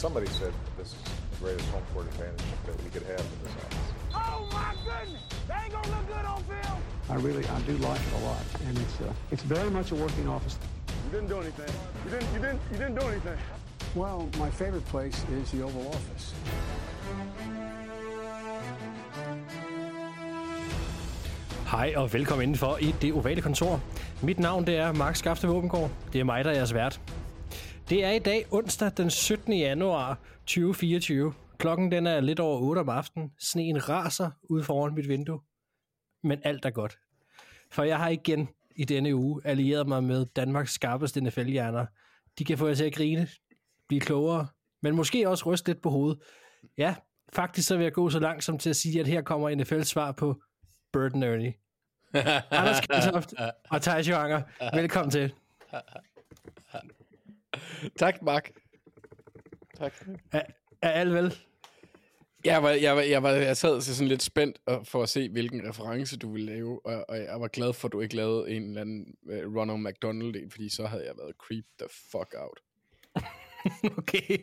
Somebody said this is the greatest home court advantage that we could have in this office. Oh my goodness! They ain't gonna look good on film. I really, I do like it a lot, and it's uh, it's very much a working office. You didn't do anything. You didn't. You didn't. You didn't do anything. Well, my favorite place is the Oval Office. Hej og velkommen indenfor i det ovale kontor. Mit navn det er Mark Skafte Våbengård. Det er mig, der er jeres vært. Det er i dag onsdag den 17. januar 2024. Klokken den er lidt over 8 om aftenen. Sneen raser ud foran mit vindue. Men alt er godt. For jeg har igen i denne uge allieret mig med Danmarks skarpeste NFL-hjerner. De kan få jer til at grine, blive klogere, men måske også ryste lidt på hovedet. Ja, faktisk så vil jeg gå så langt som til at sige, at her kommer NFL's svar på Bird and Ernie. Anders Kaltoft og Thijs Johanger, velkommen til. Tak, Mark. Tak. Er, er alt vel? Jeg, var, jeg, var, jeg, var, jeg sad så sådan lidt spændt for at se, hvilken reference du ville lave, og, og jeg var glad for, at du ikke lavede en eller anden uh, Ronald McDonald en, fordi så havde jeg været creep the fuck out. okay.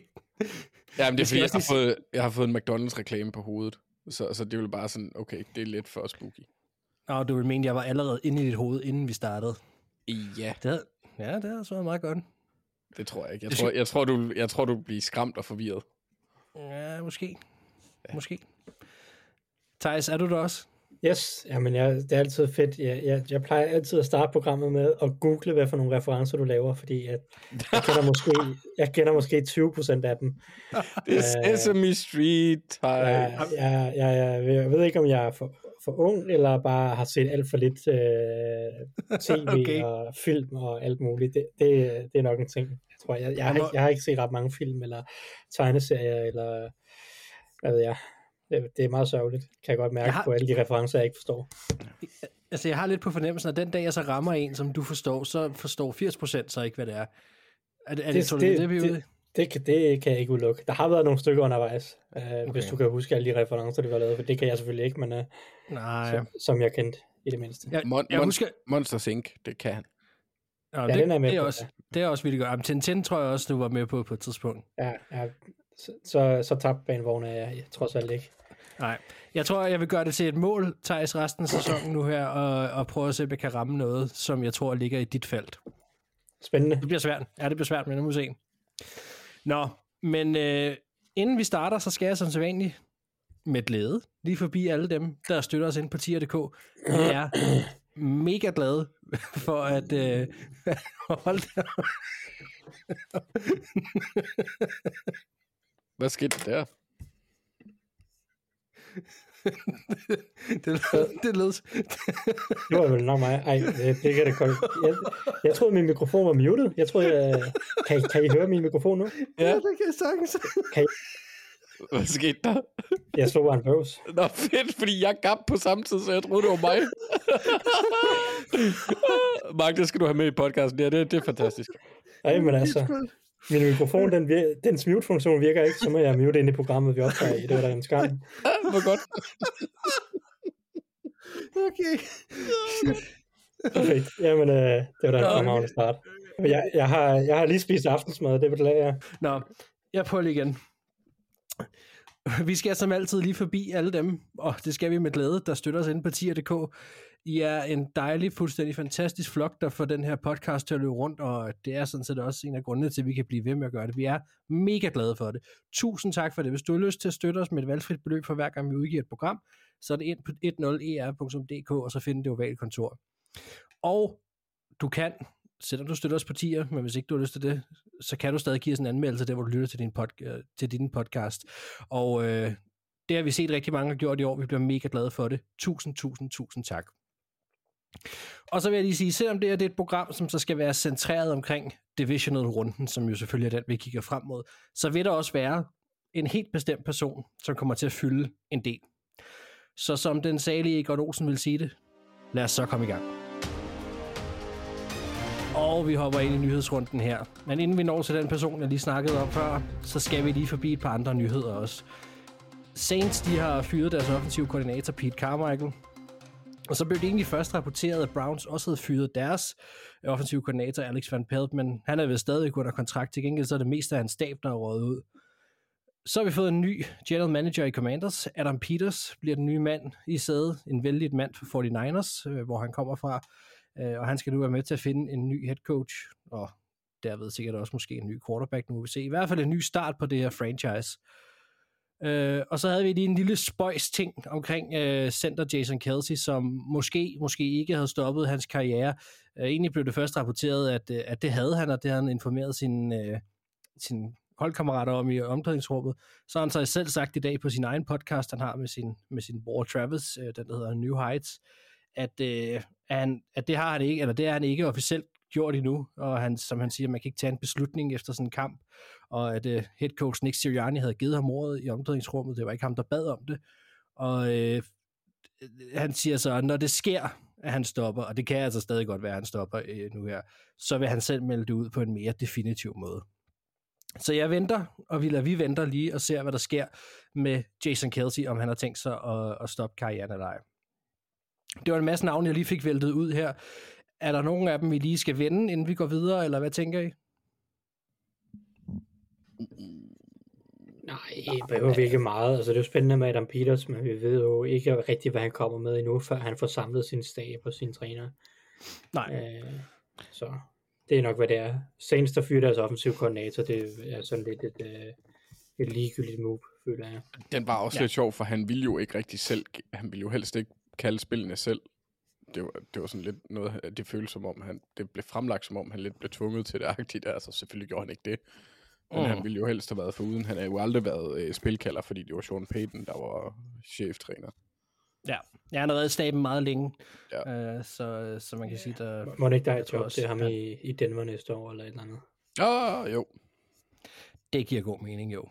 Ja, men det er fordi, jeg har, fået, jeg har fået en McDonald's-reklame på hovedet, så, så det ville bare sådan, okay, det er lidt for spooky. Nå, du vil mene, jeg var allerede inde i dit hoved, inden vi startede. Ja, Det havde, ja, det har så meget godt. Det tror jeg ikke. Jeg tror, jeg tror, du, jeg tror, du bliver skræmt og forvirret. Ja, måske. Ja. Måske. Thijs, er du der også? Yes, jamen jeg, det er altid fedt. Jeg, jeg, jeg plejer altid at starte programmet med at google, hvad for nogle referencer du laver, fordi at jeg kender måske, jeg kender måske 20% af dem. Det er Sesame Street, Jeg, Thijs. jeg, jeg, jeg, jeg ved ikke, om jeg er for, for ung, eller bare har set alt for lidt øh, tv okay. og film og alt muligt. Det, det, det er nok en ting. Jeg, tror, jeg, jeg, har, må- ikke- jeg har ikke set ret mange film, eller tegneserier, eller hvad ved jeg. Det, det er meget sørgeligt, kan jeg godt mærke Jeg jeg har- har... på alle de referencer, jeg ikke forstår. Altså, jeg har lidt på fornemmelsen, at den dag, jeg så rammer en, som du forstår, så forstår 80% så ikke, hvad det er. Er det, er det, det, det, det, det, i? det, det, kan, det kan jeg ikke udelukke. Der har været nogle stykker undervejs, øh, okay. hvis du kan huske alle de referencer, du har lavet, for det kan jeg selvfølgelig ikke, men øh, Nej. som, som jeg kendte i det mindste. Jeg, Mon- jeg Mon- husker... Monsters Inc., det kan han. Nå, Ja, det, den er med det, er på, også, ja. det er også vildt godt. Jamen, Tintin tror jeg også, du var med på på et tidspunkt. Ja, ja, så, så, så tabte banevogn er jeg, jeg trods alt ikke. Nej. Jeg tror, jeg vil gøre det til et mål, Thijs, resten af sæsonen nu her, og, og prøve at se, om jeg kan ramme noget, som jeg tror ligger i dit felt. Spændende. Det bliver svært. Ja, det bliver svært, men nu må se. Nå, men øh, inden vi starter, så skal jeg som sædvanligt med glæde lige forbi alle dem, der støtter os ind på tier.dk. Vi er mega glade for at øh, holde der. Hvad skete der det, lød, det lød, Det var vel nok mig. Ej, det, det kan det godt. Jeg, jeg troede, min mikrofon var muted. Jeg troede, jeg, kan, I- kan I høre min mikrofon nu? ja, det kan jeg sagtens. Hvad skete der? Jeg slog bare en bøvs. Nå fedt, fordi jeg gab på samme tid, så jeg troede, det var mig. Mark, det skal du have med i podcasten. Ja, det, det er fantastisk. Ej, men altså, min mikrofon, den, vir- dens mute-funktion virker ikke, så må jeg mute ind i programmet, vi optager i. Det var da en skam. Hvor godt. Okay. Perfekt. Jamen, øh, det var da en fremragende start. Jeg, jeg, har, jeg har lige spist aftensmad, det beklager jeg. Nå, jeg prøver lige igen. Vi skal som altid lige forbi alle dem, og det skal vi med glæde, der støtter os inde på tier.dk. I er en dejlig, fuldstændig fantastisk flok, der får den her podcast til at løbe rundt, og det er sådan set også en af grundene til, at vi kan blive ved med at gøre det. Vi er mega glade for det. Tusind tak for det. Hvis du har lyst til at støtte os med et valgfrit beløb for hver gang vi udgiver et program, så er det ind på 10er.dk, e og så finder det ovale kontor. Og du kan, selvom du støtter os partier, men hvis ikke du har lyst til det, så kan du stadig give os en anmeldelse der, hvor du lytter til din, pod, øh, til din podcast. Og øh, det har vi set rigtig mange har gjort i år. Vi bliver mega glade for det. Tusind, tusind, tusind tak. Og så vil jeg lige sige, selvom det her det er et program, som så skal være centreret omkring divisional-runden, som jo selvfølgelig er den, vi kigger frem mod, så vil der også være en helt bestemt person, som kommer til at fylde en del. Så som den salige Egon Olsen vil sige det, lad os så komme i gang. Og vi hopper ind i nyhedsrunden her. Men inden vi når til den person, jeg lige snakkede om før, så skal vi lige forbi et par andre nyheder også. Saints, de har fyret deres offensive koordinator Pete Carmichael. Og så blev det egentlig først rapporteret, at Browns også havde fyret deres øh, offensive koordinator Alex Van Pelt, men han er vel stadig under kontrakt. Til gengæld så er det mest af hans stab, der er røget ud. Så har vi fået en ny general manager i Commanders. Adam Peters bliver den nye mand i sædet. En vældig mand for 49ers, øh, hvor han kommer fra. Øh, og han skal nu være med til at finde en ny head coach, og derved sikkert også måske en ny quarterback, nu vil vi se. I hvert fald en ny start på det her franchise. Øh, og så havde vi lige en lille spøjs ting omkring øh, center Jason Kelsey, som måske, måske ikke havde stoppet hans karriere. Øh, egentlig blev det først rapporteret, at, øh, at det havde han, og det havde han informeret sin, øh, sin holdkammerater om i omklædningsrummet. Så har han så selv sagt i dag på sin egen podcast, han har med sin, med sin bror Travis, øh, den der hedder New Heights, at, øh, at, han, at det har han ikke, eller det er han ikke officielt gjort endnu, og han, som han siger, man kan ikke tage en beslutning efter sådan en kamp, og at uh, head coach Nick Sirianni havde givet ham ordet i omklædningsrummet, det var ikke ham, der bad om det, og øh, han siger så, at når det sker, at han stopper, og det kan altså stadig godt være, at han stopper øh, nu her, så vil han selv melde det ud på en mere definitiv måde. Så jeg venter, og vi, lader, vi venter lige og ser, hvad der sker med Jason Kelsey, om han har tænkt sig at, at stoppe karrieren eller ej. Det var en masse navne, jeg lige fik væltet ud her. Er der nogen af dem, vi lige skal vende, inden vi går videre, eller hvad tænker I? Nej, det behøver vi ikke meget. Altså, det er jo spændende med Adam Peters, men vi ved jo ikke rigtig, hvad han kommer med endnu, før han får samlet sin stab og sine træner. Nej. Øh, så det er nok, hvad det er. Saints, der fyrer deres offensiv koordinator, det er sådan lidt et, øh, et ligegyldigt move, føler jeg. Den var også ja. lidt sjov, for han ville jo ikke rigtig selv, han ville jo helst ikke kalde spillene selv. Det var, det var sådan lidt noget, af det føles som om, han, det blev fremlagt som om, han lidt blev tvunget til det agtigt. Altså selvfølgelig gjorde han ikke det. Men Mm. mm. han ville jo helst have været foruden. Han har jo aldrig været øh, spilkalder, fordi det var Sean Payton, der var cheftræner. Ja, jeg har været i staben meget længe, Ja. øh, så, så man kan sige, der... Må det ikke der er et job også, til ham at- i, i Denver næste år, eller et eller andet? Oh, jo. Det giver god mening, jo.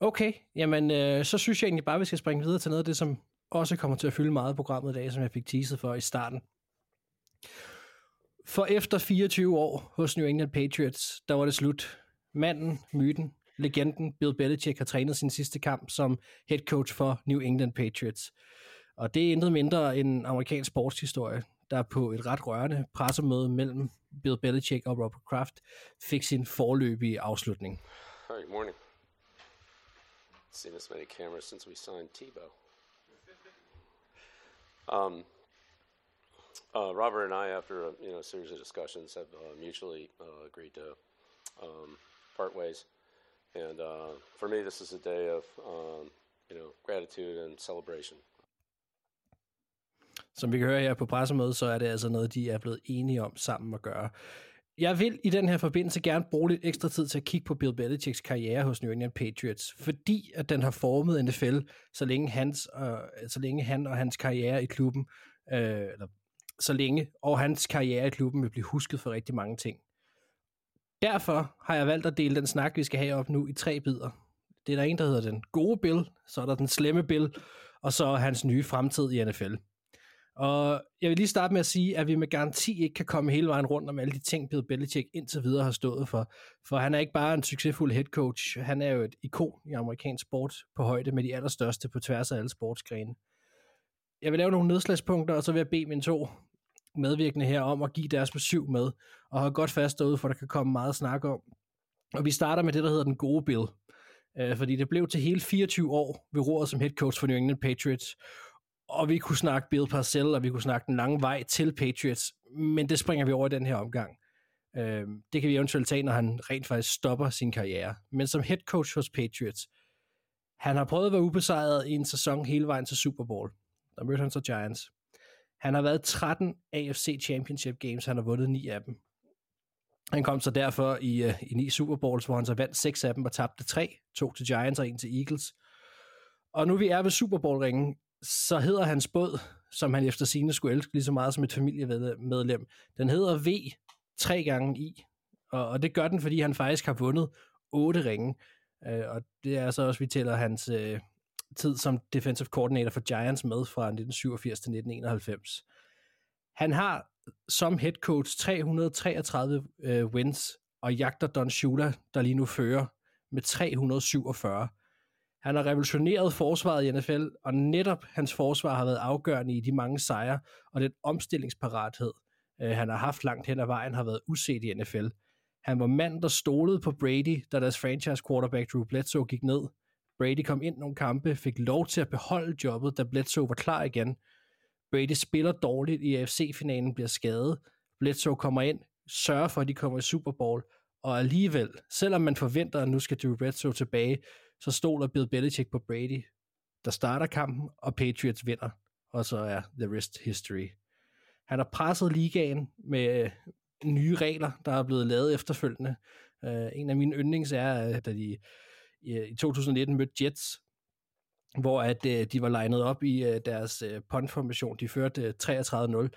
Okay, jamen øh, så synes jeg egentlig bare, vi skal springe videre til noget af det, som også kommer til at fylde meget i programmet i dag, som jeg fik teaset for i starten. For efter 24 år hos New England Patriots, der var det slut. Manden, myten, legenden Bill Belichick har trænet sin sidste kamp som head coach for New England Patriots. Og det er intet mindre end amerikansk sportshistorie, der på et ret rørende pressemøde mellem Bill Belichick og Robert Kraft fik sin forløbige afslutning. Hi, good morning. Seen this many cameras since we signed Tebow. Um, uh, Robert and I, after a you know series of discussions, have uh, mutually uh, agreed to um, part ways. And uh, for me, this is a day of um, you know gratitude and celebration. Som vi kan høre her på pressemødet, så er det altså noget, de er blevet enige om sammen at gøre. Jeg vil i den her forbindelse gerne bruge lidt ekstra tid til at kigge på Bill Belichicks karriere hos New England Patriots, fordi at den har formet NFL, så længe, hans, øh, så længe han og hans karriere i klubben, øh, eller så længe og hans karriere i klubben vil blive husket for rigtig mange ting. Derfor har jeg valgt at dele den snak, vi skal have op nu, i tre bidder. Det er der en, der hedder den gode Bill, så er der den slemme Bill, og så hans nye fremtid i NFL. Og jeg vil lige starte med at sige, at vi med garanti ikke kan komme hele vejen rundt om alle de ting, Bill Belichick indtil videre har stået for. For han er ikke bare en succesfuld head coach, han er jo et ikon i amerikansk sport på højde med de allerstørste på tværs af alle sportsgrene. Jeg vil lave nogle nedslagspunkter, og så vil jeg bede mine to medvirkende her om at give deres besøg med, og har godt fast derude, for der kan komme meget snak om. Og vi starter med det, der hedder den gode Bill. Øh, fordi det blev til hele 24 år ved roret som head coach for New England Patriots, og vi kunne snakke Bill Parcell, og vi kunne snakke den lange vej til Patriots, men det springer vi over i den her omgang. Øh, det kan vi eventuelt tage, når han rent faktisk stopper sin karriere. Men som head coach hos Patriots, han har prøvet at være ubesejret i en sæson hele vejen til Super Bowl. Der mødte han så Giants. Han har været 13 AFC Championship Games, han har vundet 9 af dem. Han kom så derfor i, uh, i ni Super Bowls, hvor han så vandt seks af dem og tabte tre. To til Giants og en til Eagles. Og nu vi er ved Super Bowl-ringen, så hedder hans båd, som han efter sine skulle elske lige så meget som et familiemedlem, den hedder V tre gange i. Og, og det gør den, fordi han faktisk har vundet otte ringe. Øh, og det er så også, vi tæller hans øh, tid som defensive coordinator for Giants med fra 1987 til 1991. Han har som head coach 333 øh, wins, og jagter Don Shula, der lige nu fører med 347. Han har revolutioneret forsvaret i NFL, og netop hans forsvar har været afgørende i de mange sejre, og den omstillingsparathed, øh, han har haft langt hen ad vejen, har været uset i NFL. Han var manden, der stolede på Brady, da deres franchise quarterback Drew Bledsoe gik ned. Brady kom ind nogle kampe, fik lov til at beholde jobbet, da Bledsoe var klar igen. Brady spiller dårligt i AFC-finalen, bliver skadet. Bledsoe kommer ind, sørger for, at de kommer i Super Bowl, og alligevel, selvom man forventer, at nu skal Drew Bledsoe tilbage, så stoler Bill Belichick på Brady, der starter kampen, og Patriots vinder. Og så er the rest history. Han har presset ligaen med øh, nye regler, der er blevet lavet efterfølgende. Uh, en af mine yndlings er, øh, da de i, 2019 mødte Jets, hvor at de var legnet op i deres uh, formation. De førte 33-0,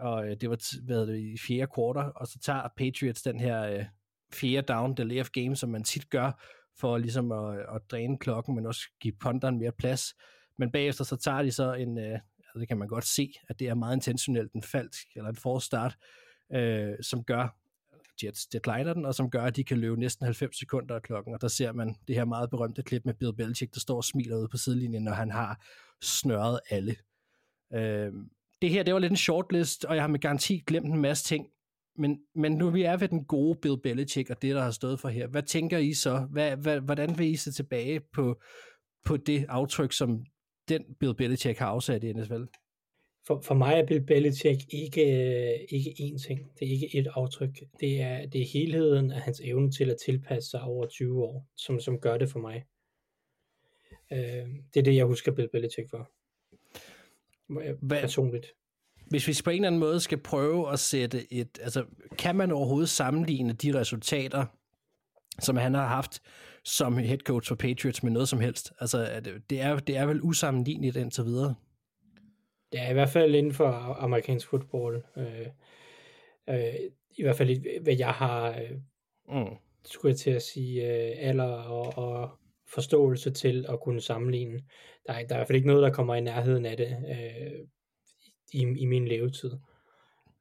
og det var t- hvad det, i fjerde kvartal, og så tager Patriots den her øh, fjerde down the of game, som man tit gør, for ligesom at, at dræne klokken, men også give ponderen mere plads. Men bagefter så tager de så en, øh, altså det kan man godt se, at det er meget intentionelt en fald, eller en forstart, øh, som gør, Jets decliner den, og som gør, at de kan løbe næsten 90 sekunder af klokken, og der ser man det her meget berømte klip med Bill Belichick, der står og smiler ude på sidelinjen, når han har snørret alle. Øh, det her, det var lidt en shortlist, og jeg har med garanti glemt en masse ting, men, men nu vi er ved den gode Bill Belichick, og det, der har stået for her, hvad tænker I så? Hvad, hvad, hvordan vil I se tilbage på, på det aftryk, som den Bill Belichick har afsat i NFL? For, for mig er Bill Belichick ikke, ikke én ting. Det er ikke et aftryk. Det er, det er helheden af hans evne til at tilpasse sig over 20 år, som, som gør det for mig. Øh, det er det, jeg husker Bill Belichick for. Hvad, Personligt. Hvis vi på en eller anden måde skal prøve at sætte et... Altså, kan man overhovedet sammenligne de resultater, som han har haft som head coach for Patriots med noget som helst? Altså, det er, det er vel usammenligneligt indtil videre. Er i hvert fald inden for amerikansk fodbold. Øh, øh, I hvert fald, hvad jeg har, øh, mm. skulle jeg til at sige, øh, alder og, og forståelse til at kunne sammenligne. Der er, der er i hvert fald ikke noget, der kommer i nærheden af det øh, i, i min levetid.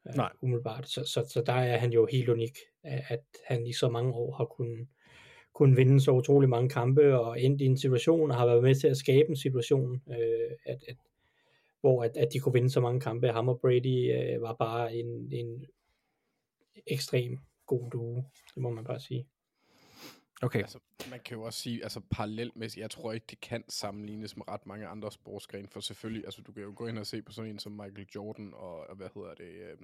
Øh, Nej. Umiddelbart. Så, så, så der er han jo helt unik, at han i så mange år har kunnet kunne vinde så utrolig mange kampe og endt i en situation og har været med til at skabe en situation, øh, at, at hvor at, at de kunne vinde så mange kampe. Ham og Brady øh, var bare en, en ekstrem god duo, det må man bare sige. Okay. Altså, man kan jo også sige, altså parallelmæssigt, jeg tror ikke, det kan sammenlignes med ret mange andre sportsgrene, for selvfølgelig, altså du kan jo gå ind og se på sådan en som Michael Jordan og, og hvad hedder det, øh,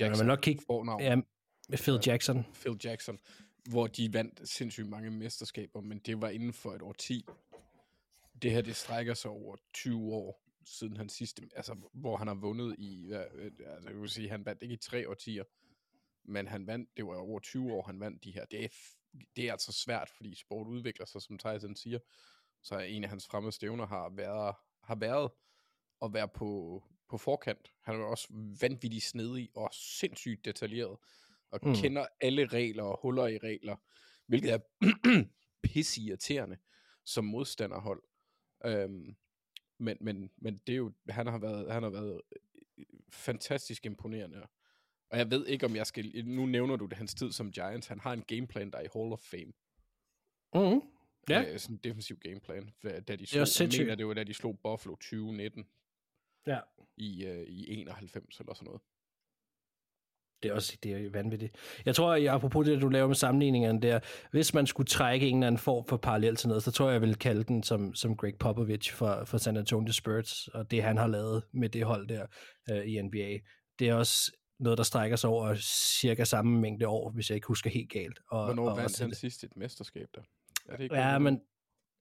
Jackson. Ja, nok kigge, ja, Phil Jackson. Phil Jackson, hvor de vandt sindssygt mange mesterskaber, men det var inden for et årti. Det her, det strækker sig over 20 år siden han sidste, altså hvor han har vundet i, altså jeg vil sige, han vandt ikke i tre årtier, men han vandt, det var over 20 år, han vandt de her. Det er, det er altså svært, fordi sport udvikler sig, som Tyson siger. Så en af hans fremme stævner har været, har været at være på, på forkant. Han er også vanvittigt snedig og sindssygt detaljeret, og mm. kender alle regler og huller i regler, hvilket er pisse irriterende som modstanderhold. Øhm, men, men, men det er jo, han har været, han har været fantastisk imponerende. Og jeg ved ikke, om jeg skal... Nu nævner du det, hans tid som Giants. Han har en gameplan, der er i Hall of Fame. Mm. Ja. Yeah. Sådan en defensiv gameplan. Da de slog, det var mener, det var da de slog Buffalo 2019. Ja. I, uh, i 91 eller sådan noget. Det er også det er vanvittigt. Jeg tror, at apropos det, du laver med sammenligningerne der, hvis man skulle trække en eller anden form for parallel til noget, så tror jeg, jeg vil kalde den som, som Greg Popovich for, for San Antonio Spurs, og det han har lavet med det hold der uh, i NBA. Det er også noget, der strækker sig over cirka samme mængde år, hvis jeg ikke husker helt galt. Og, Hvornår og vandt han sidst et mesterskab der? Er det ikke ja, men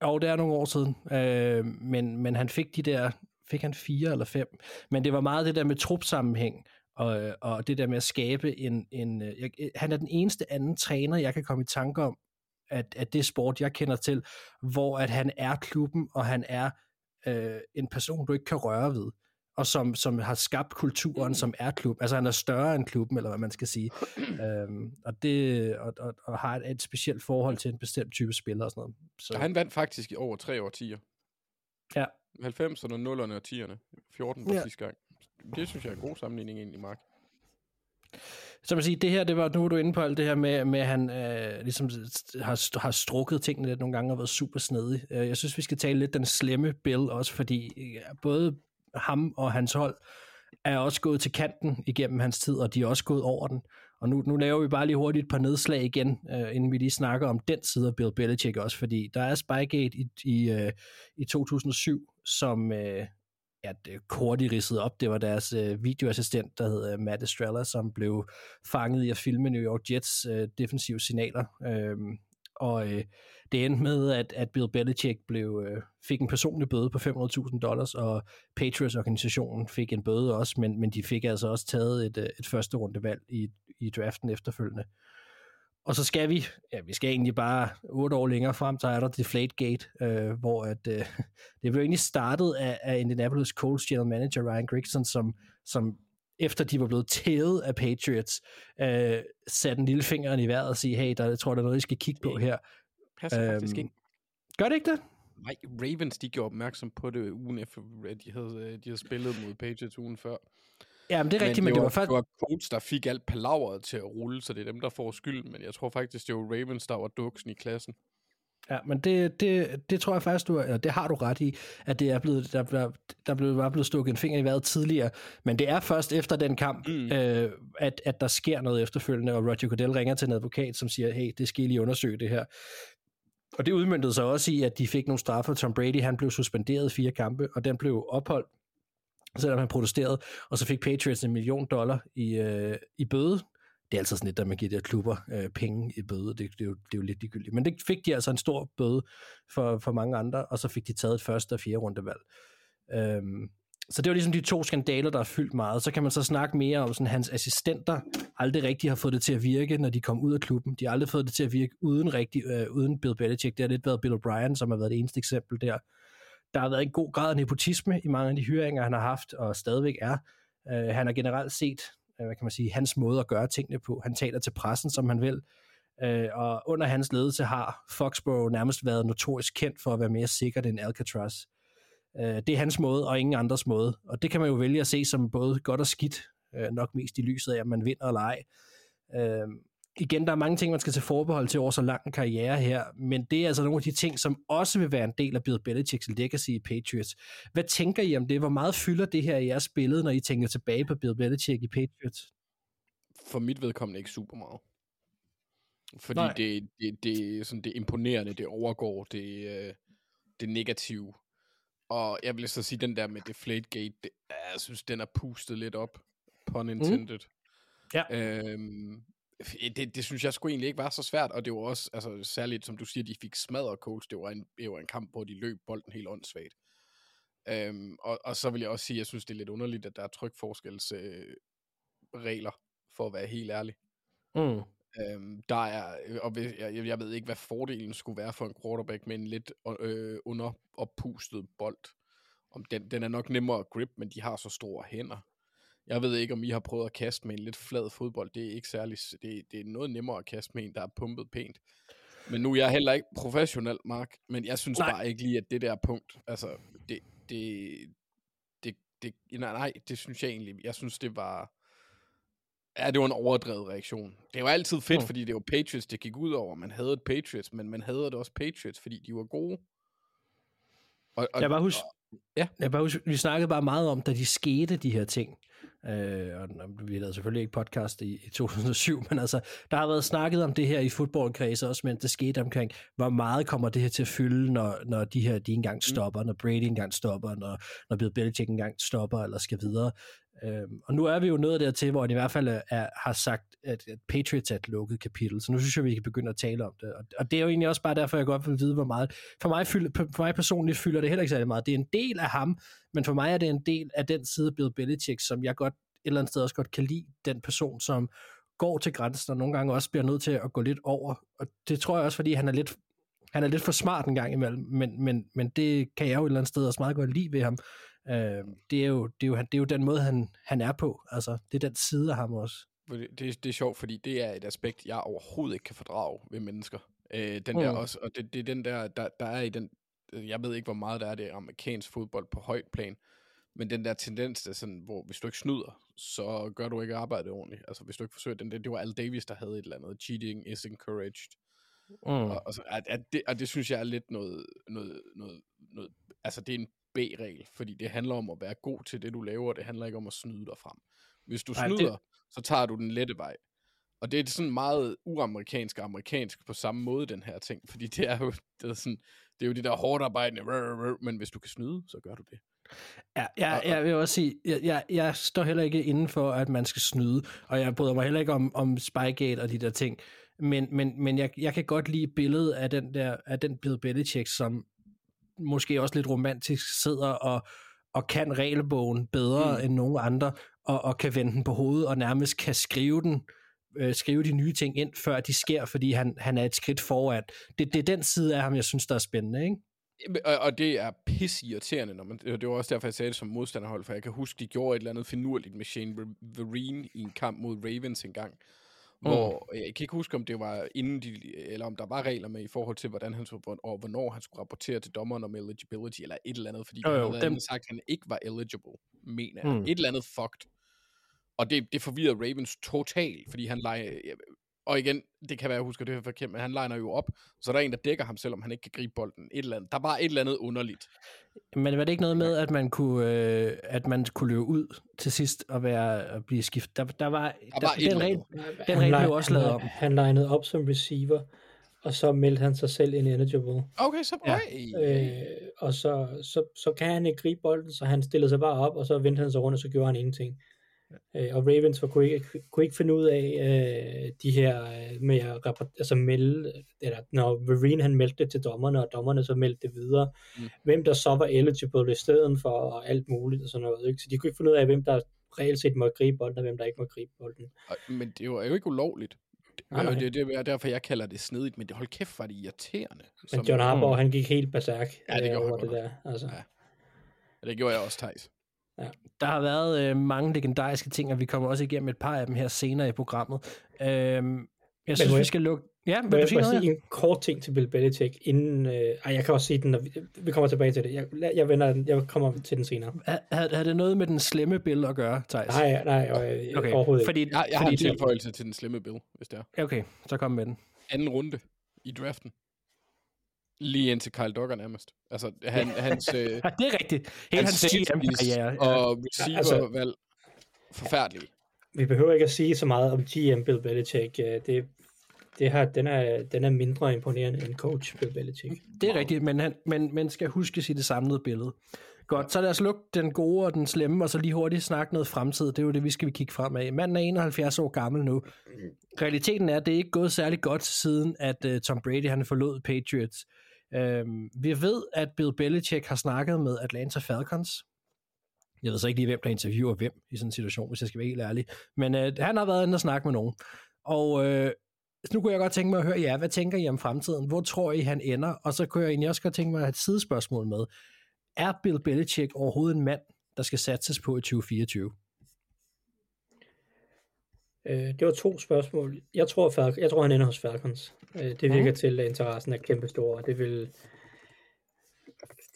jo, det er nogle år siden. Øh, men, men han fik de der, fik han fire eller fem. Men det var meget det der med trupsammenhæng, og, og det der med at skabe en... en jeg, han er den eneste anden træner, jeg kan komme i tanke om, at, at det sport, jeg kender til, hvor at han er klubben, og han er øh, en person, du ikke kan røre ved og som, som har skabt kulturen, som er klub. Altså han er større end klubben, eller hvad man skal sige. øhm, og, det, og, og, og har et, et specielt forhold til en bestemt type spiller og sådan noget. Så og han vandt faktisk i over tre årtier. Ja. 90'erne, 0'erne og 10'erne. 14 var ja. sidste gang. Det synes jeg er en god sammenligning egentlig, Mark. Så man siger, det her, det var, nu er du inde på alt det her med, med at han øh, ligesom har, har strukket tingene lidt nogle gange og været super snedig. Jeg synes, vi skal tale lidt den slemme Bill også, fordi både ham og hans hold er også gået til kanten igennem hans tid, og de er også gået over den. Og nu, nu laver vi bare lige hurtigt et par nedslag igen, øh, inden vi lige snakker om den side af Bill Belichick også, fordi der er Spygate i, i, øh, i 2007, som øh, ja, det hurtigt ridset op. Det var deres øh, videoassistent, der hed øh, Matt Estrella, som blev fanget i at filme New York Jets øh, defensive signaler. Øh, og øh, det endte med, at, at Bill Belichick blev, øh, fik en personlig bøde på 500.000 dollars, og Patriots-organisationen fik en bøde også, men, men de fik altså også taget et, øh, et første rundevalg i, i draften efterfølgende. Og så skal vi, ja, vi skal egentlig bare otte år længere frem, så er der Deflategate, øh, hvor at, øh, det blev egentlig startet af, af Indianapolis Colts general manager Ryan Grigson, som, som efter de var blevet tævet af Patriots, øh, satte en lille finger i vejret og sige, hey, der jeg tror der er noget, I skal kigge på her. Passer øhm, faktisk ikke. Gør det ikke det? Nej, Ravens, de gjorde opmærksom på det ugen efter, at de havde, øh, de havde spillet mod Patriots ugen før. Ja, men det er rigtigt, men, det, det var, var faktisk... Det var Colts, der fik alt palaveret til at rulle, så det er dem, der får skyld, men jeg tror faktisk, det var Ravens, der var duksen i klassen. Ja, men det, det, det tror jeg faktisk, du, eller det har du ret i, at det er blevet, der, der, der blev, var blevet stukket en finger i vejret tidligere, men det er først efter den kamp, mm. øh, at, at der sker noget efterfølgende, og Roger Goodell ringer til en advokat, som siger, hey, det skal I lige undersøge det her. Og det udmyndtede sig også i, at de fik nogle straffer. Tom Brady, han blev suspenderet fire kampe, og den blev opholdt, selvom han protesterede, og så fik Patriots en million dollar i, øh, i bøde, det er altså sådan lidt, at man giver de her klubber øh, penge i bøde. Det, det, er jo, det er jo lidt ligegyldigt. Men det fik de altså en stor bøde for, for mange andre, og så fik de taget et første og fjerde rundevalg. Øhm, så det var ligesom de to skandaler, der har fyldt meget. Så kan man så snakke mere om, sådan hans assistenter aldrig rigtig har fået det til at virke, når de kom ud af klubben. De har aldrig fået det til at virke uden, rigtig, øh, uden Bill Belichick. Det har lidt været Bill O'Brien, som har været det eneste eksempel der. Der har været en god grad af nepotisme i mange af de hyringer, han har haft, og stadigvæk er. Øh, han har generelt set Øh, hvad kan man sige, hans måde at gøre tingene på. Han taler til pressen, som han vil, øh, og under hans ledelse har Foxborough nærmest været notorisk kendt for at være mere sikkert end Alcatraz. Øh, det er hans måde, og ingen andres måde, og det kan man jo vælge at se som både godt og skidt, øh, nok mest i lyset af, at man vinder eller ej. Øh, igen, der er mange ting, man skal tage forbehold til over så lang en karriere her, men det er altså nogle af de ting, som også vil være en del af Bill Belichicks legacy i Patriots. Hvad tænker I om det? Hvor meget fylder det her i jeres billede, når I tænker tilbage på Bill Belichick i Patriots? For mit vedkommende ikke super meget. Fordi det, det, det, sådan, det imponerende, det overgår det, øh, det negative. Og jeg vil så sige, den der med Deflategate, det, jeg synes, den er pustet lidt op, pun intended. Mm. Ja. Øhm, det, det synes jeg sgu egentlig ikke var så svært, og det var også, altså særligt som du siger, de fik smadret Colts, det var en, det var en kamp, hvor de løb bolden helt åndssvagt. Øhm, og, og så vil jeg også sige, at jeg synes, det er lidt underligt, at der er trykforskelsregler, øh, for at være helt ærlig. Mm. Øhm, der er, og jeg, jeg ved ikke, hvad fordelen skulle være for en quarterback med en lidt øh, under oppustet bold. Om den, den er nok nemmere at grip, men de har så store hænder. Jeg ved ikke, om I har prøvet at kaste med en lidt flad fodbold. Det er ikke særlig, det, det er noget nemmere at kaste med en, der er pumpet pænt. Men nu er jeg heller ikke professionel, Mark, men jeg synes nej. bare ikke lige, at det der punkt, altså, det, det, det, det, nej, nej, det synes jeg egentlig, jeg synes, det var, ja, det var en overdrevet reaktion. Det var altid fedt, mm. fordi det var Patriots, det gik ud over. Man havde et Patriots, men man havde det også Patriots, fordi de var gode. Og, og, jeg bare huske, ja. jeg bare vi snakkede bare meget om, da de skete, de her ting. Øh, og vi lavede selvfølgelig ikke podcast i, i 2007, men altså, der har været snakket om det her i fodboldkredse også, men det skete omkring, hvor meget kommer det her til at fylde, når, når de her, de engang mm. stopper, når Brady engang stopper, når, når Bill Belichick engang stopper, eller skal videre. Øh, og nu er vi jo nået dertil, hvor de i hvert fald er, har sagt, at, at Patriots er et lukket kapitel, så nu synes jeg, vi kan begynde at tale om det. Og, og det er jo egentlig også bare derfor, jeg godt vil vide, hvor meget. For mig, fylder, for mig personligt fylder det heller ikke særlig meget. Det er en del af ham, men for mig er det en del af den side af Bill Belichick, som jeg godt et eller andet sted også godt kan lide den person, som går til grænsen, og nogle gange også bliver nødt til at gå lidt over. Og det tror jeg også, fordi han er lidt, han er lidt for smart en gang imellem, men, men, men det kan jeg jo et eller andet sted også meget godt lide ved ham. Øh, det, er jo, det, er jo, det er jo den måde, han, han er på. Altså, det er den side af ham også. Det, det, det er sjovt, fordi det er et aspekt, jeg overhovedet ikke kan fordrage ved mennesker. Øh, den der mm. også, og det, det er den der, der, der er i den, jeg ved ikke, hvor meget der er det amerikansk fodbold på højt plan, men den der tendens, der sådan, hvor hvis du ikke snyder, så gør du ikke arbejdet ordentligt. Altså hvis du ikke forsøger den, det, det var Al Davis, der havde et eller andet, cheating is encouraged. Mm. Og, og, så, at, at det, og det synes jeg er lidt noget, noget, noget, noget altså det er en B-regel, fordi det handler om at være god til det, du laver, det handler ikke om at snyde dig frem. Hvis du snyder, det... så tager du den lette vej. Og det er sådan meget uamerikansk og amerikansk på samme måde, den her ting. Fordi det er jo, det er sådan, det er jo det der hårdt arbejdende, men hvis du kan snyde, så gør du det. Ja, jeg, jeg vil også sige, jeg, jeg, jeg står heller ikke inden for, at man skal snyde, og jeg bryder mig heller ikke om, om Spygate og de der ting, men, men, men jeg, jeg kan godt lide billedet af den der, af den Bill Belichick, som måske også lidt romantisk sidder og, og kan regelbogen bedre mm. end nogen andre, og, og kan vende den på hovedet, og nærmest kan skrive den, øh, skrive de nye ting ind, før de sker, fordi han, han er et skridt foran. Det, det er den side af ham, jeg synes, der er spændende, ikke? Og, og det er pisse irriterende, når man, det var også derfor, jeg sagde det som modstanderhold, for jeg kan huske, de gjorde et eller andet finurligt med Shane Vereen i en kamp mod Ravens engang, Mm. hvor jeg kan ikke huske, om det var inden de, eller om der var regler med i forhold til, hvordan han skulle, og hvornår han skulle rapportere til dommeren om eligibility, eller et eller andet, fordi jo, jo, havde dem- sagt, at han ikke var eligible, mener jeg. Mm. Et eller andet fucked. Og det, det forvirrede Ravens totalt, fordi han leger, og igen, det kan være, jeg husker det her forkert, men han liner jo op, så der er en, der dækker ham, selvom han ikke kan gribe bolden. Et eller andet. Der var et eller andet underligt. Men var det ikke noget med, at man kunne, øh, at man kunne løbe ud til sidst og være at blive skiftet? Der, der var, der, var et den eller regel, andet. den Han regel blev også lavet om. Han legnede op som receiver, og så meldte han sig selv ineligible. Okay, så Ja. ja. Øh, og så, så, så kan han ikke gribe bolden, så han stillede sig bare op, og så vendte han sig rundt, og så gjorde han ingenting. Øh, og Ravens var, kunne, ikke, kunne ikke finde ud af øh, de her øh, med at rapport, altså melde, eller når Vereen han meldte det til dommerne, og dommerne så meldte det videre, Mm. hvem der så var eligible i stedet for, og alt muligt og sådan noget. Ikke? Så de kunne ikke finde ud af, hvem der reelt set måtte gribe bolden, og hvem der ikke måtte gribe bolden. Men det var jo ikke ulovligt. Det, Nej, nej. det, det er derfor, jeg kalder det snedigt, men det hold kæft, var det irriterende. Men John Harbaugh, Mm. han gik helt berserk Ja, det øh, gjorde over det der. Altså. Ja. Det gjorde jeg også, Thijs. Der har været øh, mange legendariske ting, og vi kommer også igennem et par af dem her senere i programmet. Øhm, jeg synes, må vi jeg- skal lukke... Ja, vil jeg du sige noget? sige en kort ting til Bill Belichick, inden... Øh, ej, jeg kan også sige den, når vi, vi kommer tilbage til det. Jeg, jeg, vender, den- jeg kommer til den senere. Ha- Havde, havde det noget med den slemme billede at gøre, Thijs? Nej, nej, øh, Okay, overhovedet ikke. fordi, Jeg, jeg har fordi en det, tilføjelse til den slemme bill, hvis det er. Okay, så kom med den. Anden runde i draften. Lige indtil Kyle Duggar nærmest. Altså, han, hans, øh, Ja, det er rigtigt. Hele hans safeties GM-karriere. Ja. og receiver-valg. Forfærdelige. Vi behøver ikke at sige så meget om GM Bill Belichick. Øh, Det, det her, den, er, den er mindre imponerende end coach Bill Belichick. Det er rigtigt, men, han, men man skal huske sit det samlede billede. Godt, så lad os lukke den gode og den slemme, og så lige hurtigt snakke noget fremtid. Det er jo det, vi skal kigge fremad. Manden er 71 år gammel nu. Realiteten er, at det er ikke gået særlig godt siden, at uh, Tom Brady han forlod Patriots. Øhm, vi ved, at Bill Belichick har snakket med Atlanta Falcons. Jeg ved så ikke lige, hvem der interviewer hvem i sådan en situation, hvis jeg skal være helt ærlig. Men øh, han har været inde og snakke med nogen. Og øh, nu kunne jeg godt tænke mig at høre jer, hvad tænker I om fremtiden? Hvor tror I, han ender? Og så kunne jeg egentlig også godt tænke mig at have et sidespørgsmål med. Er Bill Belichick overhovedet en mand, der skal satses på i 2024? Øh, det var to spørgsmål. Jeg tror, Falcon, jeg tror han ender hos Falcons. Øh, det virker Mhm. til, at interessen er kæmpestor, og det vil...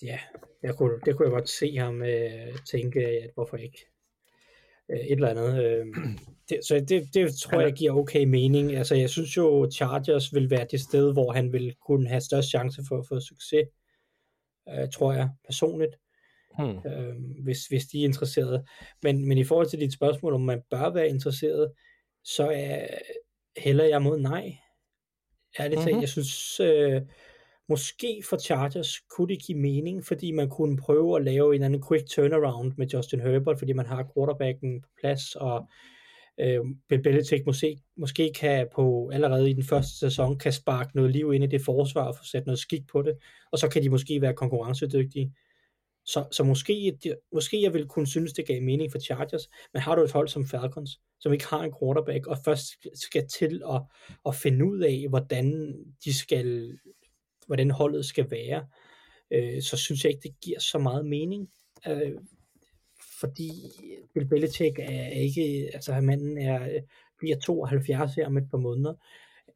Ja, jeg kunne, det kunne jeg godt se ham øh, tænke, at hvorfor ikke? Øh, et eller andet. Øh, det, så det, det tror jeg giver okay mening. Altså, jeg synes jo, Chargers vil være det sted, hvor han vil kunne have størst chance for at få succes. Øh, tror jeg personligt Hmm. øh, hvis, hvis de er interesserede. Men, men i forhold til dit spørgsmål, om man bør være interesseret, så er, hælder jeg mod nej. Ærligt talt, Mhm. jeg synes, øh, måske for Chargers kunne det give mening, fordi man kunne prøve at lave en anden quick turnaround med Justin Herbert, fordi man har quarterbacken på plads, og øh, Belichick måske, måske kan på allerede i den første sæson kan sparke noget liv ind i det forsvar og få sat noget skik på det, og så kan de måske være konkurrencedygtige. Så, så måske, måske jeg vil kunne synes, det gav mening for Chargers, men har du et hold som Falcons, som ikke har en quarterback, og først skal til at, at finde ud af, hvordan de skal, hvordan holdet skal være, øh, så synes jeg ikke, det giver så meget mening. Øh, fordi Bill Belichick er ikke, altså manden er, bliver 72 her om et par måneder.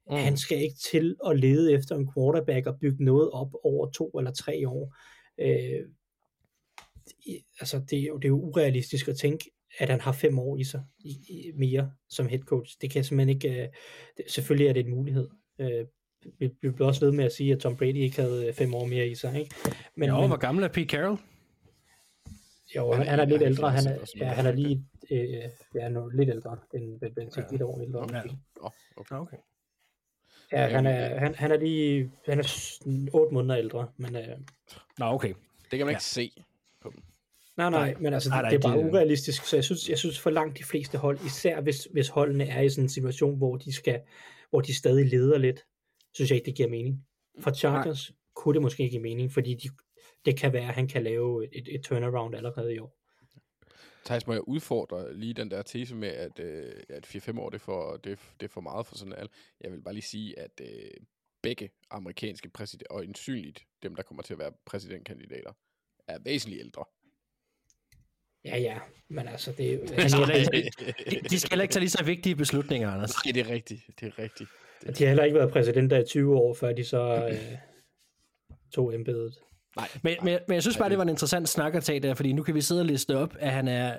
Mm. Han skal ikke til at lede efter en quarterback og bygge noget op over to eller tre år. Øh, altså det, er jo, det er jo urealistisk at tænke, at han har fem år i sig i, i, mere som head coach. Det kan jeg simpelthen ikke, øh, det, selvfølgelig er det en mulighed. Øh, vi, vi bliver også ved med at sige, at Tom Brady ikke havde øh, fem år mere i sig. Ikke? Men, jo, hvor gammel er Pete Carroll? Jo, han, Han er han lidt ældre. Han 71 er, ja, noget. han er lige øh, ja, nu, lidt ældre end Ben Benedict. Lidt over ældre. Ja. okay. Okay. Ja, han er, han, han er lige han er s- otte måneder ældre, men øh, Nå, okay. Det kan man Ja. ikke se nej, nej, men altså, Nej, det, nej, det er bare det- urealistisk, så jeg synes, jeg synes for langt de fleste hold, især hvis, hvis holdene er i sådan en situation, hvor de skal, hvor de stadig leder lidt, synes jeg ikke, det giver mening. For Chargers nej. kunne det måske give mening, fordi de, det kan være, at han kan lave et, et, turnaround allerede i år. Thijs, må jeg udfordre lige den der tese med, at, øh, at 4-5 år, det er, for, det, er, det er for meget for sådan en alder. Jeg vil bare lige sige, at øh, begge amerikanske præsidenter, og ensynligt dem, der kommer til at være præsidentkandidater, er væsentligt ældre. Ja, ja, men altså, det er jo... De skal, heller ikke, de, de skal heller ikke tage lige så vigtige beslutninger, Anders. Nej, det er rigtigt. Det er rigtigt. De har heller ikke været præsidenter i 20 år, før de så øh, tog embedet. Nej, Men, men, men jeg synes bare, det var en interessant snak at tage der, fordi nu kan vi sidde og liste op, at han er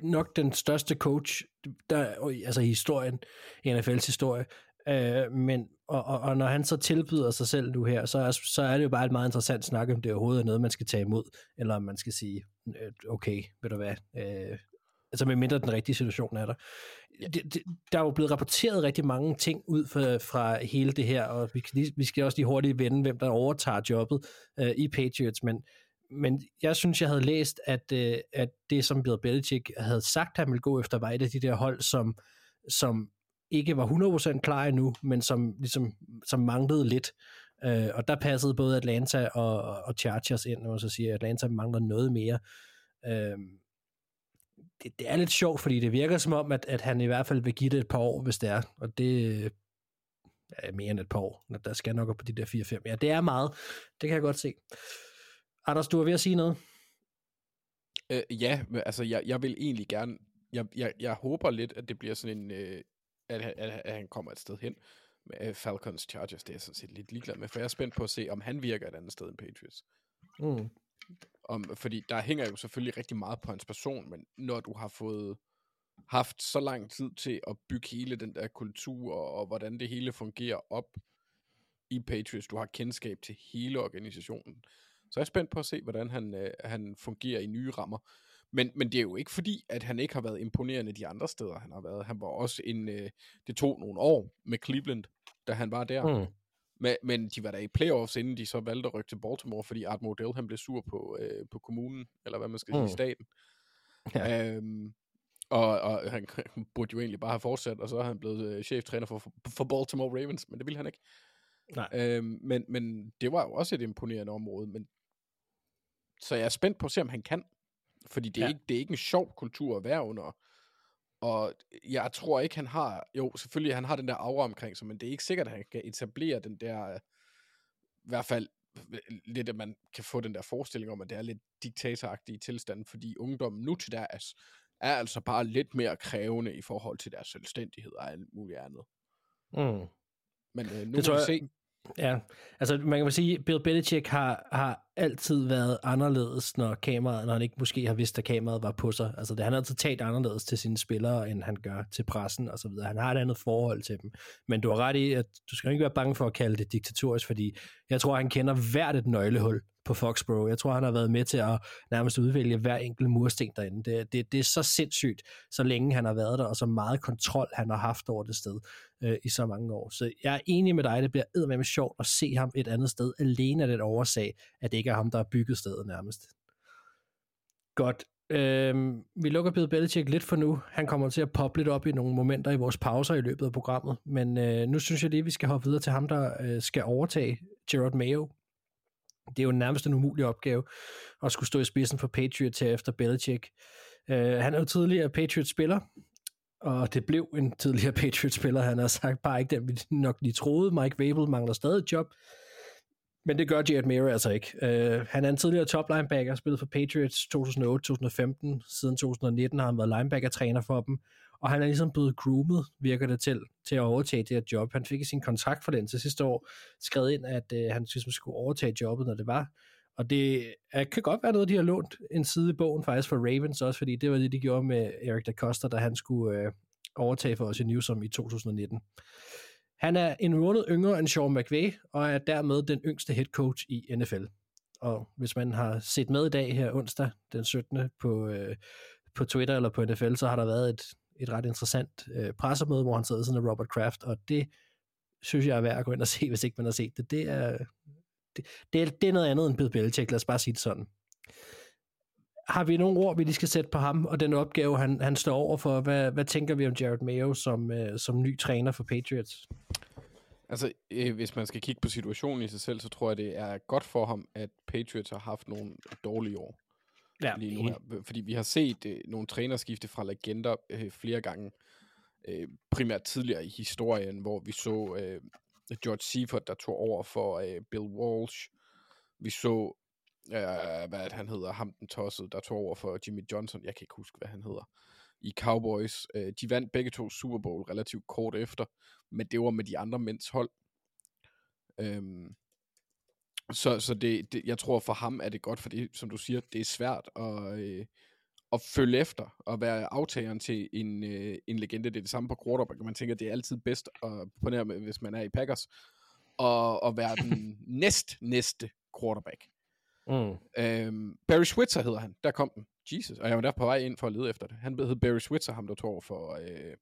nok den største coach, der, altså i historien, i NFL's historie. Øh, men, og, og, og når han så tilbyder sig selv nu her, så er, så er det jo bare et meget interessant snak, om det overhovedet er noget, man skal tage imod, eller om man skal sige, øh, okay, ved du hvad, øh, altså med mindre den rigtige situation er der. Det, det, der er jo blevet rapporteret rigtig mange ting ud fra, fra hele det her, og vi, kan lige, vi skal også lige hurtigt vende, hvem der overtager jobbet øh, i Patriots, men, men jeg synes, jeg havde læst, at, øh, at det, som Bill Belichick havde sagt, han ville gå efter, var et af de der hold, som, som ikke var 100% klar endnu, men som, ligesom, som manglede lidt. Øh, og der passede både Atlanta og, og Chargers ind, og så siger, at Atlanta mangler noget mere. Øh, det, det er lidt sjovt, fordi det virker som om, at, at han i hvert fald vil give det et par år, hvis det er. Og det er mere end et par år. Der skal nok op på de der 4-5. Ja, det er meget. Det kan jeg godt se. Anders, du er ved at sige noget? Øh, ja, altså jeg, jeg vil egentlig gerne, jeg, jeg, jeg håber lidt, at det bliver sådan en, øh, at, han- at, at han kommer et sted hen. Med øh, Falcons Chargers, det er jeg sådan set lidt ligeglad med, for jeg er spændt på at se, om han virker et andet sted end Patriots. Mm. Om, fordi der hænger jo selvfølgelig rigtig meget på hans person, men når du har fået haft så lang tid til at bygge hele den der kultur, og, og hvordan det hele fungerer op i Patriots, du har kendskab til hele organisationen, så er jeg spændt på at se, hvordan han, øh, han fungerer i nye rammer. Men, men det er jo ikke fordi, at han ikke har været imponerende de andre steder, han har været. Han var også en, øh, det tog nogle år med Cleveland, da han var der. Mm. Men, men de var der i playoffs, inden de så valgte at rykke til Baltimore, fordi Art Modell han blev sur på, øh, på kommunen, eller hvad man skal Mm. sige, staten. Ja. Øhm, og, og han burde jo egentlig bare have fortsat, og så er han blevet øh, cheftræner for, for Baltimore Ravens, men det ville han ikke. Nej. Øhm, men, men det var jo også et imponerende område, men så jeg er spændt på at se, om han kan. Fordi det er, Ja. ikke, det er ikke en sjov kultur at være under. Og jeg tror ikke, han har... Jo, selvfølgelig, han har den der aura omkring sig, men det er ikke sikkert, at han kan etablere den der... øh, I hvert fald lidt, at man kan få den der forestilling om, at det er lidt diktatoragtige tilstand, fordi ungdommen nu til deres er altså bare lidt mere krævende i forhold til deres selvstændighed og alt muligt andet. Mm. Men øh, nu Det tror må vi jeg- se. Ja, altså man kan vel sige, Bill Belichick har, har altid været anderledes, når kameraet, når han ikke måske har vidst, at kameraet var på sig. Altså det, han har altid talt anderledes til sine spillere, end han gør til pressen og så videre. Han har et andet forhold til dem. Men du har ret i, at du skal ikke være bange for at kalde det diktatorisk, fordi jeg tror, han kender hvert et nøglehul på Foxborough. Jeg tror, han har været med til at nærmest udvælge hver enkelt mursten derinde. Det, det, det er så sindssygt, så længe han har været der, og så meget kontrol han har haft over det sted øh, i så mange år. Så jeg er enig med dig, det bliver eddermame sjovt at se ham et andet sted, alene af den oversag, at det ikke er ham, der har bygget stedet nærmest. Godt. Øhm, vi lukker Bill Belichick lidt for nu. Han kommer til at poppe lidt op i nogle momenter i vores pauser i løbet af programmet, men øh, nu synes jeg lige, vi skal hoppe videre til ham, der øh, skal overtage Gerard Mayo. Det er jo nærmest en umulig opgave at skulle stå i spidsen for Patriots her efter Belichick. Uh, han er jo tidligere Patriots-spiller, og det blev en tidligere Patriots-spiller. Han har sagt bare ikke den, vi nok lige troede. Mike Vrabel mangler stadig et job. Men det gør Jared Mayer altså ikke. Uh, han er en tidligere top linebacker, spillet for Patriots 2008-2015. Siden 2019 har han været linebacker-træner for dem. Og han er ligesom blevet groomet, virker det til, til at overtage det her job. Han fik i sin kontrakt for den til sidste år skrevet ind, at øh, han ligesom skulle overtage jobbet, når det var. Og det er, kan godt være noget, de har lånt en side i bogen faktisk for Ravens også, fordi det var det, de gjorde med Eric da Costa, da han skulle øh, overtage for os i Newsom i 2019. Han er en måned yngre end Sean McVay, og er dermed den yngste head coach i NFL. og hvis man har set med i dag her onsdag den 17. på, øh, på Twitter eller på NFL, så har der været et, et ret interessant øh, pressemøde, hvor han sidder sådan med Robert Kraft, og det synes jeg er værd at gå ind og se, hvis ikke man har set det. Det er, det, det er, det er noget andet end Bill Belichick, lad os bare sige det sådan. Har vi nogle ord, vi lige skal sætte på ham, og den opgave, han, han står over for? Hvad, hvad tænker vi om Jared Mayo som, øh, som ny træner for Patriots? Altså, øh, hvis man skal kigge på situationen i sig selv, så tror jeg, det er godt for ham, at Patriots har haft nogle dårlige år. Ja, lige nu her. Fordi vi har set øh, nogle trænerskifte fra legender øh, flere gange. Øh, primært tidligere i historien, hvor vi så øh, George Seifert, der tog over for øh, Bill Walsh. Vi så, øh, hvad han hedder, ham den tossede, der tog over for Jimmy Johnson. Jeg kan ikke huske, hvad han hedder. I Cowboys. Øh, de vandt begge to Super Bowl relativt kort efter, men det var med de andre mænds hold. Øhm, så så det, det, jeg tror for ham er det godt, for det, som du siger, det er svært at, øh, at følge efter og være aftageren til en, øh, en legende. Det er det samme på quarterback, man tænker, det er altid bedst, at, på nær, hvis man er i Packers, og at være den næst næste quarterback. Mm. Øhm, Barry Switzer hedder han, der kom den. Jesus, og jeg var der på vej ind for at lede efter det. Han hed Barry Switzer, ham der tog over for, øh,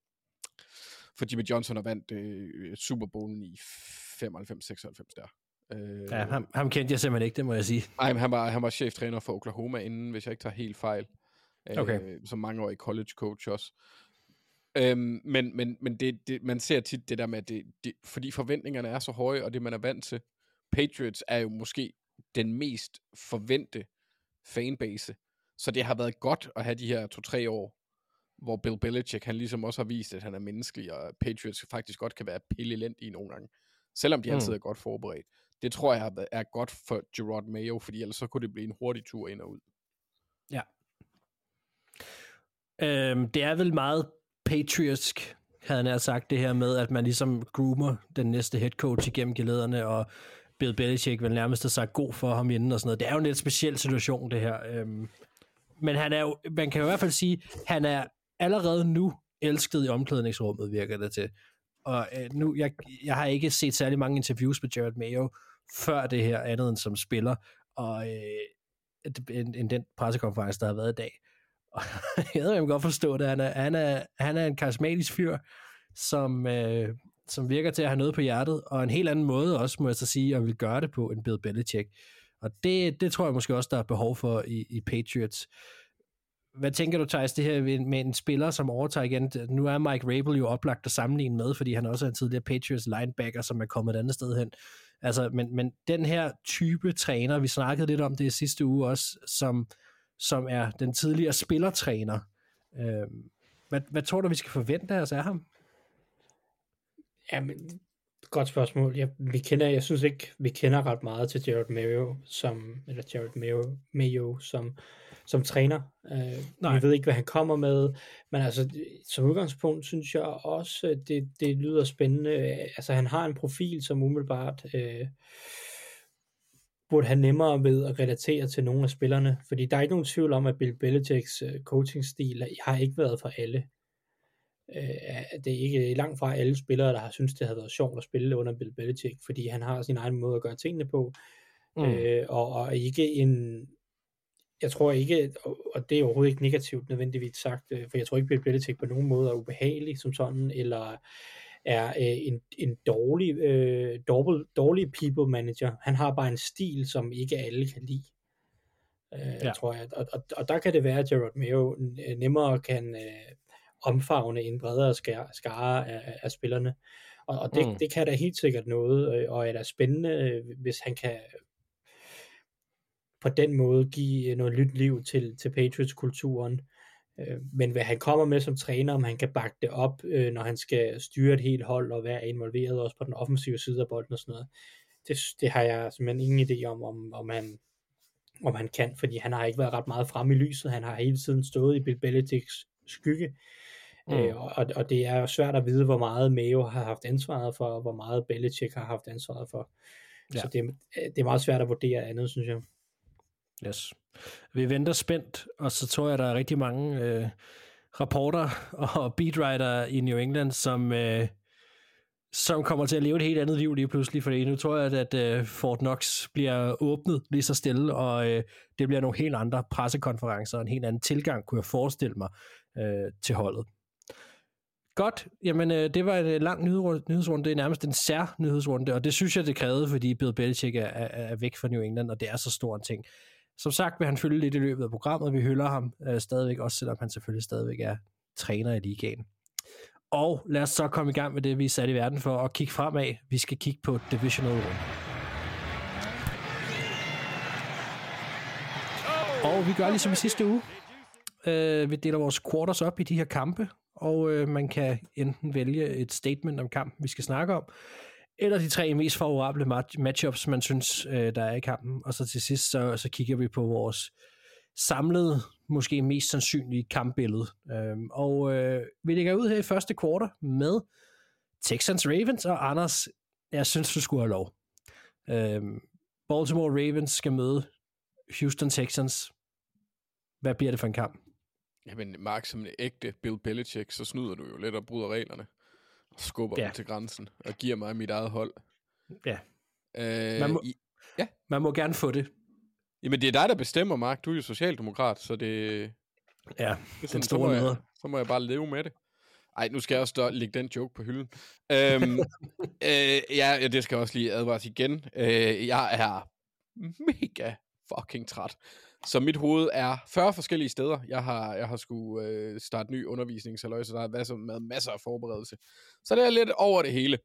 for Jimmy Johnson og vandt øh, Super Bowlen i 95-96 der. Øh, ja, ham, ham kendte jeg simpelthen ikke, det må jeg sige. Nej, han var, han var cheftræner for Oklahoma inden, hvis jeg ikke tager helt fejl. Okay. Øh, som mange år i college coach også. Øhm, men men, men det, det, man ser tit det der med, at det, det, fordi forventningerne er så høje, og det man er vant til. Patriots er jo måske den mest forvente fanbase. Så det har været godt at have de her to-tre år, hvor Bill Belichick, han ligesom også har vist, at han er menneskelig, og Patriots faktisk godt kan være pillelendige nogle gange. Selvom de mm. altid er godt forberedt. Det tror jeg er godt for Gerard Mayo, fordi ellers så kunne det blive en hurtig tur ind og ud. Ja. Øhm, det er vel meget patriotsk, havde han sagt det her med, at man ligesom groomer den næste head coach igennem gelederne, og Bill Belichick vil nærmest have sagt god for ham inden og sådan noget. Det er jo en lidt speciel situation, det her. Øhm, men han er jo, man kan jo i hvert fald sige, han er allerede nu elsket i omklædningsrummet, virker det til. Og øh, nu, jeg, jeg har ikke set særlig mange interviews med Jared Mayo før det her, andet end som spiller, og øh, end, end den pressekonference, der har været i dag. Og jeg ved, jeg kan godt forstå det. Han er, han er, han er en karismatisk fyr, som, øh, som virker til at have noget på hjertet, og en helt anden måde også, må jeg så sige, at vil gøre det på en Bill Belichick. Og det, det tror jeg måske også, der er behov for i, i Patriots. Hvad tænker du, Thijs, det her med en spiller, som overtager igen? Nu er Mike Rabel jo oplagt at sammenligne med, fordi han også er en tidligere Patriots linebacker, som er kommet et andet sted hen. Altså, men, men den her type træner, vi snakkede lidt om det sidste uge også, som, som er den tidligere spillertræner. Øh, hvad, hvad tror du, vi skal forvente af os af ham? Jamen, godt spørgsmål. Jeg, vi kender, jeg synes ikke, vi kender ret meget til Jared Mayo som, eller Jared Mayo, Mayo som, som træner. Øh, Nej. Vi ved ikke, hvad han kommer med, men altså, som udgangspunkt synes jeg også, det, det lyder spændende. Altså, han har en profil, som umiddelbart øh, burde have nemmere ved at relatere til nogle af spillerne, fordi der er ikke nogen tvivl om, at Bill Belichicks øh, coachingstil har ikke været for alle. Øh, det er ikke langt fra alle spillere, der har synes det havde været sjovt at spille under Bill Belichick, fordi han har sin egen måde at gøre tingene på, mm. øh, og, og ikke en, jeg tror ikke, og det er overhovedet ikke negativt nødvendigvis sagt, øh, for jeg tror ikke, Bill Belichick på nogen måde er ubehagelig som sådan, eller er øh, en, en dårlig, øh, dårlig, dårlig people manager. Han har bare en stil, som ikke alle kan lide. Øh, ja. tror jeg. Og, og, og der kan det være, at Gerard Mayo nemmere kan øh, omfavne en bredere skare, skare af, af spillerne. Og, og det, mm. det kan da helt sikkert noget, og er da spændende, hvis han kan på den måde give noget nyt liv til, til Patriots-kulturen. Øh, men hvad han kommer med som træner, om han kan bakke det op, når han skal styre et helt hold og være involveret også på den offensive side af bolden og sådan noget, det, det har jeg simpelthen ingen idé om, om, om han om han kan, fordi han har ikke været ret meget frem i lyset, han har hele tiden stået i Bill Belichicks skygge, Mm. Øh, og, og det er jo svært at vide, hvor meget Mayo har haft ansvaret for, og hvor meget Belichick har haft ansvaret for. Ja. Så det, det er meget svært at vurdere andet, synes jeg. Yes. Vi venter spændt, og så tror jeg, der er rigtig mange øh, rapporter og beatwriter i New England, som, øh, som kommer til at leve et helt andet liv lige pludselig, fordi nu tror jeg, at, at Fort Knox bliver åbnet lige så stille, og øh, det bliver nogle helt andre pressekonferencer og en helt anden tilgang, kunne jeg forestille mig, øh, til holdet. Godt, jamen øh, det var en øh, lang nyhedsrunde, det er nærmest en sær nyhedsrunde, og det synes jeg, det krævede, fordi Bill Belichick er, er, er væk fra New England, og det er så stor en ting. Som sagt vil han følge lidt i løbet af programmet, vi hylder ham øh, stadigvæk, også selvom han selvfølgelig stadigvæk er træner i ligaen. Og lad os så komme i gang med det, vi er sat i verden for at kigge fremad. Vi skal kigge på divisional Run. Og vi gør ligesom i sidste uge. Øh, vi deler vores quarters op i de her kampe, og øh, man kan enten vælge et statement om kampen, vi skal snakke om, eller de tre mest favorable matchups, man synes, øh, der er i kampen. Og så til sidst, så, så kigger vi på vores samlede, måske mest sandsynlige kampbillede. Øhm, og øh, vi lægger ud her i første kvartal med Texans Ravens, og Anders, jeg synes, du skulle have lov. Øhm, Baltimore Ravens skal møde Houston Texans. Hvad bliver det for en kamp? Jamen, Mark, som en ægte Bill Belichick, så snyder du jo lidt og bryder reglerne. Skubber Ja. ja. dem til grænsen og giver mig mit eget hold. Ja, Øh, Man må- i, man må gerne få det. jamen, det er dig, der bestemmer, Mark. Du er jo socialdemokrat, så det, det Ja, er den sådan, så, store må jeg, så må jeg bare leve med det. Ej, nu skal jeg også lægge den joke på hylden. Øhm, øh, ja, ja, det skal også lige advares igen. Øh, jeg er mega fucking træt. Så mit hoved er 40 forskellige steder. Jeg har, jeg har skulle øh, starte ny undervisning, så der har været masser af forberedelse. Så det er lidt over det hele.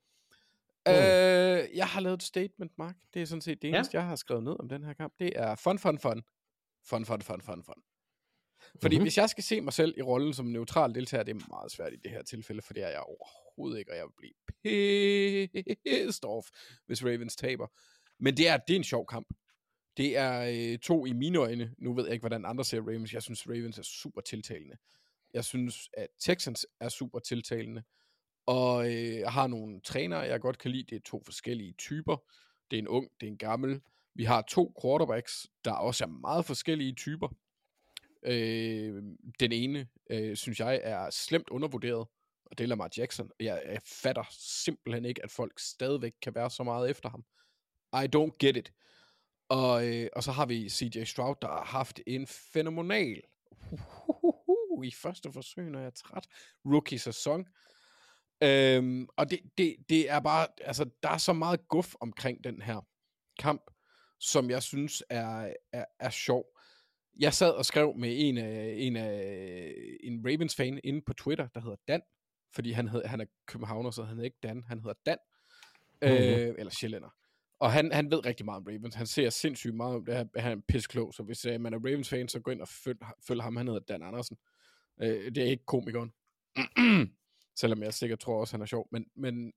Mm. Øh, jeg har lavet et statement, Mark. Det er sådan set det Ja. eneste, jeg har skrevet ned om den her kamp. Det er fun, fun, fun. Fun, fun, fun, fun, fun. Fordi Mhm. mm-hmm. hvis jeg skal se mig selv i rollen som neutral deltager, det er meget svært i det her tilfælde, for det er jeg overhovedet ikke, og jeg vil blive pissed off, hvis Ravens taber. Men det er, det er en sjov kamp. Det er øh, to i mine øjne. Nu ved jeg ikke, hvordan andre ser Ravens. Jeg synes, Ravens er super tiltalende. Jeg synes, at Texans er super tiltalende. Og øh, har nogle trænere, jeg godt kan lide. Det er to forskellige typer. Det er en ung, det er en gammel. Vi har to quarterbacks, der også er meget forskellige typer. Øh, den ene, øh, synes jeg, er slemt undervurderet, og det er Lamar Jackson. Jeg, jeg fatter simpelthen ikke, at folk stadigvæk kan være så meget efter ham. I don't get it. Og, øh, og så har vi CJ Stroud, der har haft en fænomenal i første forsøg, når jeg er træt, rookie-sæson. Øhm, og det, det, det er bare, altså, der er så meget guf omkring den her kamp, som jeg synes er, er, er sjov. Jeg sad og skrev med en af, en af en Ravens-fan inde på Twitter, der hedder Dan, fordi han, hed, han er københavner, så han hedder ikke Dan, han hedder Dan, Mhm. øh, eller sjællænder. Og han, han ved rigtig meget om Ravens. Han ser sindssygt meget om det her. Han er pisklog, så hvis uh, man er Ravens-fan, så gå ind og følg, følg ham. Han hedder Dan Andersen. Uh, det er ikke komikeren. Selvom jeg sikkert tror også, han er sjov. Men, men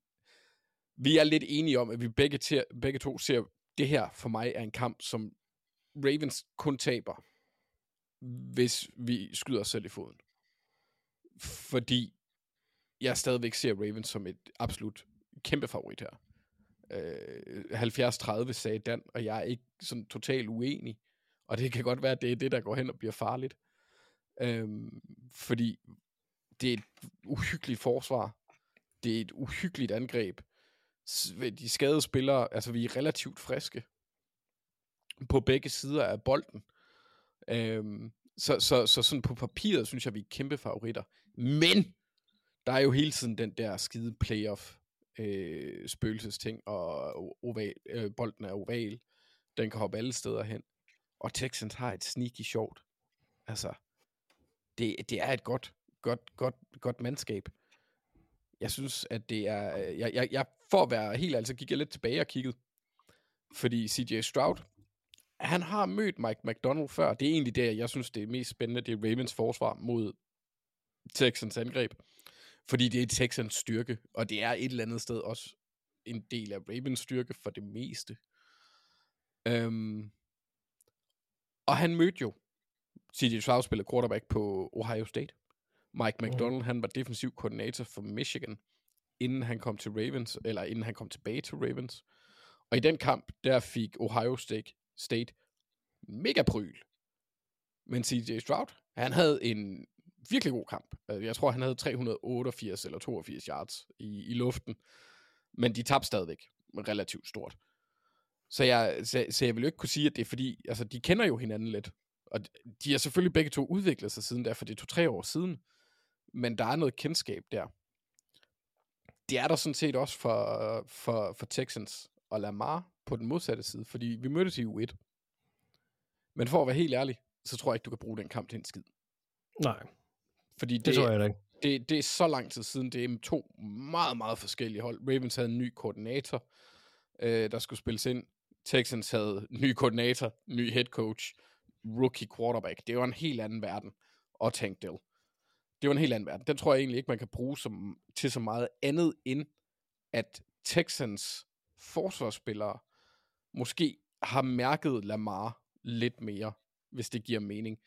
vi er lidt enige om, at vi begge, til, begge to ser, det her for mig er en kamp, som Ravens kun taber, hvis vi skyder os selv i foden. Fordi jeg stadigvæk ser Ravens som et absolut kæmpe favorit her. Øh, 70-30 sagde Dan, og jeg er ikke sådan totalt uenig. Og det kan godt være, at det er det, der går hen og bliver farligt. Øhm, fordi det er et uhyggeligt forsvar. Det er et uhyggeligt angreb. De skadede spillere, altså vi er relativt friske på begge sider af bolden. Øhm, så, så, så sådan på papiret synes jeg, vi er kæmpe favoritter. Men der er jo hele tiden den der skide playoff øh, spøgelsesting, og oval, øh, bolden er oval. Den kan hoppe alle steder hen. Og Texans har et sneaky sjovt. Altså, det, det er et godt, godt, godt, godt mandskab. Jeg synes, at det er... Øh, jeg, jeg, jeg, for at være helt altså gik jeg lidt tilbage og kiggede. Fordi CJ Stroud, han har mødt Mike McDonald før. Det er egentlig det, jeg synes, det er mest spændende. Det er Ravens forsvar mod Texans angreb. Fordi det er Texans styrke, og det er et eller andet sted også en del af Ravens styrke for det meste. Øhm, og han mødte jo C.J. Stroud spiller quarterback på Ohio State. Mike McDonald, han var defensiv koordinator for Michigan, inden han kom til Ravens, eller inden han kom tilbage til Ravens. Og i den kamp, der fik Ohio State, State mega pryl. Men C.J. Stroud, han havde en virkelig god kamp. Øh, jeg tror, han havde 388 eller 82 yards i, i luften. Men de tabte stadigvæk relativt stort. Så jeg, så, så jeg vil jo ikke kunne sige, at det er fordi, altså de kender jo hinanden lidt. Og de har selvfølgelig begge to udviklet sig siden der, for det er to-tre år siden. Men der er noget kendskab der. Det er der sådan set også for, for, for Texans og Lamar på den modsatte side, fordi vi mødtes i U1. Men for at være helt ærlig, så tror jeg ikke, du kan bruge den kamp til en skid. Nej, fordi det, det tror jeg da ikke. det, det er så lang tid siden. Det er to meget, meget forskellige hold. Ravens havde en ny koordinator, øh, der skulle spilles ind. Texans havde ny koordinator, ny head coach, rookie quarterback. Det var en helt anden verden. Og Tank Dell. Det var en helt anden verden. Den tror jeg egentlig ikke, man kan bruge som, til så meget andet end, at Texans forsvarsspillere måske har mærket Lamar lidt mere, hvis det giver mening.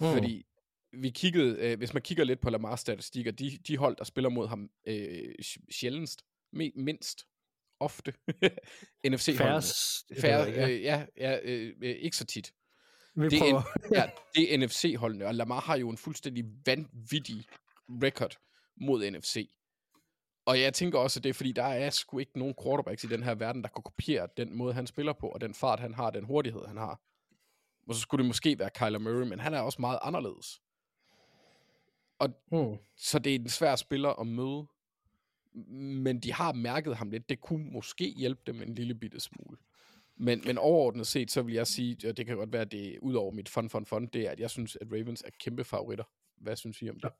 Mm. Fordi vi kiggede, øh, hvis man kigger lidt på Lamars statistikker, de, de hold, der spiller mod ham øh, sj- sjældent, me, mindst, ofte, NFC-holdene. Færres, Færre, øh, ja, ja øh, øh, ikke så tit. Vi Det er, ja, det er NFC-holdene, og Lamar har jo en fuldstændig vanvittig record mod NFC. Og jeg tænker også, at det er fordi, der er sgu ikke nogen quarterbacks i den her verden, der kan kopiere den måde, han spiller på, og den fart, han har, den hurtighed, han har. Og så skulle det måske være Kyler Murray, men han er også meget anderledes. Mm. Så det er en svær spiller at møde. Men de har mærket ham lidt. Det kunne måske hjælpe dem en lille bitte smule. Men, men overordnet set, så vil jeg sige, og det kan godt være, at det ud over mit fun, fun, fun, det er, at jeg synes, at Ravens er kæmpe favoritter. Hvad synes I om det?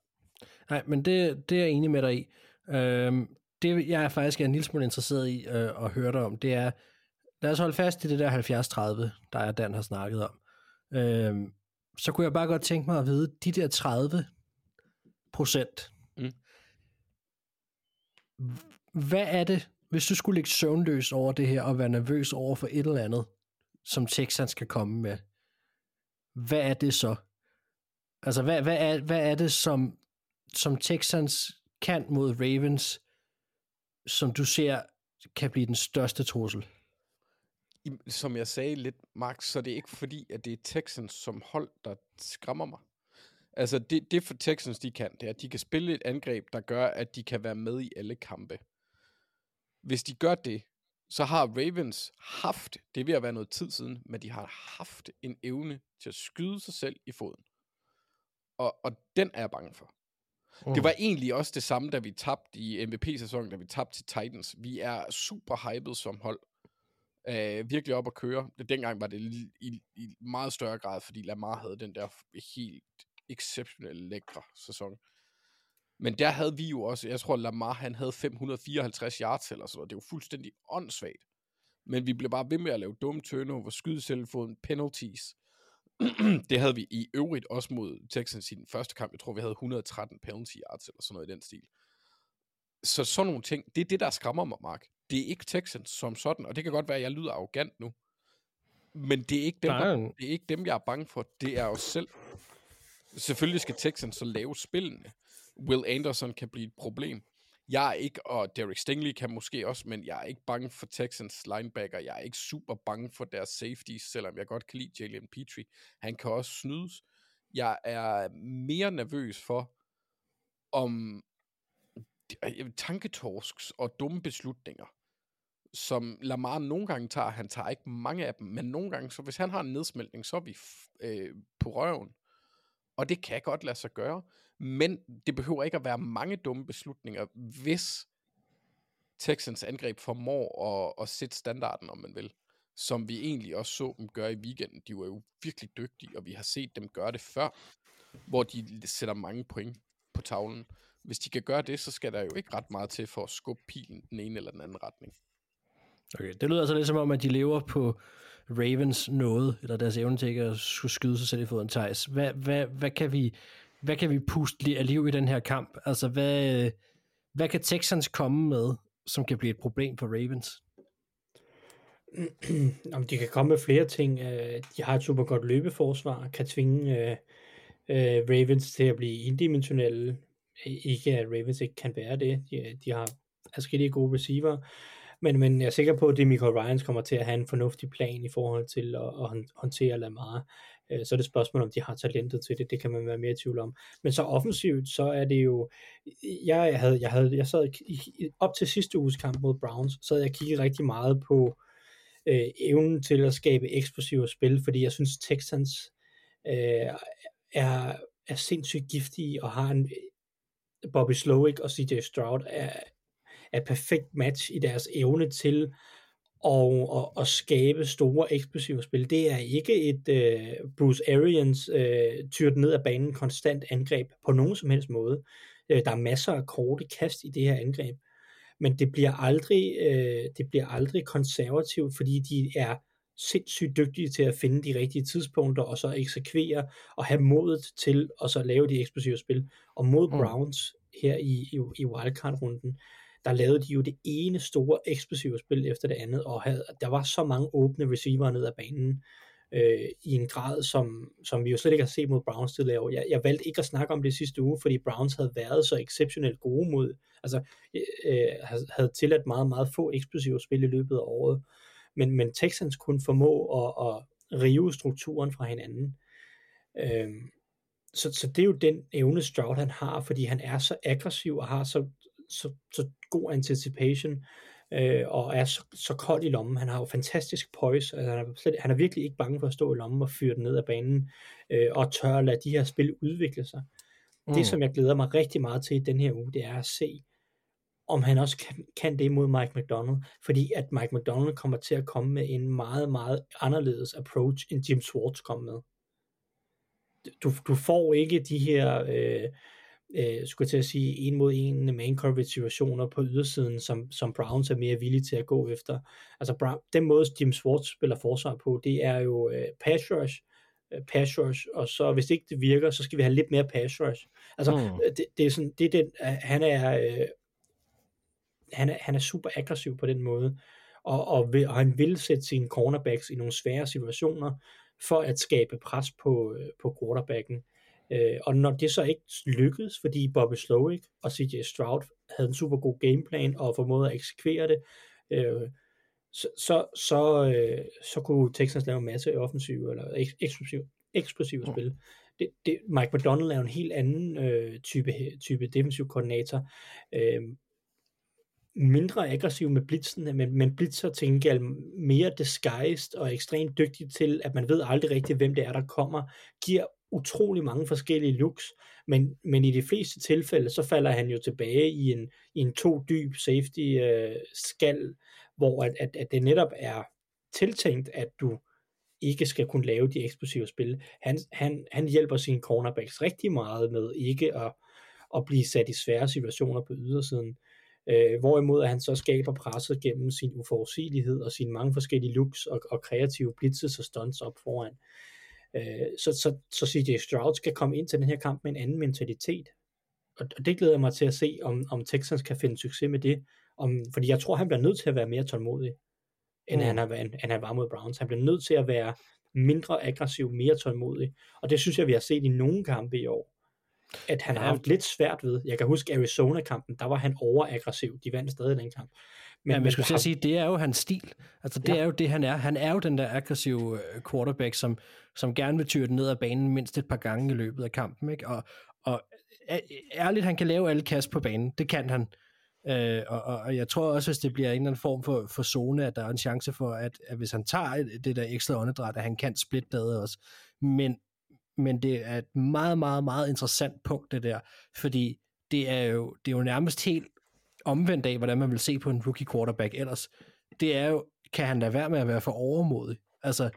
Nej, men det, det er jeg enig med dig i. Øhm, det, jeg er faktisk en lille smule interesseret i øh, at høre dig om, det er, lad os holde fast i det der 70-30, der er Dan har snakket om. Øhm, så kunne jeg bare godt tænke mig at vide, de der 30 procent, Mm. hvad er det, hvis du skulle ligge søvnløs over det her, og være nervøs over for et eller andet, som Texans skal komme med, hvad er det så? Altså, hvad, hvad, er, hvad er det, som, som Texans kan mod Ravens, som du ser kan blive den største trussel? Som jeg sagde lidt, Max, så er det ikke fordi, at det er Texans som hold, der skræmmer mig. Altså, det, det for Texans, de kan, det er, at de kan spille et angreb, der gør, at de kan være med i alle kampe. Hvis de gør det, så har Ravens haft, det ved at være noget tid siden, men de har haft en evne til at skyde sig selv i foden. Og, og den er jeg bange for. Mm. Det var egentlig også det samme, da vi tabte i MVP-sæsonen, da vi tabte til Titans. Vi er super hyped som hold. Øh, virkelig op at køre. Det, dengang var det i, i meget større grad, fordi Lamar havde den der helt exceptionelle lækre sæson. Men der havde vi jo også, jeg tror Lamar han havde 554 yards eller sådan noget. Det var fuldstændig åndssvagt. Men vi blev bare ved med at lave dumme turnover, skyde selv foden, penalties. det havde vi i øvrigt også mod Texans i den første kamp. Jeg tror, vi havde 113 penalty yards eller sådan noget i den stil. Så sådan nogle ting, det er det, der skræmmer mig, Mark. Det er ikke Texans som sådan, og det kan godt være, at jeg lyder arrogant nu. Men det er ikke dem, Der er det er ikke dem jeg er bange for. Det er os selv. Selvfølgelig skal Texans så lave spillene. Will Anderson kan blive et problem. Jeg er ikke, og Derek Stingley kan måske også, men jeg er ikke bange for Texans linebacker. Jeg er ikke super bange for deres safeties, selvom jeg godt kan lide Jalen Petrie. Han kan også snydes. Jeg er mere nervøs for, om tanketorks tanketorsks og dumme beslutninger, som Lamar nogle gange tager. Han tager ikke mange af dem, men nogle gange, så hvis han har en nedsmeltning, så er vi f- øh, på røven. Og det kan godt lade sig gøre, men det behøver ikke at være mange dumme beslutninger, hvis Texans angreb formår at, at sætte standarden, om man vil. Som vi egentlig også så dem gøre i weekenden. De var jo virkelig dygtige, og vi har set dem gøre det før, hvor de sætter mange point på tavlen. Hvis de kan gøre det, så skal der jo ikke ret meget til for at skubbe pilen den ene eller den anden retning. Okay, det lyder altså lidt som om, at de lever på Ravens noget, eller deres evne til ikke at skulle skyde sig selv i foden, Thijs. Hvad, hvad, hvad, kan vi, hvad kan vi puste af liv i den her kamp? Altså, hvad, hvad kan Texans komme med, som kan blive et problem for Ravens? Om de kan komme med flere ting. Øh, de har et super godt løbeforsvar, kan tvinge øh, øh, Ravens til at blive indimensionelle. Ikke at Ravens ikke kan være det. De, de har forskellige gode receiver. Men, men jeg er sikker på, at Demico Ryans kommer til at have en fornuftig plan i forhold til at, at håndtere Lamar. Øh, så er det spørgsmål, om de har talentet til det. Det kan man være mere i tvivl om. Men så offensivt, så er det jo... Jeg, havde, jeg, havde, jeg sad i, op til sidste uges kamp mod Browns, så havde jeg kigget rigtig meget på øh, evnen til at skabe eksplosive spil, fordi jeg synes Texans øh, er, er sindssygt giftige og har en Bobby Slowick og CJ Stroud er, er perfekt match i deres evne til at, at, at skabe store eksplosive spil. Det er ikke et øh, Bruce Arians øh, tyrt ned ad banen konstant angreb på nogen som helst måde. Øh, der er masser af korte kast i det her angreb, men det bliver aldrig, øh, det bliver aldrig konservativt, fordi de er sindssygt dygtige til at finde de rigtige tidspunkter, og så eksekvere og have modet til at så lave de eksplosive spil. Og mod Mm. Browns her i, i, i wildcard-runden, der lavede de jo det ene store eksplosive spil efter det andet, og havde, der var så mange åbne receiver ned ad banen, øh, i en grad, som, som vi jo slet ikke har set mod Browns tidligere år. Jeg, jeg valgte ikke at snakke om det sidste uge, fordi Browns havde været så exceptionelt gode mod, altså øh, havde- tilladt meget, meget få eksplosive spil i løbet af året. Men, men Texans kunne formå at, at rive strukturen fra hinanden. Øh, så, så det er jo den evne Stroud han har, fordi han er så aggressiv og har så, så, så god anticipation, øh, og er så, så kold i lommen. Han har jo fantastisk poise, altså han, er slet, han er virkelig ikke bange for at stå i lommen og fyre den ned ad banen, øh, og tør at lade de her spil udvikle sig. Mm. Det, som jeg glæder mig rigtig meget til i den her uge, det er at se, om han også kan, kan det mod Mike McDonald, fordi at Mike McDonald kommer til at komme med en meget, meget anderledes approach, end Jim Schwartz kom med. Du, du får ikke de her, øh, øh, skulle jeg til at sige, en mod en man coverage situationer på ydersiden, som, som Browns er mere villige til at gå efter. Altså Brown, den måde Jim Schwartz spiller forsvar på, det er jo øh, pass rush, øh, pass rush, og så hvis ikke det virker, så skal vi have lidt mere pass rush. Altså, Mm. det, det er sådan, det er den, øh, han er, øh, han er, han er super aggressiv på den måde, og, og, vil, og han vil sætte sine cornerbacks i nogle svære situationer, for at skabe pres på, på quarterbacken. Øh, og når det så ikke lykkedes, fordi Bobby Slowick og CJ Stroud havde en super god gameplan og formåede at eksekvere det, øh, så, så, så, øh, så kunne Texans lave en masse offensive eller eks- eksplosive, eksplosive Mm. spil. Det, det, Mike McDonald er jo en helt anden øh, type, type defensiv koordinator. Øh, mindre aggressiv med blitzen, men, men blitzer til gengæld mere disguised og ekstremt dygtig til, at man ved aldrig rigtigt, hvem det er, der kommer, giver utrolig mange forskellige looks, men, men i de fleste tilfælde, så falder han jo tilbage i en, i en to dyb safety øh, skal, hvor at, at, at det netop er tiltænkt, at du ikke skal kunne lave de eksplosive spil. Han, han, han hjælper sine cornerbacks rigtig meget med ikke at, at blive sat i svære situationer på ydersiden. Øh, hvorimod at han så skaber presset gennem sin uforudsigelighed og sine mange forskellige looks og, og kreative blitzes og stunts op foran. Øh, så, så, så CJ Stroud skal komme ind til den her kamp med en anden mentalitet. Og, og det glæder jeg mig til at se, om, om Texans kan finde succes med det. Om, fordi jeg tror, han bliver nødt til at være mere tålmodig, end, Mm. han, har, været- end han var mod Browns. Han bliver nødt til at være mindre aggressiv, mere tålmodig. Og det synes jeg, vi har set i nogle kampe i år. At han har Ja. haft lidt svært ved. Jeg kan huske Arizona-kampen, der var han overaggressiv. De vandt stadig den kamp. Men, ja, men jeg skulle sige, det er jo hans stil. Altså, det ja. Er jo det, han er. Han er jo den der aggressive øh, quarterback, som, som gerne vil tyre den ned ad banen mindst et par gange i løbet af kampen. Ikke? Og, og æ- ærligt, han kan lave alle kast på banen. Det kan han. Øh, og, og, jeg tror også, hvis det bliver en eller anden form for, for zone, at der er en chance for, at, at hvis han tager det der ekstra åndedræt, at han kan splitte det også. Men, men det er et meget, meget, meget interessant punkt, det der. Fordi det er jo, det er jo nærmest helt omvendt af, hvordan man vil se på en rookie quarterback ellers. Det er jo, kan han lade være med at være for overmodig? Altså,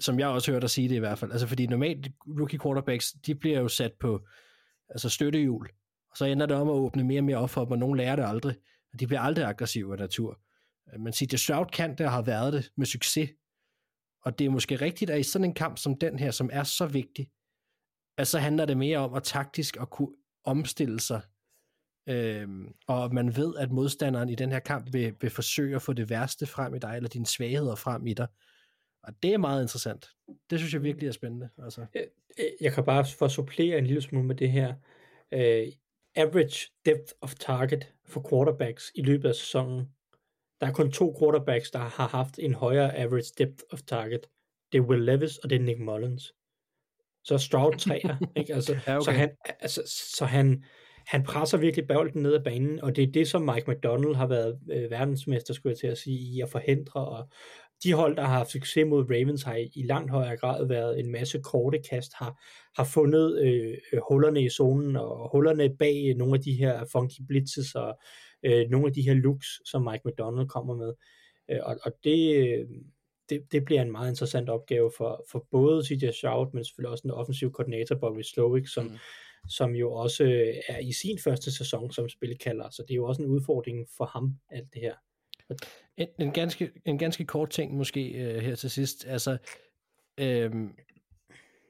som jeg også hørte dig sige det i hvert fald. Altså, fordi normalt rookie quarterbacks, de bliver jo sat på altså støttehjul, og så ender det om at åbne mere og mere op for dem, og nogen lærer det aldrig. Og de bliver aldrig aggressive af natur. Men CJ Stroud kan det og har været det med succes. Og det er måske rigtigt, at i sådan en kamp som den her, som er så vigtig, at så handler det mere om at taktisk at kunne omstille sig Øhm, og man ved, at modstanderen i den her kamp vil, vil forsøge at få det værste frem i dig, eller dine svagheder frem i dig. Og det er meget interessant. Det synes jeg virkelig er spændende. Altså. Øh, jeg kan bare for at supplere en lille smule med det her. Uh, average depth of target for quarterbacks i løbet af sæsonen Der er kun to quarterbacks, der har haft en højere average depth of target. Det er Will Levis, og det er Nick Mullins. Så Stroud træer, ikke? Altså, Ja, okay. Så, han, altså, så han, han presser virkelig bolden ned ad banen, og det er det, som Mike McDonald har været øh, verdensmester, skulle jeg til at sige, i at forhindre, og de hold, der har haft succes mod Ravens, har i, i langt højere grad været en masse korte kast, har, har fundet øh, øh hullerne i zonen, og hullerne bag nogle af de her funky blitzes, og øh, nogle af de her looks, som Mike McDonald kommer med. Øh, og, og det, øh, det, det bliver en meget interessant opgave for, for både CJ Stroud, men selvfølgelig også den offensive koordinator Bobby Slowick, som, mm som jo også øh, er i sin første sæson som spilkalder, så det er jo også en udfordring for ham, alt det her. En, en, ganske, en ganske kort ting måske øh, her til sidst. Altså, øh,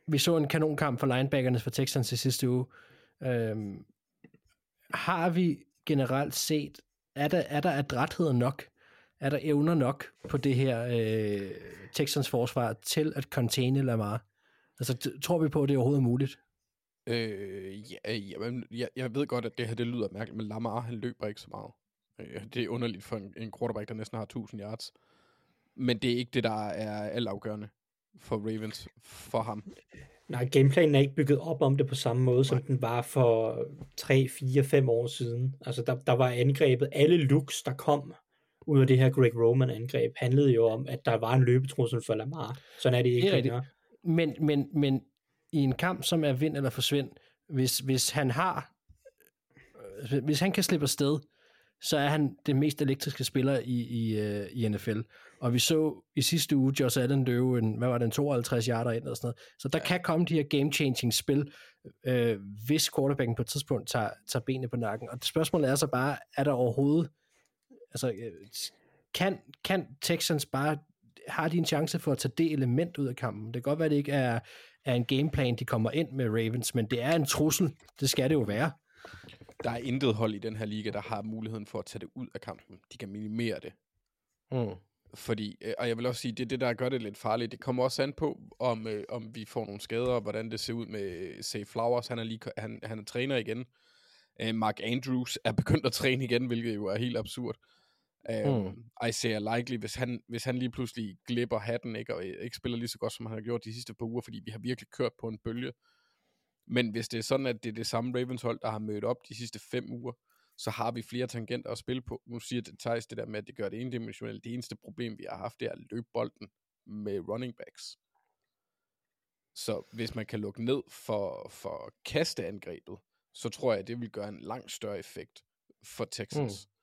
vi så en kanonkamp for linebackerne for Texans i sidste uge. Øh, har vi generelt set, er der, er der adrætheder nok? Er der evner nok på det her øh, Texans forsvar til at containe Lamar? Altså, t- tror vi på, at det overhovedet muligt? Øh, ja, ja, men jeg, jeg ved godt, at det her det lyder mærkeligt, men Lamar, han løber ikke så meget. Øh, det er underligt for en, en quarterback, der næsten har 1000 yards. Men det er ikke det, der er altafgørende for Ravens, for ham. Nej, gameplanen er ikke bygget op om det på samme måde, som den var for 3, 4, 5 år siden. Altså, der, der var angrebet, alle looks, der kom ud af det her Greg Roman-angreb, handlede jo om, at der var en løbetrussel for Lamar. Sådan er det ikke Det er længere. Men, men, men i en kamp, som er vind eller forsvind, hvis, hvis han har, øh, hvis han kan slippe afsted, så er han den mest elektriske spiller i, i, uh, i NFL. Og vi så i sidste uge Josh Allen løbe en, hvad var det, en 52 yarder ind og sådan noget. Så der ja. kan komme de her game-changing spil, øh, hvis quarterbacken på et tidspunkt tager, tager benene på nakken. Og spørgsmålet er så bare, er der overhovedet, altså, øh, kan, kan Texans bare, har de en chance for at tage det element ud af kampen? Det kan godt være, at det ikke er, er en gameplan, de kommer ind med Ravens, men det er en trussel. Det skal det jo være. Der er intet hold i den her liga, der har muligheden for at tage det ud af kampen. De kan minimere det. Mm. Fordi, øh, og jeg vil også sige, det er det, der gør det lidt farligt. Det kommer også an på, om, øh, om vi får nogle skader, og hvordan det ser ud med Say Flowers. Han er, lige, han, han er træner igen. Øh, Mark Andrews er begyndt at træne igen, hvilket jo er helt absurd. Øh, Mm. Isaiah Likely, hvis han, hvis han lige pludselig glipper hatten, ikke, og ikke spiller lige så godt, som han har gjort de sidste par uger, fordi vi har virkelig kørt på en bølge. Men hvis det er sådan, at det er det samme Ravens hold, der har mødt op de sidste fem uger, så har vi flere tangenter at spille på. Nu siger det Thijs det der med, at det gør det endimensionelt. Det eneste problem, vi har haft, det er at løbe bolden med running backs. Så hvis man kan lukke ned for, for kasteangrebet, så tror jeg, at det vil gøre en langt større effekt for Texans mm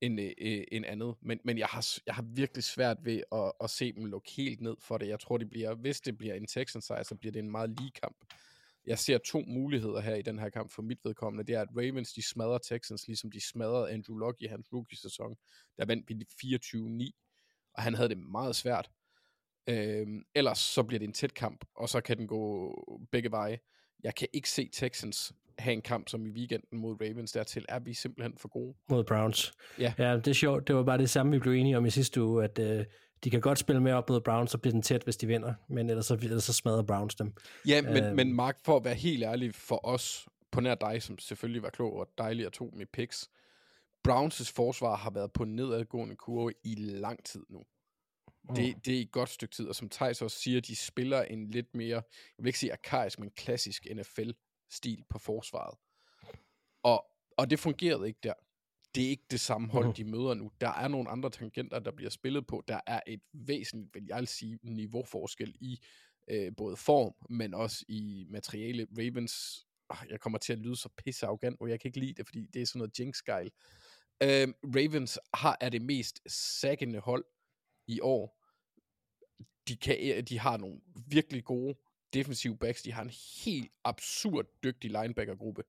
end, øh, øh, end andet. Men, men jeg, har, jeg har virkelig svært ved at, at se dem lukke helt ned for det. Jeg tror, det bliver, hvis det bliver en Texans sejr, så bliver det en meget lige kamp. Jeg ser to muligheder her i den her kamp for mit vedkommende. Det er, at Ravens de smadrer Texans, ligesom de smadrede Andrew Luck i hans rookie-sæson. Der vandt vi 24-9, og han havde det meget svært. Øhm, ellers så bliver det en tæt kamp, og så kan den gå begge veje. Jeg kan ikke se Texans have en kamp som i weekenden mod Ravens. Dertil er vi simpelthen for gode. mod Browns. Ja. ja, det er sjovt. Det var bare det samme, vi blev enige om i sidste uge, at øh, de kan godt spille med op mod Browns, så bliver den tæt, hvis de vinder, men ellers så, ellers så smadrer Browns dem. Ja, men, Øhm. men Mark, for at være helt ærlig for os, på nær dig, som selvfølgelig var klog og dejlig at tog med picks, Browns' forsvar har været på en nedadgående kurve i lang tid nu. Det, det er et godt stykke tid, og som Thijs også siger, de spiller en lidt mere, jeg vil ikke sige arkaisk, men klassisk NFL-stil på forsvaret. Og, og det fungerede ikke der. Det er ikke det samme hold, Mhm. de møder nu. Der er nogle andre tangenter, der bliver spillet på. Der er et væsentligt, vil jeg sige, niveauforskel i øh, både form, men også i materiale. Ravens, øh, jeg kommer til at lyde så pisse arrogant, og jeg kan ikke lide det, fordi det er sådan noget jinx -gejl. Øh, Ravens har, er det mest saggende hold i år. De, kan, de har nogle virkelig gode defensive backs. De har en helt absurd dygtig linebackergruppe.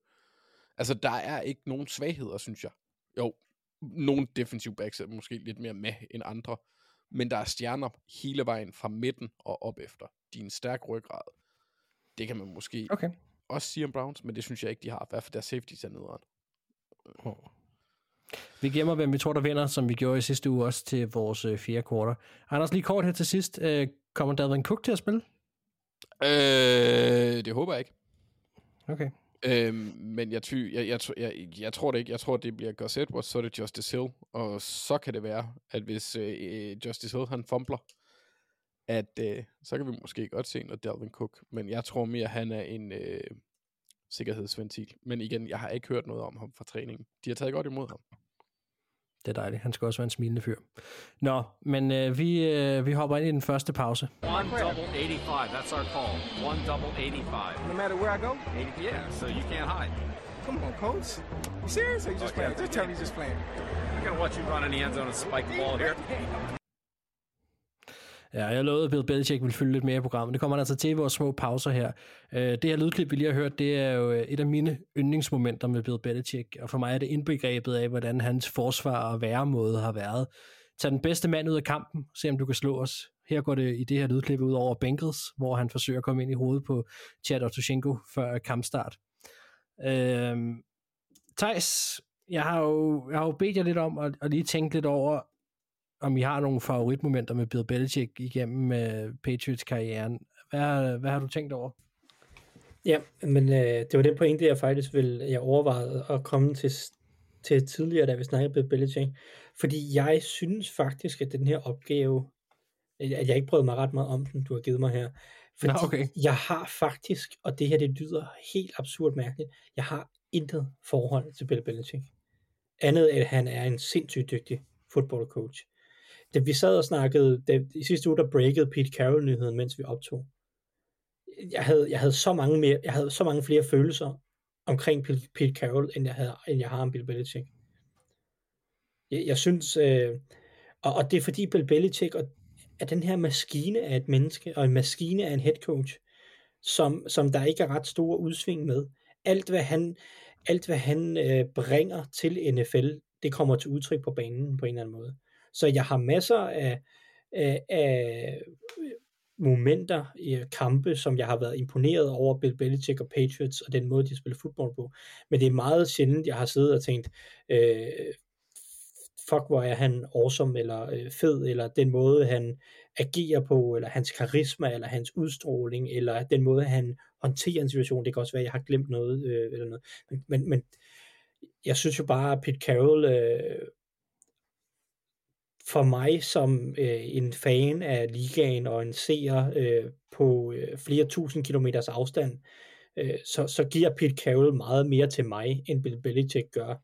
Altså, der er ikke nogen svagheder, synes jeg. Jo, nogle defensive backs er måske lidt mere med end andre. Men der er stjerner hele vejen fra midten og op efter. De er en stærk ryggrad. Det kan man måske Okay. også sige om Browns, men det synes jeg ikke, de har. I hvert fald deres safety er nederen. Vi gemmer, hvem vi tror, der vinder, som vi gjorde i sidste uge også til vores øh, fjerde kvartal. Anders, lige kort her til sidst. Øh, kommer Dalvin Cook til at spille? Øh, det håber jeg ikke. Okay. Øhm, men jeg, ty, jeg, jeg, jeg, jeg tror det ikke. Jeg tror, det bliver Gus Edwards, så er det Justice Hill. Og så kan det være, at hvis øh, Justice Hill han fumbler, at øh, så kan vi måske godt se noget Dalvin Cook. Men jeg tror mere, han er en øh, sikkerhedsventil. Men igen, jeg har ikke hørt noget om ham fra træningen. De har taget godt imod ham. Det er dejligt. Han skal også være en smilende fyr. Nå, men øh, vi, øh, vi hopper ind i den første pause. One double 85. That's our call. One double 85. No matter where I go? 80, yeah, so you can't hide. Come on, coach. You serious or you just playing? Just tell me you just playing. I'm going to watch you run in the end zone and spike the ball here. Ja, jeg lovede, at Bill Belichick ville fylde lidt mere i programmet. Det kommer han altså til i vores små pauser her. Øh, det her lydklip, vi lige har hørt, det er jo øh, et af mine yndlingsmomenter med Bill Belichick, og for mig er det indbegrebet af, hvordan hans forsvar og væremåde har været. Tag den bedste mand ud af kampen, se om du kan slå os. Her går det i det her lydklip ud over Bengals, hvor han forsøger at komme ind i hovedet på Chad Otoshenko før kampstart. Øhm, Thijs, jeg har jo, jeg har jo bedt jer lidt om at, at lige tænke lidt over, om I har nogle favoritmomenter med Bill Belichick igennem uh, Patriots-karrieren. Hvad, hvad har du tænkt over? Ja, men øh, det var den pointe, jeg faktisk vil, jeg overvejede at komme til, til tidligere, da vi snakkede med Belichick. Fordi jeg synes faktisk, at den her opgave, at jeg ikke prøvede mig ret meget om den, du har givet mig her. Fordi Nå, okay. jeg har faktisk, og det her det lyder helt absurd mærkeligt, jeg har intet forhold til Bill Belichick. Andet end, at han er en sindssygt dygtig football coach. Da vi sad og snakkede, da, i sidste uge, der breakede Pete Carroll nyheden, mens vi optog. Jeg havde, jeg havde så mange mere, jeg havde så mange flere følelser omkring Pete Pete Carroll, end jeg, havde, end jeg har om Bill Belichick. Jeg, jeg synes, øh, og, og det er fordi Bill Belichick og, er den her maskine af et menneske, og en maskine af en head coach, som, som der ikke er ret store udsving med. Alt hvad han, alt, hvad han øh, bringer til NFL, det kommer til udtryk på banen på en eller anden måde. Så jeg har masser af, af, af momenter i kampe, som jeg har været imponeret over Bill Belichick og Patriots og den måde, de spiller fodbold på. Men det er meget sjældent, jeg har siddet og tænkt, øh, fuck hvor er han awesome, eller øh, fed, eller den måde, han agerer på, eller hans karisma, eller hans udstråling, eller den måde, han håndterer en situation. Det kan også være, at jeg har glemt noget, øh, eller noget. Men, men, men jeg synes jo bare, at Pete Carroll øh, for mig som øh, en fan af ligaen og en seer øh, på øh, flere tusind kilometers afstand, øh, så, så giver Pete Carroll meget mere til mig, end Bill Belichick gør.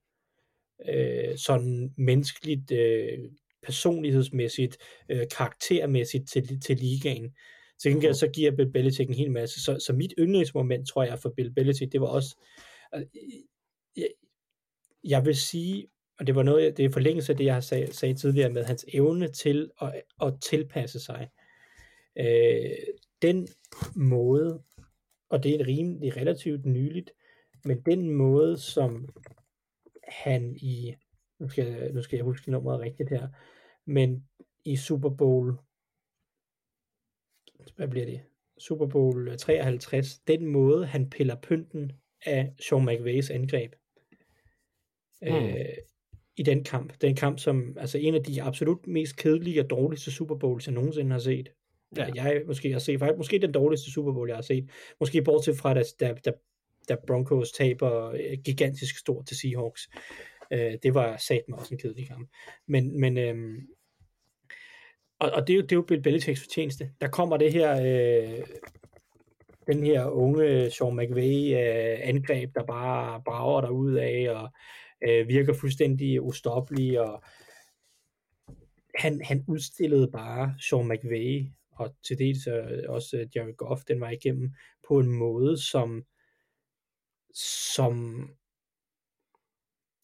Øh, sådan menneskeligt, øh, personlighedsmæssigt, øh, karaktermæssigt til, til ligaen. Til gengæld så giver Bill Belichick en hel masse. Så, så mit yndlingsmoment, tror jeg, for Bill Belichick, det var også, øh, jeg, jeg vil sige, og det var noget, det er forlængelse af det, jeg har sag, sagde tidligere med hans evne til at, at tilpasse sig. Øh, den måde, og det er rimelig relativt nyligt, men den måde, som han i, nu skal, nu skal jeg huske nummeret rigtigt her, men i Super Bowl, hvad bliver det? Super Bowl 53, den måde, han piller pynten af Sean McVays angreb. Mm. Øh, i den kamp. Den kamp, som altså en af de absolut mest kedelige og dårligste Super Bowls, jeg nogensinde har set. Ja. Jeg måske har set, faktisk, måske den dårligste Super Bowl, jeg har set. Måske bortset fra, da, da, da, da Broncos taber øh, gigantisk stort til Seahawks. Øh, det var sat mig også en kedelig kamp. Men, men øhm, og, og det, er jo, det er jo Bill Belichicks fortjeneste. Der kommer det her øh, den her unge Sean McVay øh, angreb, der bare brager der ud af, og øh, virker fuldstændig ustoppelig, og han, han udstillede bare Sean McVay, og til dels øh, også øh, Jerry Goff, den var igennem, på en måde, som, som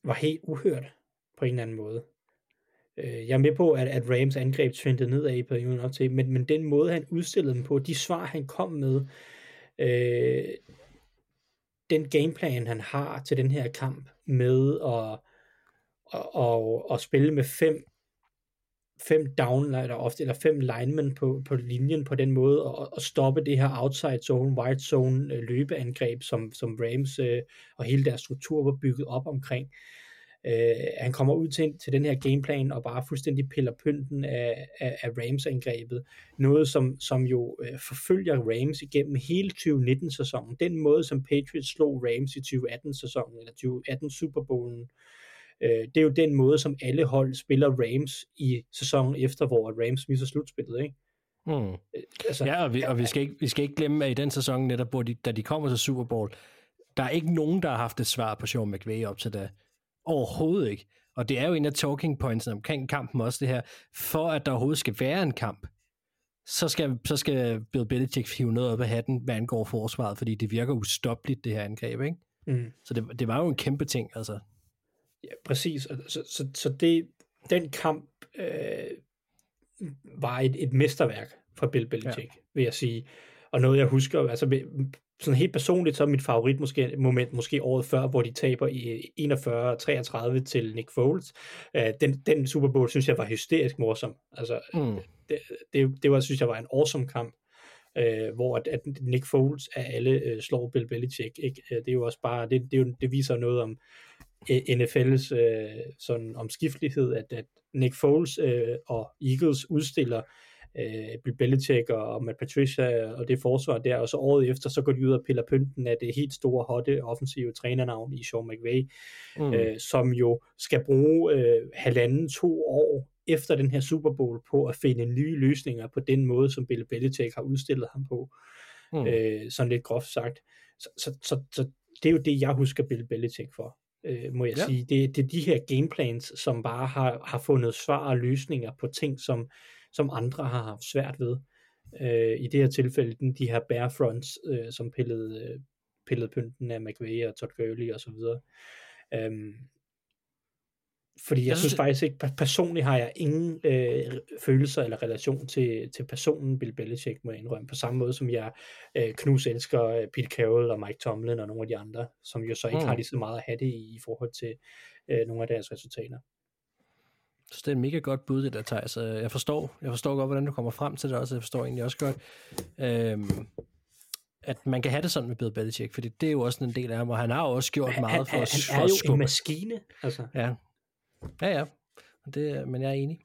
var helt uhørt på en eller anden måde. Øh, jeg er med på, at, at Rams angreb trendede nedad i perioden op til, men, men den måde, han udstillede dem på, de svar, han kom med, øh, den gameplan, han har til den her kamp med at, at, at, at spille med fem fem down, eller ofte, eller fem linemen på, på linjen på den måde, og, og stoppe det her outside zone, wide zone øh, løbeangreb, som, som Rams øh, og hele deres struktur var bygget op omkring. Øh, han kommer ud til, til den her gameplan og bare fuldstændig piller pynten af, af, af Rams-angrebet. Noget, som, som jo øh, forfølger Rams igennem hele 2019-sæsonen. Den måde, som Patriots slog Rams i 2018-sæsonen, eller 2018 Super Bowlen, øh, det er jo den måde, som alle hold spiller Rams i sæsonen efter, hvor Rams misser slutspillet, ikke? Mm. Altså, ja, og vi, og vi, skal ikke, vi skal ikke glemme, at i den sæson netop, hvor de, da de kommer til Super Bowl, der er ikke nogen, der har haft et svar på Sean McVay op til da. Overhovedet ikke. Og det er jo en af talking points omkring kampen også det her. For at der overhovedet skal være en kamp, så skal, så skal Bill Belichick hive noget op af hatten, hvad angår forsvaret, fordi det virker ustoppeligt, det her angreb, ikke? Mm. Så det, det var jo en kæmpe ting, altså. Ja, præcis. Så, så, så det, den kamp øh, var et, et mesterværk fra Bill Belichick, ja. vil jeg sige. Og noget, jeg husker, altså sådan helt personligt, så er mit favorit måske, moment måske året før, hvor de taber i 41-33 til Nick Foles. Uh, den, den Super Bowl synes jeg var hysterisk morsom. Altså, mm. det, det, det var, synes jeg var en awesome kamp. Uh, hvor at, at Nick Foles af alle uh, slår Bill Belichick. Ikke? Uh, det er jo også bare, det, det, det, det viser noget om NFL's uh, sådan omskiftelighed, at, at Nick Foles uh, og Eagles udstiller øh, Bill Belichick og Matt Patricia og det forsvar der, og så året efter, så går de ud og piller pynten af det helt store, hotte, offensive trænernavn i Sean McVay, mm. øh, som jo skal bruge øh, halvanden, to år efter den her Super Bowl på at finde nye løsninger på den måde, som Bill Belichick har udstillet ham på. Mm. Øh, sådan lidt groft sagt. Så, så, så, så det er jo det, jeg husker Bill Belichick for, øh, må jeg ja. sige. Det, det er de her gameplans, som bare har, har fundet svar og løsninger på ting, som som andre har haft svært ved. Øh, I det her tilfælde, de her bare fronts, øh, som pillede, øh, pillede pynten af McVay og Todd Gurley og så videre. Øhm, fordi jeg, jeg synes, synes faktisk ikke, personligt har jeg ingen øh, følelser eller relation til, til personen Bill Belichick, må jeg indrømme, på samme måde som jeg øh, knus elsker øh, Pete Carroll og Mike Tomlin og nogle af de andre, som jo så ikke mm. har lige så meget at have det i, i forhold til øh, nogle af deres resultater. Så det er et mega godt bud, det der, Thijs. Jeg forstår, jeg forstår godt, hvordan du kommer frem til det også. Jeg forstår egentlig også godt, øhm, at man kan have det sådan med Bill Belichick, fordi det er jo også en del af ham, og han har også gjort han, meget han, for, han, han for er jo en maskine. Altså. Ja, ja, ja. Det, men jeg er enig.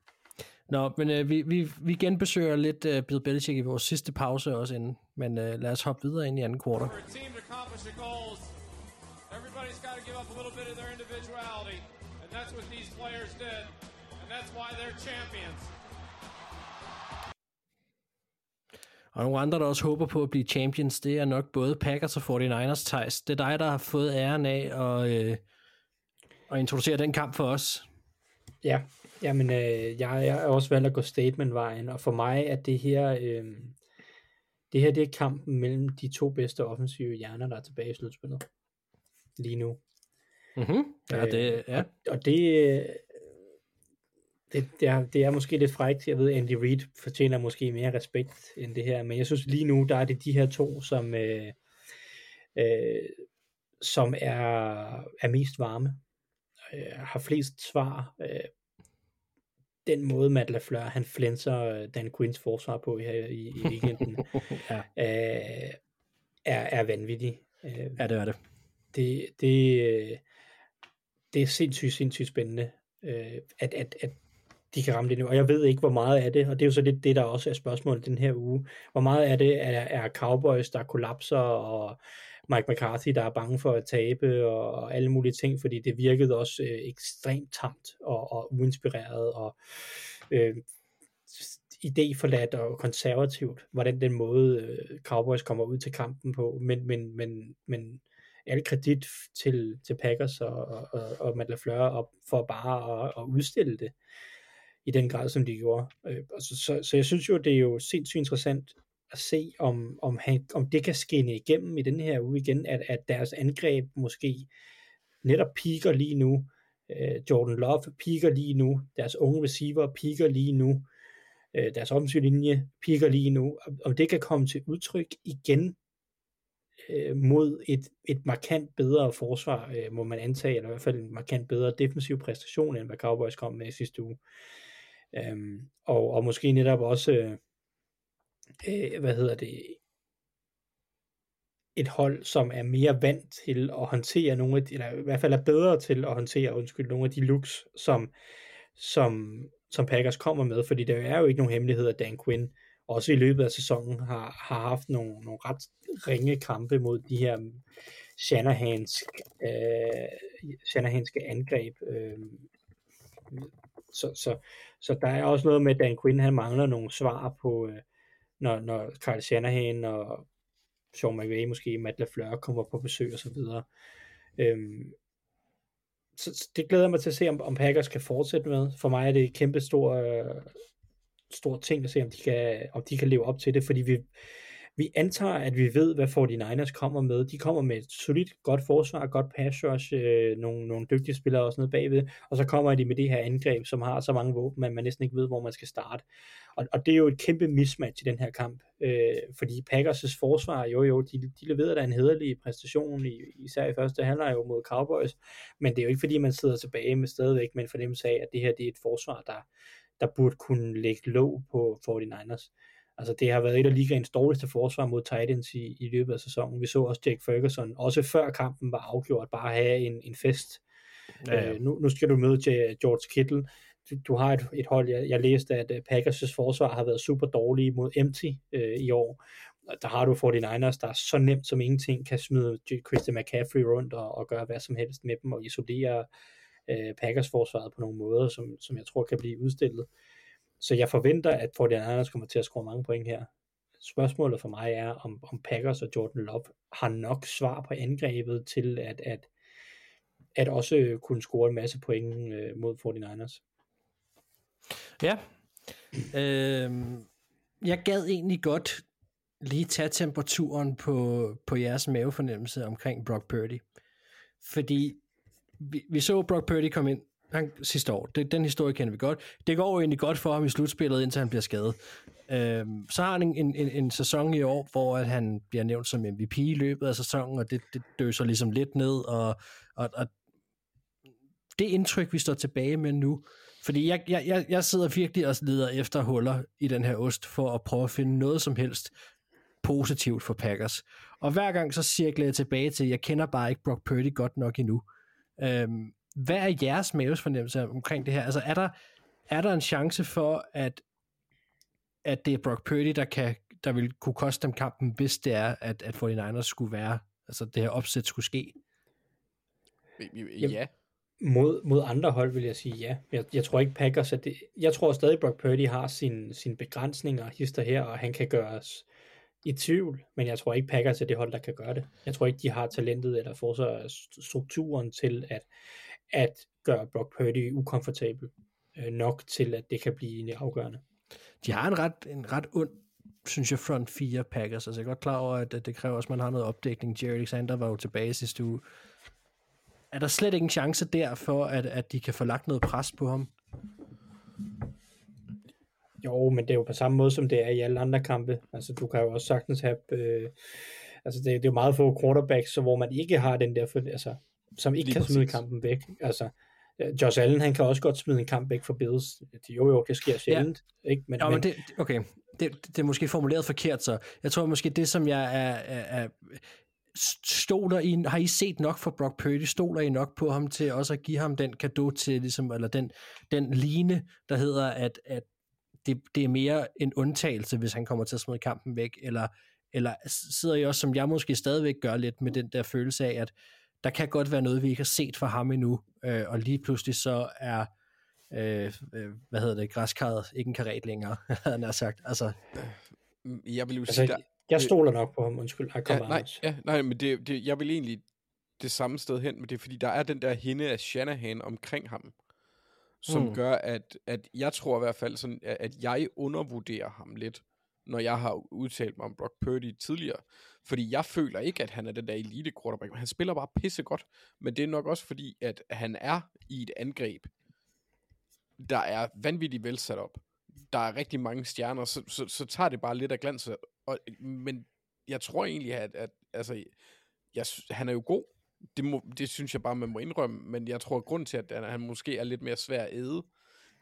Nå, men øh, vi, vi, vi genbesøger lidt øh, Bill Belichick i vores sidste pause også inden, men øh, lad os hoppe videre ind i anden kvartal. Everybody's got to give up a little bit of their individuality, and that's what these players did. That's why they're champions. Og nogle andre, der også håber på at blive champions, det er nok både Packers og 49ers, Thijs. Det er dig, der har fået æren af at, øh, at introducere den kamp for os. Ja, jamen, øh, jeg, jeg er også valgt at gå statement-vejen, og for mig er det her, øh, det her det er kampen mellem de to bedste offensive hjerner, der er tilbage i slutspillet. Lige nu. Mm-hmm. Ja, det, ja. Og, og det, det, det, er, det er måske lidt frækt. Jeg ved, Andy Reid fortjener måske mere respekt end det her, men jeg synes lige nu, der er det de her to, som, øh, øh, som er, er mest varme, øh, har flest svar. Øh, den måde, Matt LaFleur, han flænser Dan Quinns forsvar på her i, i weekenden, ja. øh, er, er vanvittig. Øh, ja, det er det. Det, det, øh, det er sindssygt, sindssygt spændende, øh, at, at, at de kan ramme det nu. Og jeg ved ikke, hvor meget af det, og det er jo så lidt det, der også er spørgsmålet den her uge. Hvor meget af det er, er Cowboys, der kollapser, og Mike McCarthy, der er bange for at tabe, og alle mulige ting, fordi det virkede også øh, ekstremt tamt og, og uinspireret, og øh, idéforladt og konservativt, hvordan den måde øh, Cowboys kommer ud til kampen på, men, men, men, men al kredit til, til Packers og, og, og Matt LaFleur for bare at, at udstille det i den grad, som de gjorde. Øh, altså, så, så jeg synes jo, det er jo sindssygt interessant at se, om, om, han, om det kan skinne igennem i den her uge igen, at, at deres angreb måske netop piker lige nu. Øh, Jordan Love piker lige nu. Deres unge receiver piker lige nu. Øh, deres offensiv linje piker lige nu. Om det kan komme til udtryk igen øh, mod et, et markant bedre forsvar, øh, må man antage, eller i hvert fald en markant bedre defensiv præstation, end hvad Cowboys kom med sidste uge. Øhm, og, og måske netop også, øh, øh, hvad hedder det, et hold, som er mere vant til at håndtere nogle af de, eller i hvert fald er bedre til at håndtere, undskyld, nogle af de looks, som, som, som Packers kommer med, fordi der er jo ikke nogen hemmelighed, at Dan Quinn også i løbet af sæsonen har, har haft nogle, nogle ret ringe kampe mod de her Shanahansk, øh, Shanahanske angreb. Øh, så, så, så der er også noget med, at Dan Quinn han mangler nogle svar på, øh, når, når Carl Shanahan og Sean McVay, måske Matt LaFleur kommer på besøg og så videre. Øhm, så, det glæder mig til at se, om, om Packers kan fortsætte med. For mig er det et kæmpe stor, øh, stor ting at se, om de, kan, om de kan leve op til det, fordi vi, vi antager, at vi ved, hvad 49ers kommer med. De kommer med et solidt, godt forsvar, godt pass rush, øh, nogle, nogle dygtige spillere også nede bagved, og så kommer de med det her angreb, som har så mange våben, at man næsten ikke ved, hvor man skal starte. Og, og det er jo et kæmpe mismatch i den her kamp, øh, fordi Packers' forsvar, jo jo, de, de leverede da en hederlig præstation, i, især i første halvleg jo mod Cowboys, men det er jo ikke fordi, man sidder tilbage med stadigvæk med en fornemmelse af, at det her det er et forsvar, der, der burde kunne lægge låg på 49ers. Altså det har været et af ligaens dårligste forsvar mod Titans i, i løbet af sæsonen. Vi så også Jake Ferguson, også før kampen var afgjort, bare have en, en fest. Ja. Øh, nu, nu skal du møde George Kittle. Du, du har et, et hold, jeg, jeg læste, at øh, Packers' forsvar har været super dårlige mod empty øh, i år. Der har du 49ers, der er så nemt som ingenting kan smide Christian McCaffrey rundt og, og gøre hvad som helst med dem og isolere øh, Packers forsvaret på nogle måder, som, som jeg tror kan blive udstillet. Så jeg forventer, at 49ers kommer til at score mange point her. Spørgsmålet for mig er, om, om Packers og Jordan Love har nok svar på angrebet til at, at, at også kunne score en masse point øh, mod 49ers. Ja. Øh, jeg gad egentlig godt lige tage temperaturen på, på jeres mavefornemmelse omkring Brock Purdy. Fordi vi, vi så Brock Purdy komme ind han, sidste år. Det, den historie kender vi godt. Det går jo egentlig godt for ham i slutspillet, indtil han bliver skadet. Øhm, så har han en, en, en sæson i år, hvor at han bliver nævnt som MVP i løbet af sæsonen, og det, det døser ligesom lidt ned, og, og, og det indtryk, vi står tilbage med nu, fordi jeg, jeg, jeg sidder virkelig og leder efter huller i den her ost, for at prøve at finde noget som helst positivt for Packers. Og hver gang så cirkler jeg tilbage til, jeg kender bare ikke Brock Purdy godt nok endnu. Øhm, hvad er jeres mavesfornemmelse omkring det her? Altså er der, er der en chance for, at, at det er Brock Purdy, der, kan, der vil kunne koste dem kampen, hvis det er, at, at 49ers skulle være, altså det her opsæt skulle ske? Ja. Mod, mod andre hold vil jeg sige ja. Jeg, jeg tror ikke Packers, at det, jeg tror stadig Brock Purdy har sin, sin begrænsninger hister her, og han kan gøre os i tvivl, men jeg tror ikke Packers er det hold, der kan gøre det. Jeg tror ikke, de har talentet eller får så strukturen til at, at gøre Brock Purdy ukomfortabel øh, nok til, at det kan blive afgørende. De har en ret, en ret ond, synes jeg, front 4 Packers. Altså jeg er godt klar over, at, det kræver også, at man har noget opdækning. Jerry Alexander var jo tilbage sidste uge. Er der slet ikke en chance der for, at, at de kan få lagt noget pres på ham? Jo, men det er jo på samme måde, som det er i alle andre kampe. Altså, du kan jo også sagtens have... Øh, altså, det, det er jo meget få quarterbacks, så hvor man ikke har den der... For, altså, som ikke Lige kan præcis. smide kampen væk. Altså, Josh Allen, han kan også godt smide en kamp væk for Bills. Jo jo, det sker sjældent. Ja. Ikke? Men, ja, men, men det, okay, det, det er måske formuleret forkert, så jeg tror måske det, som jeg er, er, er stoler I, har I set nok for Brock Purdy? Stoler I nok på ham til også at give ham den kado til, ligesom, eller den, den line, der hedder, at, at det, det er mere en undtagelse, hvis han kommer til at smide kampen væk, eller, eller sidder I også, som jeg måske stadigvæk gør lidt med den der følelse af, at der kan godt være noget, vi ikke har set fra ham endnu, øh, og lige pludselig så er, øh, øh, hvad hedder det, græskarret ikke en karet længere, havde han sagt. Altså, jeg vil jo altså, sige, der, jeg stoler nok på ham, undskyld. Jeg ja, nej, ja, nej, men det, det, jeg vil egentlig det samme sted hen, men det er fordi, der er den der hende af Shanahan omkring ham, som mm. gør, at, at jeg tror i hvert fald, sådan, at jeg undervurderer ham lidt, når jeg har udtalt mig om Brock Purdy tidligere. Fordi jeg føler ikke, at han er den der elite quarterback. Han spiller bare pisse godt. Men det er nok også fordi, at han er i et angreb, der er vanvittigt vel sat op. Der er rigtig mange stjerner, så, så, så tager det bare lidt af glans. Og, men jeg tror egentlig, at, at altså, jeg, han er jo god. Det, må, det synes jeg bare, man må indrømme. Men jeg tror, at grund til, at han måske er lidt mere svær at æde,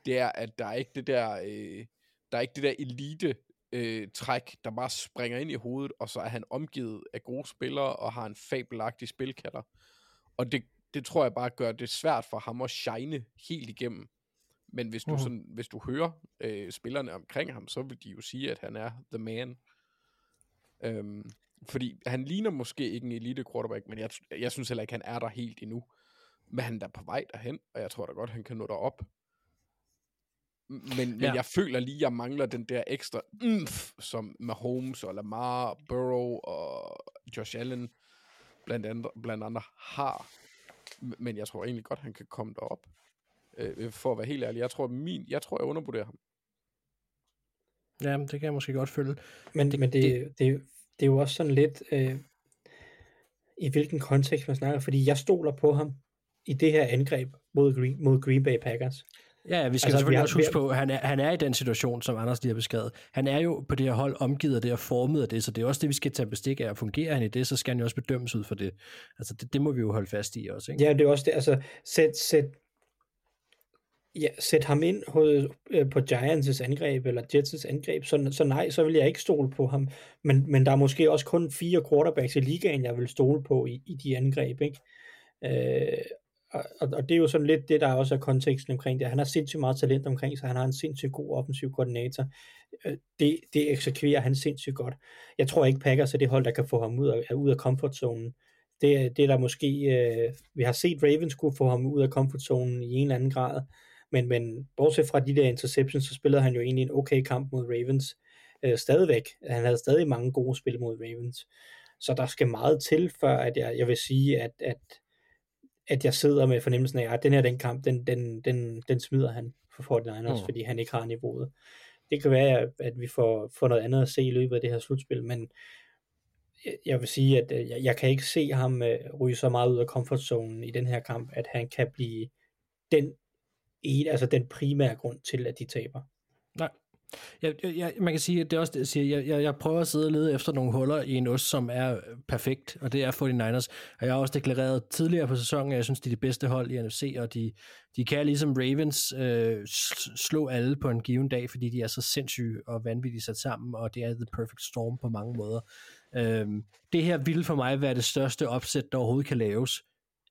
det er, at der er ikke det der, øh, der er ikke det der elite øh, træk, der bare springer ind i hovedet, og så er han omgivet af gode spillere, og har en fabelagtig spilkalder. Og det, det tror jeg bare gør det svært for ham at shine helt igennem. Men hvis du, sådan, hvis du hører øh, spillerne omkring ham, så vil de jo sige, at han er the man. Øhm, fordi han ligner måske ikke en elite quarterback, men jeg, jeg synes heller ikke, han er der helt endnu. Men han er på vej derhen, og jeg tror da godt, han kan nå derop. Men, men Ja. jeg føler lige, jeg mangler den der ekstra umf, som Mahomes og Lamar, Burrow og Josh Allen blandt andre, blandt andre har. Men jeg tror egentlig godt, han kan komme derop. Øh, for at være helt ærlig, jeg tror, min, jeg tror, jeg undervurderer ham. Ja, det kan jeg måske godt følge. Men, det, men det, det, det, det er jo også sådan lidt, øh, i hvilken kontekst man snakker, fordi jeg stoler på ham i det her angreb mod Green, mod Green Bay Packers. Ja, ja, vi skal Altså, altså, vi selvfølgelig har- også huske på, at han er, han er i den situation, som Anders lige har beskrevet. Han er jo på det her hold omgivet af det og formet af det, så det er også det, vi skal tage bestik af. Og fungerer han i det, så skal han jo også bedømmes ud for det. Altså, det, det må vi jo holde fast i også, ikke? Ja, det er også det, altså, sæt, sæt, ja, sæt ham ind hos, øh, på Giants' angreb, eller Jets' angreb, så, så nej, så vil jeg ikke stole på ham. Men, men der er måske også kun fire quarterbacks i ligaen, jeg vil stole på i, i de angreb, ikke? Øh, og, og, det er jo sådan lidt det, der også er konteksten omkring det. Han har sindssygt meget talent omkring sig, han har en sindssygt god offensiv koordinator. Øh, det, det eksekverer han sindssygt godt. Jeg tror ikke, Packers er det hold, der kan få ham ud af, ud af comfortzonen. Det, er- det er der måske, øh, vi har set Ravens kunne få ham ud af comfortzonen i en eller anden grad, men, men bortset fra de der interceptions, så spillede han jo egentlig en okay kamp mod Ravens øh, stadigvæk. Han havde stadig mange gode spil mod Ravens. Så der skal meget til, før at jeg, jeg vil sige, at, at, at jeg sidder med fornemmelsen af, at den her den kamp, den, den, den, den smider han for 49ers, Mm. fordi han ikke har niveauet. Det kan være, at- vi får, får noget andet at se i løbet af det her slutspil, men jeg- vil sige, at øh, jeg, jeg kan ikke se ham øh, ryge så meget ud af comfortzonen i den her kamp, at han kan blive den, en, altså den primære grund til, at de taber. Nej. Jeg, jeg, man kan sige, at det er også det, jeg siger. Jeg, jeg, jeg prøver at sidde og lede efter nogle huller i en ost, som er øh, perfekt, og det er 49ers. Og jeg har også deklareret tidligere på sæsonen, at jeg synes, de er det bedste hold i NFC, og de, de kan ligesom Ravens øh, slå alle på en given dag, fordi de er så sindssyge og vanvittigt sat sammen, og det er the perfect storm på mange måder. Øh, det her ville for mig være det største opsæt, der overhovedet kan laves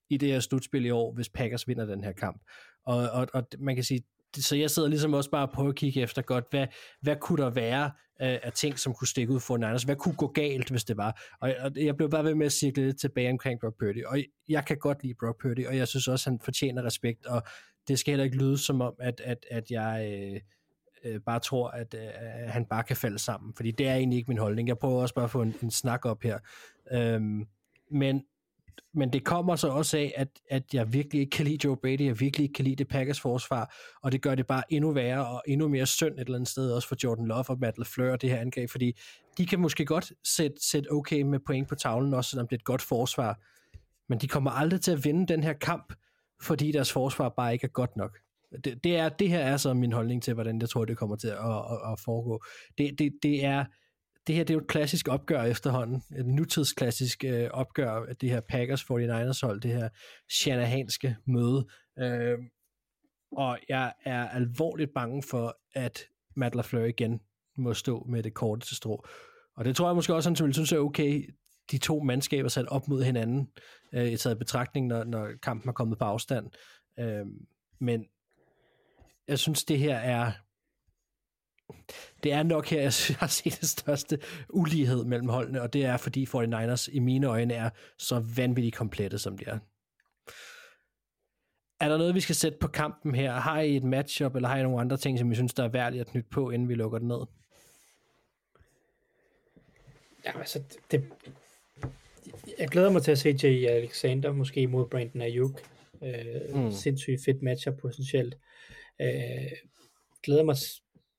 i det her slutspil i år, hvis Packers vinder den her kamp. Og, og, og man kan sige, så jeg sidder ligesom også bare på at kigge efter godt, hvad, hvad kunne der være øh, af ting, som kunne stikke ud for Niners? Hvad kunne gå galt, hvis det var? Og, og jeg blev bare ved med at cirkle lidt tilbage omkring Brock Purdy, og jeg kan godt lide Brock Purdy, og jeg synes også, han fortjener respekt, og det skal heller ikke lyde som om, at, at, at jeg øh, øh, bare tror, at øh, han bare kan falde sammen, fordi det er egentlig ikke min holdning. Jeg prøver også bare at få en, en snak op her. Øhm, men men det kommer så også af, at, at jeg virkelig ikke kan lide Joe Brady, jeg virkelig ikke kan lide det Packers forsvar, og det gør det bare endnu værre og endnu mere synd et eller andet sted, også for Jordan Love og Matt LaFleur og det her angreb, fordi de kan måske godt sætte, sætte okay med point på tavlen, også selvom det er et godt forsvar, men de kommer aldrig til at vinde den her kamp, fordi deres forsvar bare ikke er godt nok. Det, det, er, det her er så min holdning til, hvordan jeg tror, det kommer til at, at, at foregå. Det, det, det er det her det er jo et klassisk opgør efterhånden, et nutidsklassisk øh, opgør af det her Packers 49ers hold, det her shanahanske møde. Øh, og jeg er alvorligt bange for, at Matt LaFleur igen må stå med det korte til strå. Og det tror jeg måske også, han ville synes er okay, de to mandskaber sat op mod hinanden, øh, i taget i betragtning, når, når kampen er kommet på afstand. Øh, men jeg synes, det her er det er nok her, jeg har set det største ulighed mellem holdene, og det er, fordi 49ers i mine øjne er så vanvittigt komplette, som de er. Er der noget, vi skal sætte på kampen her? Har I et matchup, eller har I nogle andre ting, som I synes, der er værd at knytte på, inden vi lukker den ned? Ja, altså, det, jeg glæder mig til at se Jay Alexander, måske mod Brandon Ayuk. Øh, Mm. Sindssygt fedt matchup potentielt. Øh, glæder mig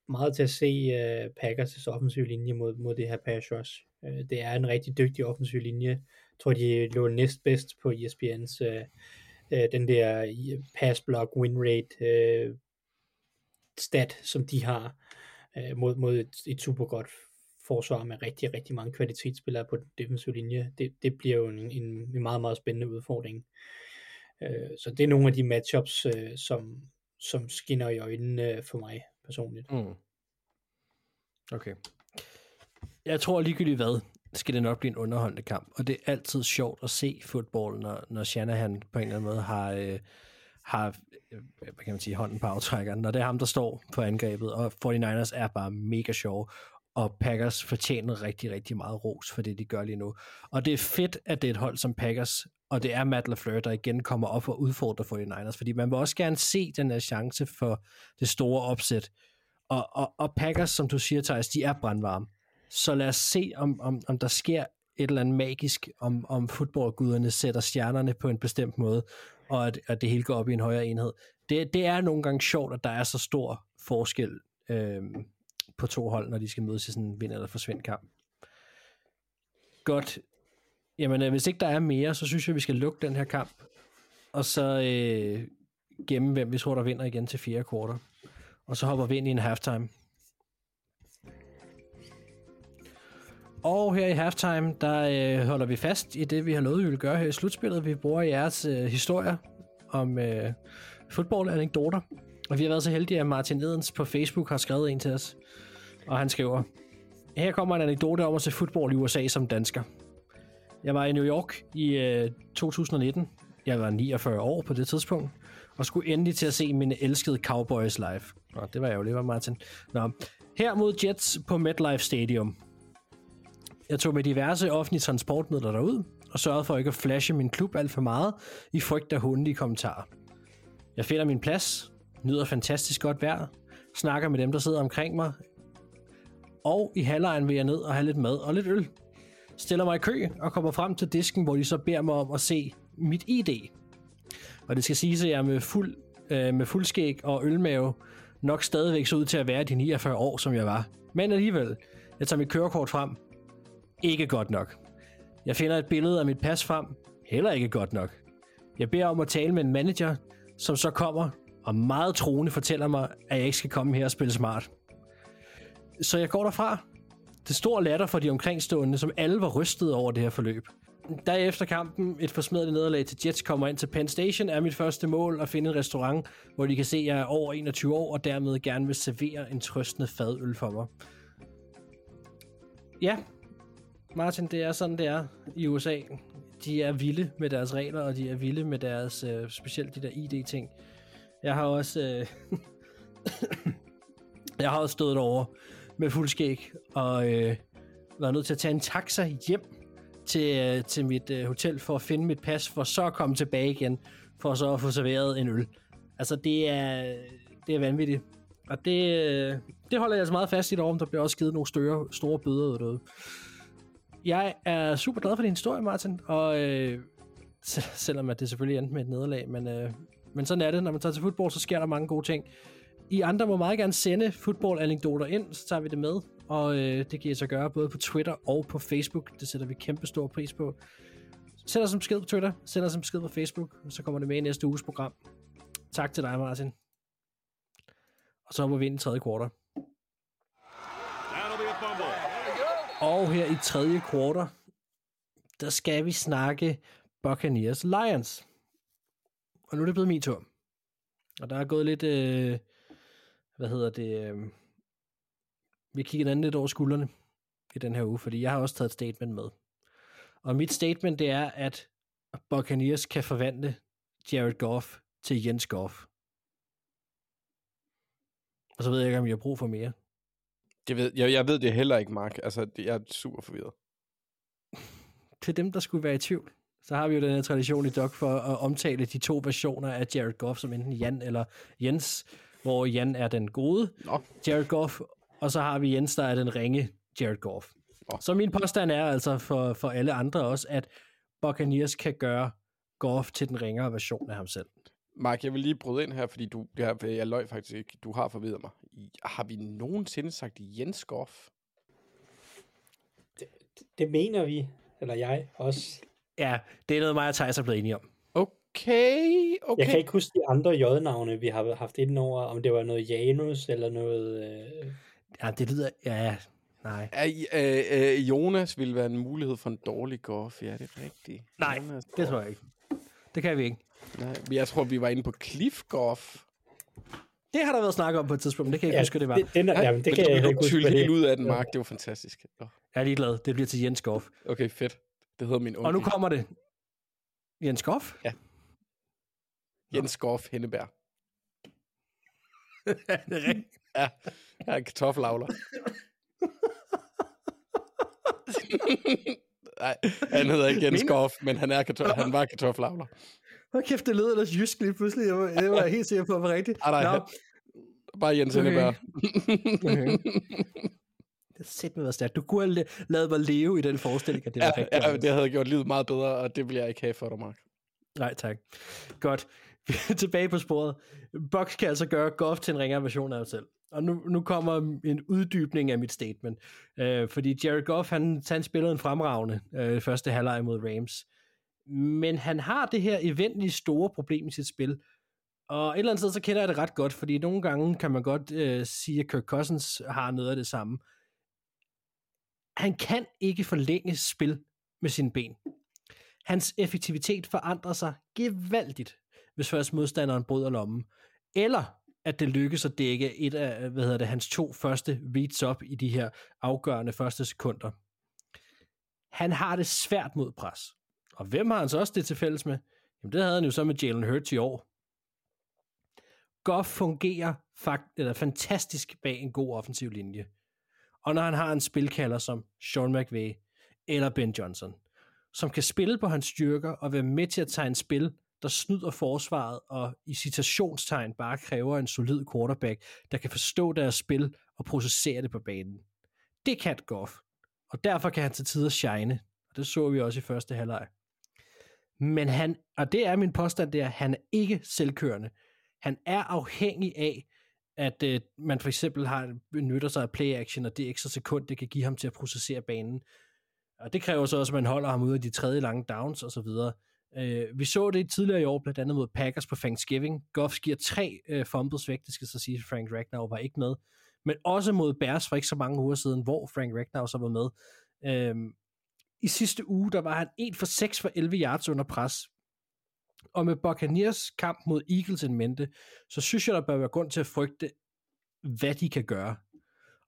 meget til at se øh, Packers' offensiv linje mod, mod det her pass rush. Øh, det er en rigtig dygtig offensiv linje. Jeg tror, de lå næst bedst på ESPN's øh, øh, den der øh, pass block win rate øh, stat, som de har øh, mod, mod et, et super godt forsvar med rigtig, rigtig mange kvalitetsspillere på den defensive linje. Det, det bliver jo en, en, en meget, meget spændende udfordring. Øh, så det er nogle af de matchups, øh, som, som skinner i øjnene øh, for mig personligt. Mm. Okay. Jeg tror ligegyldigt hvad, skal det nok blive en underholdende kamp. Og det er altid sjovt at se fodbold, når, når Shanahan på en eller anden måde har, øh, har øh, hvad kan man sige, hånden på aftrækkeren. Når det er ham, der står på angrebet, og 49ers er bare mega sjov, og Packers fortjener rigtig, rigtig meget ros for det, de gør lige nu. Og det er fedt, at det er et hold som Packers, og det er Matt LaFleur, der igen kommer op og udfordrer 49ers, fordi man vil også gerne se den her chance for det store opsæt. Og, og, og Packers, som du siger, Thijs, de er brandvarme. Så lad os se, om, om, om der sker et eller andet magisk, om, om fodboldguderne sætter stjernerne på en bestemt måde, og at, at det hele går op i en højere enhed. Det, det er nogle gange sjovt, at der er så stor forskel øh, på to hold, når de skal mødes i sådan en vind- eller forsvind kamp. Godt. Jamen, øh, hvis ikke der er mere, så synes jeg, vi skal lukke den her kamp, og så øh, gemme, hvem vi tror, der vinder igen til fjerde kvartal. Og så hopper vi ind i en halftime. Og her i halftime, der øh, holder vi fast i det, vi har lovet, vi vil gøre her i slutspillet. Vi bruger jeres øh, historier om øh, fodboldanekdoter. Og vi har været så heldige, at Martin Edens på Facebook har skrevet en til os. Og han skriver, her kommer en anekdote om at se fodbold i USA som dansker. Jeg var i New York i øh, 2019. Jeg var 49 år på det tidspunkt. Og skulle endelig til at se mine elskede Cowboys live. Nå, det var jo lige, var Martin. Nå. Her mod Jets på MetLife Stadium. Jeg tog med diverse offentlige transportmidler derud, og sørgede for ikke at flashe min klub alt for meget, i frygt af hundelige kommentarer. Jeg finder min plads, nyder fantastisk godt vejr, snakker med dem, der sidder omkring mig, og i halvlejen vil jeg ned og have lidt mad og lidt øl. Stiller mig i kø og kommer frem til disken, hvor de så beder mig om at se mit ID. Og det skal siges, at jeg er med fuld, øh, med fuld skæg og ølmave nok stadigvæk så ud til at være de 49 år, som jeg var. Men alligevel, jeg tager mit kørekort frem, ikke godt nok. Jeg finder et billede af mit pas frem. Heller ikke godt nok. Jeg beder om at tale med en manager, som så kommer og meget troende fortæller mig, at jeg ikke skal komme her og spille smart. Så jeg går derfra. Det store latter for de omkringstående, som alle var rystet over det her forløb. Derefter kampen, et forsmedet nederlag til Jets kommer ind til Penn Station, er mit første mål at finde en restaurant, hvor de kan se, at jeg er over 21 år, og dermed gerne vil servere en trøstende fadøl for mig. Ja, Martin, det er sådan, det er i USA. De er vilde med deres regler, og de er vilde med deres, øh, specielt de der ID-ting. Jeg har også, øh, jeg har også stået over med fuld skæg, og øh, var nødt til at tage en taxa hjem til, øh, til mit øh, hotel for at finde mit pas, for så at komme tilbage igen, for så at få serveret en øl. Altså, det er, det er vanvittigt. Og det, øh, det holder jeg altså meget fast i derovre, der bliver også givet nogle større, store bøder ud derude. Jeg er super glad for din historie, Martin, og øh, selvom at det selvfølgelig endte med et nederlag, men, øh, men sådan er det. Når man tager til fodbold, så sker der mange gode ting. I andre må meget gerne sende fodboldanekdoter ind, så tager vi det med, og øh, det giver sig at gøre både på Twitter og på Facebook. Det sætter vi kæmpe stor pris på. Send os en besked på Twitter, send os en besked på Facebook, så kommer det med i næste uges program. Tak til dig, Martin. Og så hopper vi ind i tredje kvartal. Og her i tredje kvartal, der skal vi snakke Buccaneers Lions. Og nu er det blevet min tur. Og der er gået lidt, øh, hvad hedder det, øh, vi kigger anden lidt over skuldrene i den her uge, fordi jeg har også taget et statement med. Og mit statement det er, at Buccaneers kan forvandle Jared Goff til Jens Goff. Og så ved jeg ikke, om jeg har brug for mere. Det ved, jeg, jeg ved det heller ikke, Mark. Altså, det, jeg er super forvirret. Til dem, der skulle være i tvivl, så har vi jo den her tradition i Doc for at omtale de to versioner af Jared Goff, som enten Jan eller Jens, hvor Jan er den gode Nå. Jared Goff, og så har vi Jens, der er den ringe Jared Goff. Nå. Så min påstand er altså for, for alle andre også, at Buccaneers kan gøre Goff til den ringere version af ham selv. Mark, jeg vil lige bryde ind her, fordi du, jeg, jeg løg faktisk ikke. Du har forvirret mig. Har vi nogensinde sagt Jens Goff? Det, det mener vi, eller jeg også. Ja, det er noget mig og Thijs er blevet enige om. Okay, okay. Jeg kan ikke huske de andre J-navne, vi har haft inden over, om det var noget Janus eller noget... Øh... Ja, det lyder... Ja, nej. Er, øh, øh, Jonas ville være en mulighed for en dårlig Goff. Ja, det er rigtigt. Nej, Jonas det tror jeg ikke. Det kan vi ikke. Nej, men jeg tror, vi var inde på Cliff Goff. Det har der været snak om på et tidspunkt, men det kan jeg ikke Ja, huske, det var. det- den er- jamen, det men kan jeg blev ikke huske, helt ud af den. Mark. Det var fantastisk. Nå, Jeg er ligeglad. Det bliver til Jens Goff. Okay, fedt. Det hedder min onkel. Og nu kommer det. Jens Goff? Ja. Jens Goff Hennebær. det er rigtigt. Ja, jeg er kartoffelavler. Nej, han hedder ikke Jens Goff, men han, er kartof- han var kartoffelavler. Hvor kæft, det lød ellers jysk lige pludselig. Jeg var, jeg var helt sikker på, at det var rigtigt. Ah, nej, han- Bare Jens Okay. Okay. det har sæt været stærkt. Du kunne have la- lavet mig leve i den forestilling, at det ja, var rigtigt. ja, det havde gjort livet meget bedre, og det vil jeg ikke have for dig, Mark. Nej, tak. Godt. Tilbage på sporet. Box kan altså gøre Goff til en ringere version af sig selv. Og nu, nu kommer en uddybning af mit statement. Øh, fordi Jared Goff, han, han spillede en fremragende øh, første halvleg mod Rams. Men han har det her eventlige store problem i sit spil. Og et eller andet sted, så kender jeg det ret godt, fordi nogle gange kan man godt øh, sige, at Kirk Cousins har noget af det samme. Han kan ikke forlænge spil med sine ben. Hans effektivitet forandrer sig gevaldigt, hvis først modstanderen bryder lommen. Eller at det lykkes at dække et af hvad hedder det, hans to første reads op i de her afgørende første sekunder. Han har det svært mod pres. Og hvem har han så også det til fælles med? Jamen det havde han jo så med Jalen Hurts i år. Goff fungerer fakt, eller fantastisk bag en god offensiv linje. Og når han har en spilkalder som Sean McVay eller Ben Johnson, som kan spille på hans styrker og være med til at tegne spil, der snyder forsvaret og i citationstegn bare kræver en solid quarterback, der kan forstå deres spil og processere det på banen. Det kan Goff, og derfor kan han til tider shine, og det så vi også i første halvleg. Men han, og det er min påstand, der, han er ikke selvkørende. Han er afhængig af, at øh, man for eksempel har, benytter sig af play action, og det ekstra sekund, det kan give ham til at processere banen. Og det kræver så også, at man holder ham ude af de tredje lange downs og så videre. Øh, vi så det tidligere i år, blandt andet mod Packers på Thanksgiving. Goff giver tre øh, fumbles væk, det skal så sige, Frank Ragnar var ikke med. Men også mod Bears for ikke så mange uger siden, hvor Frank Ragnar så var med. Øh, I sidste uge, der var han 1 for 6 for 11 yards under pres. Og med Buccaneers kamp mod Eagles en mente, så synes jeg, der bør være grund til at frygte, hvad de kan gøre.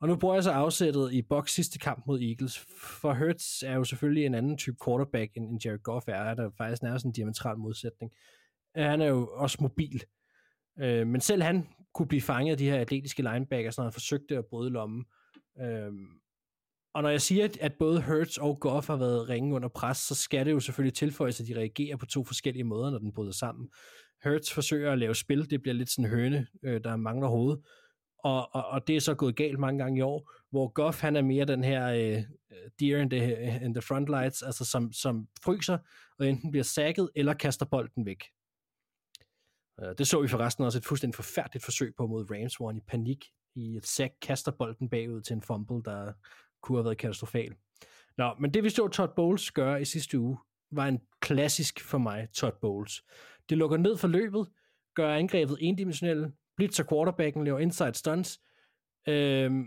Og nu bruger jeg så afsættet i Bucks sidste kamp mod Eagles, for Hurts er jo selvfølgelig en anden type quarterback, end, end Jared Goff er. Der er faktisk nærmest en diametral modsætning. Øh, han er jo også mobil. Øh, men selv han kunne blive fanget af de her atletiske linebackers, når han forsøgte at bryde lommen. Øh, og når jeg siger, at både Hurts og Goff har været ringe under pres, så skal det jo selvfølgelig tilføjes, at de reagerer på to forskellige måder, når den bryder sammen. Hurts forsøger at lave spil, det bliver lidt sådan en høne, øh, der mangler hovedet og, og, og det er så gået galt mange gange i år, hvor Goff han er mere den her øh, deer in the, in the front lights, altså som, som fryser, og enten bliver sækket, eller kaster bolden væk. Øh, det så vi forresten også et fuldstændig forfærdeligt forsøg på mod Rams, hvor han i panik i et sack kaster bolden bagud til en fumble, der kunne have været katastrofal. Nå, men det vi så Todd Bowles gøre i sidste uge, var en klassisk for mig Todd Bowles. Det lukker ned for løbet, gør angrebet endimensionelle, blitzer quarterbacken, laver inside stunts. Øhm,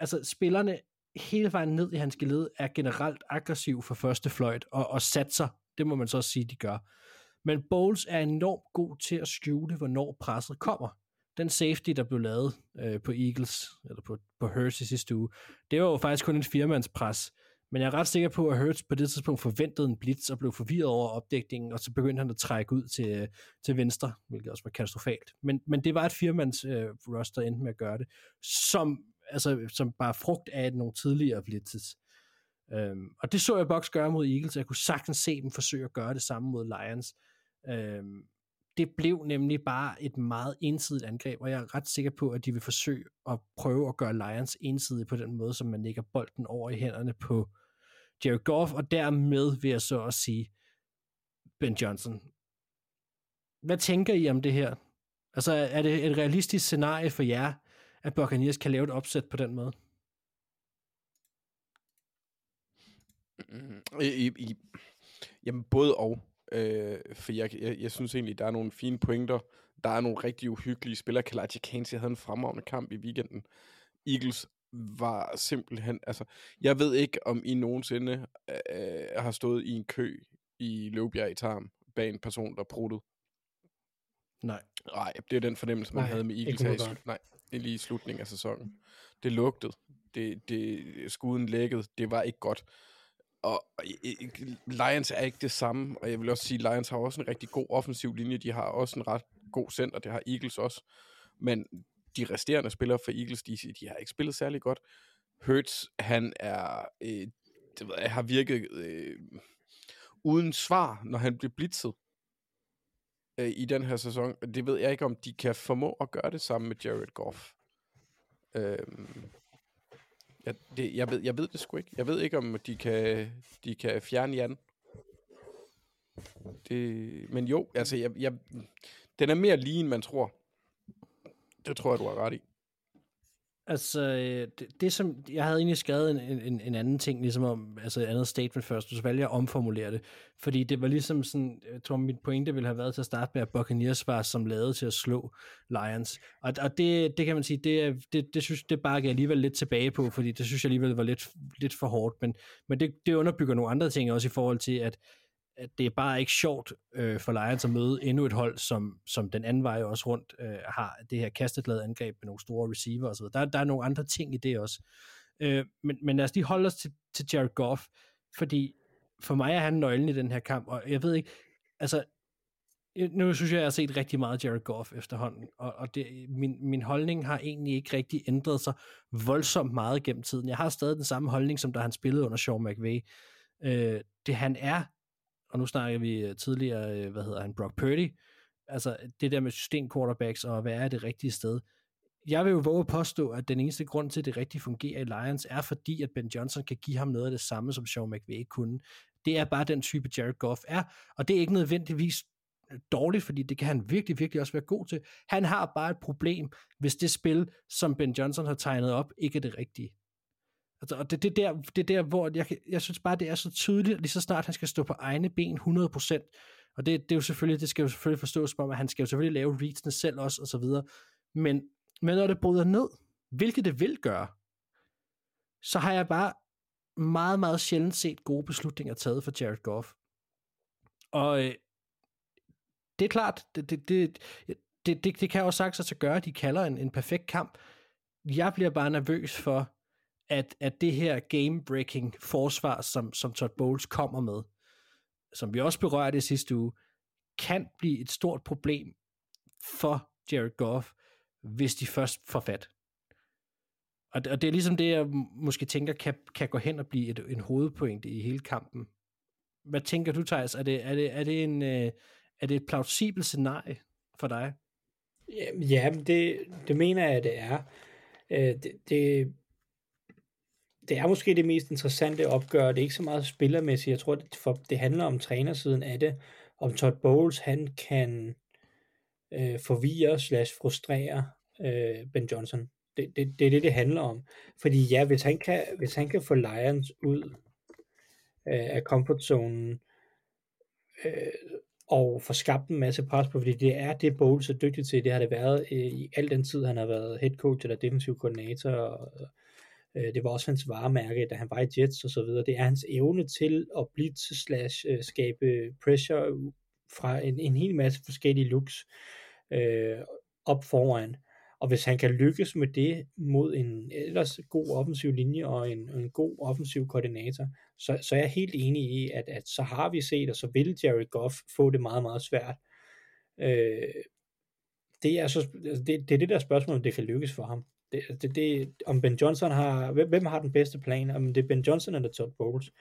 altså spillerne hele vejen ned i hans geled er generelt aggressiv for første fløjt og, og satser. Det må man så også sige, de gør. Men Bowles er enormt god til at skjule, hvornår presset kommer. Den safety, der blev lavet øh, på Eagles, eller på, på Hurts i sidste uge, det var jo faktisk kun en firmandspres. Men jeg er ret sikker på, at Hurts på det tidspunkt forventede en blitz og blev forvirret over opdækningen, og så begyndte han at trække ud til, til venstre, hvilket også var katastrofalt. Men, men det var et firmands øh, roster, der endte med at gøre det, som, altså, som bare frugt af nogle tidligere blitzes. Øhm, og det så jeg Box gøre mod Eagles, jeg kunne sagtens se dem forsøge at gøre det samme mod Lions. Øhm, det blev nemlig bare et meget ensidigt angreb, og jeg er ret sikker på, at de vil forsøge at prøve at gøre Lions ensidige på den måde, som man lægger bolden over i hænderne på Jared Goff, og dermed vil jeg så også sige Ben Johnson. Hvad tænker I om det her? Altså, er det et realistisk scenarie for jer, at Buccaneers kan lave et opsæt på den måde? Mm, I, i, i, jamen, både og. Øh, for jeg, jeg, jeg synes egentlig, der er nogle fine pointer. Der er nogle rigtig uhyggelige spillere. Kalajic Kansy havde en fremragende kamp i weekenden. Eagles var simpelthen... Altså, jeg ved ikke, om I nogensinde øh, har stået i en kø i Løvbjerg i Tarm bag en person, der pruttede. Nej. Nej, det er den fornemmelse, man Nej, havde med Eagles her i nej, det lige i slutningen af sæsonen. Det lugtede. Det, det, skuden lækkede. Det var ikke godt. Og og i- i- Lions er ikke det samme, og jeg vil også sige, Lions har også en rigtig god offensiv linje. De har også en ret god center, det har Eagles også. Men de resterende spillere for Eagles, de, de har ikke spillet særlig godt. Hurts, han er, øh, det ved jeg, har virket øh, uden svar, når han bliver blitzet øh, i den her sæson. Det ved jeg ikke, om de kan formå at gøre det sammen med Jared Goff. Øh, jeg, det, jeg, ved, jeg ved det sgu ikke. Jeg ved ikke, om de kan, de kan fjerne Jan. Det, men jo, altså, jeg, jeg, den er mere lige, end man tror. Det tror jeg, du har ret i. Altså, øh, det, det som, jeg havde egentlig skrevet en, en, en anden ting, ligesom om, altså et andet statement først, så valgte jeg at omformulere det, fordi det var ligesom sådan, jeg tror mit pointe ville have været til at starte med, at Buccaneers var som lavet til at slå Lions, og, og det, det kan man sige, det, er- det, det synes det bakker jeg alligevel lidt tilbage på, fordi det synes jeg alligevel var lidt, lidt for hårdt, men, men det, det underbygger nogle andre ting også i forhold til, at at det er bare ikke sjovt øh, for Lions at møde endnu et hold, som, som den anden vej også rundt øh, har det her kasteglade angreb med nogle store receiver og så videre. Der, der er nogle andre ting i det også. Øh, men, men lad os lige holde os til, til Jared Goff, fordi for mig er han nøglen i den her kamp, og jeg ved ikke, altså øh, nu synes jeg, jeg har set rigtig meget Jared Goff efterhånden, og, og det, min, min holdning har egentlig ikke rigtig ændret sig voldsomt meget gennem tiden. Jeg har stadig den samme holdning, som da han spillede under Sean McVay. Øh, det han er, og nu snakker vi øh, tidligere, øh, hvad hedder han, Brock Purdy, altså det der med system quarterbacks, og hvad er det rigtige sted. Jeg vil jo våge at påstå, at den eneste grund til, at det rigtig fungerer i Lions, er fordi, at Ben Johnson kan give ham noget af det samme, som Sean McVay kunne. Det er bare den type Jared Goff er, og det er ikke nødvendigvis øh, dårligt, fordi det kan han virkelig, virkelig også være god til. Han har bare et problem, hvis det spil, som Ben Johnson har tegnet op, ikke er det rigtige. Altså, og det, det, der, det der, hvor jeg, jeg synes bare, det er så tydeligt, lige så snart han skal stå på egne ben 100%, og det, det er jo selvfølgelig, det skal jo selvfølgelig forstås som om, at han skal jo selvfølgelig lave readsene selv også, og så videre. Men, men når det bryder ned, hvilket det vil gøre, så har jeg bare meget, meget sjældent set gode beslutninger taget for Jared Goff. Og øh, det er klart, det, det, det, det, det, det kan jo sagtens sig gøre, at de kalder en, en perfekt kamp. Jeg bliver bare nervøs for, at, at det her game-breaking forsvar, som, som Todd Bowles kommer med, som vi også berørte i sidste uge, kan blive et stort problem for Jared Goff, hvis de først får fat. Og og det er ligesom det, jeg måske tænker, kan, kan gå hen og blive et, en hovedpoint i hele kampen. Hvad tænker du, Thijs? Er det, er det, er det, en, øh, er det et plausibelt scenarie for dig? Ja, Ja, men det, det mener jeg, det er. Øh, det, det, det er måske det mest interessante opgør. Det er ikke så meget spillermæssigt. Jeg tror, det, for, det handler om trænersiden af det. Om Todd Bowles, han kan øh, forvirre slash frustrere øh, Ben Johnson. Det, det, det er det, det handler om. Fordi ja, hvis han kan, hvis han kan få Lions ud øh, af comfortzonen, øh, og få skabt en masse pres på, fordi det er det, Bowles er dygtig til. Det har det været øh, i al den tid, han har været head coach eller defensiv koordinator, og øh, det var også hans varemærke, da han var i Jets og så videre. Det er hans evne til at blitse slash øh, skabe pressure fra en, en hel masse forskellige looks øh, op foran. Og hvis han kan lykkes med det mod en ellers god offensiv linje og en, en god offensiv koordinator, så, så er jeg helt enig i, at, at så har vi set, og så vil Jared Goff få det meget, meget svært. Øh, det, er så, altså, det, det er det der spørgsmål, om det kan lykkes for ham. Det, det, det, om Ben Johnson har, hvem, hvem har den bedste plan? Om det er Ben Johnson eller Todd Bowles?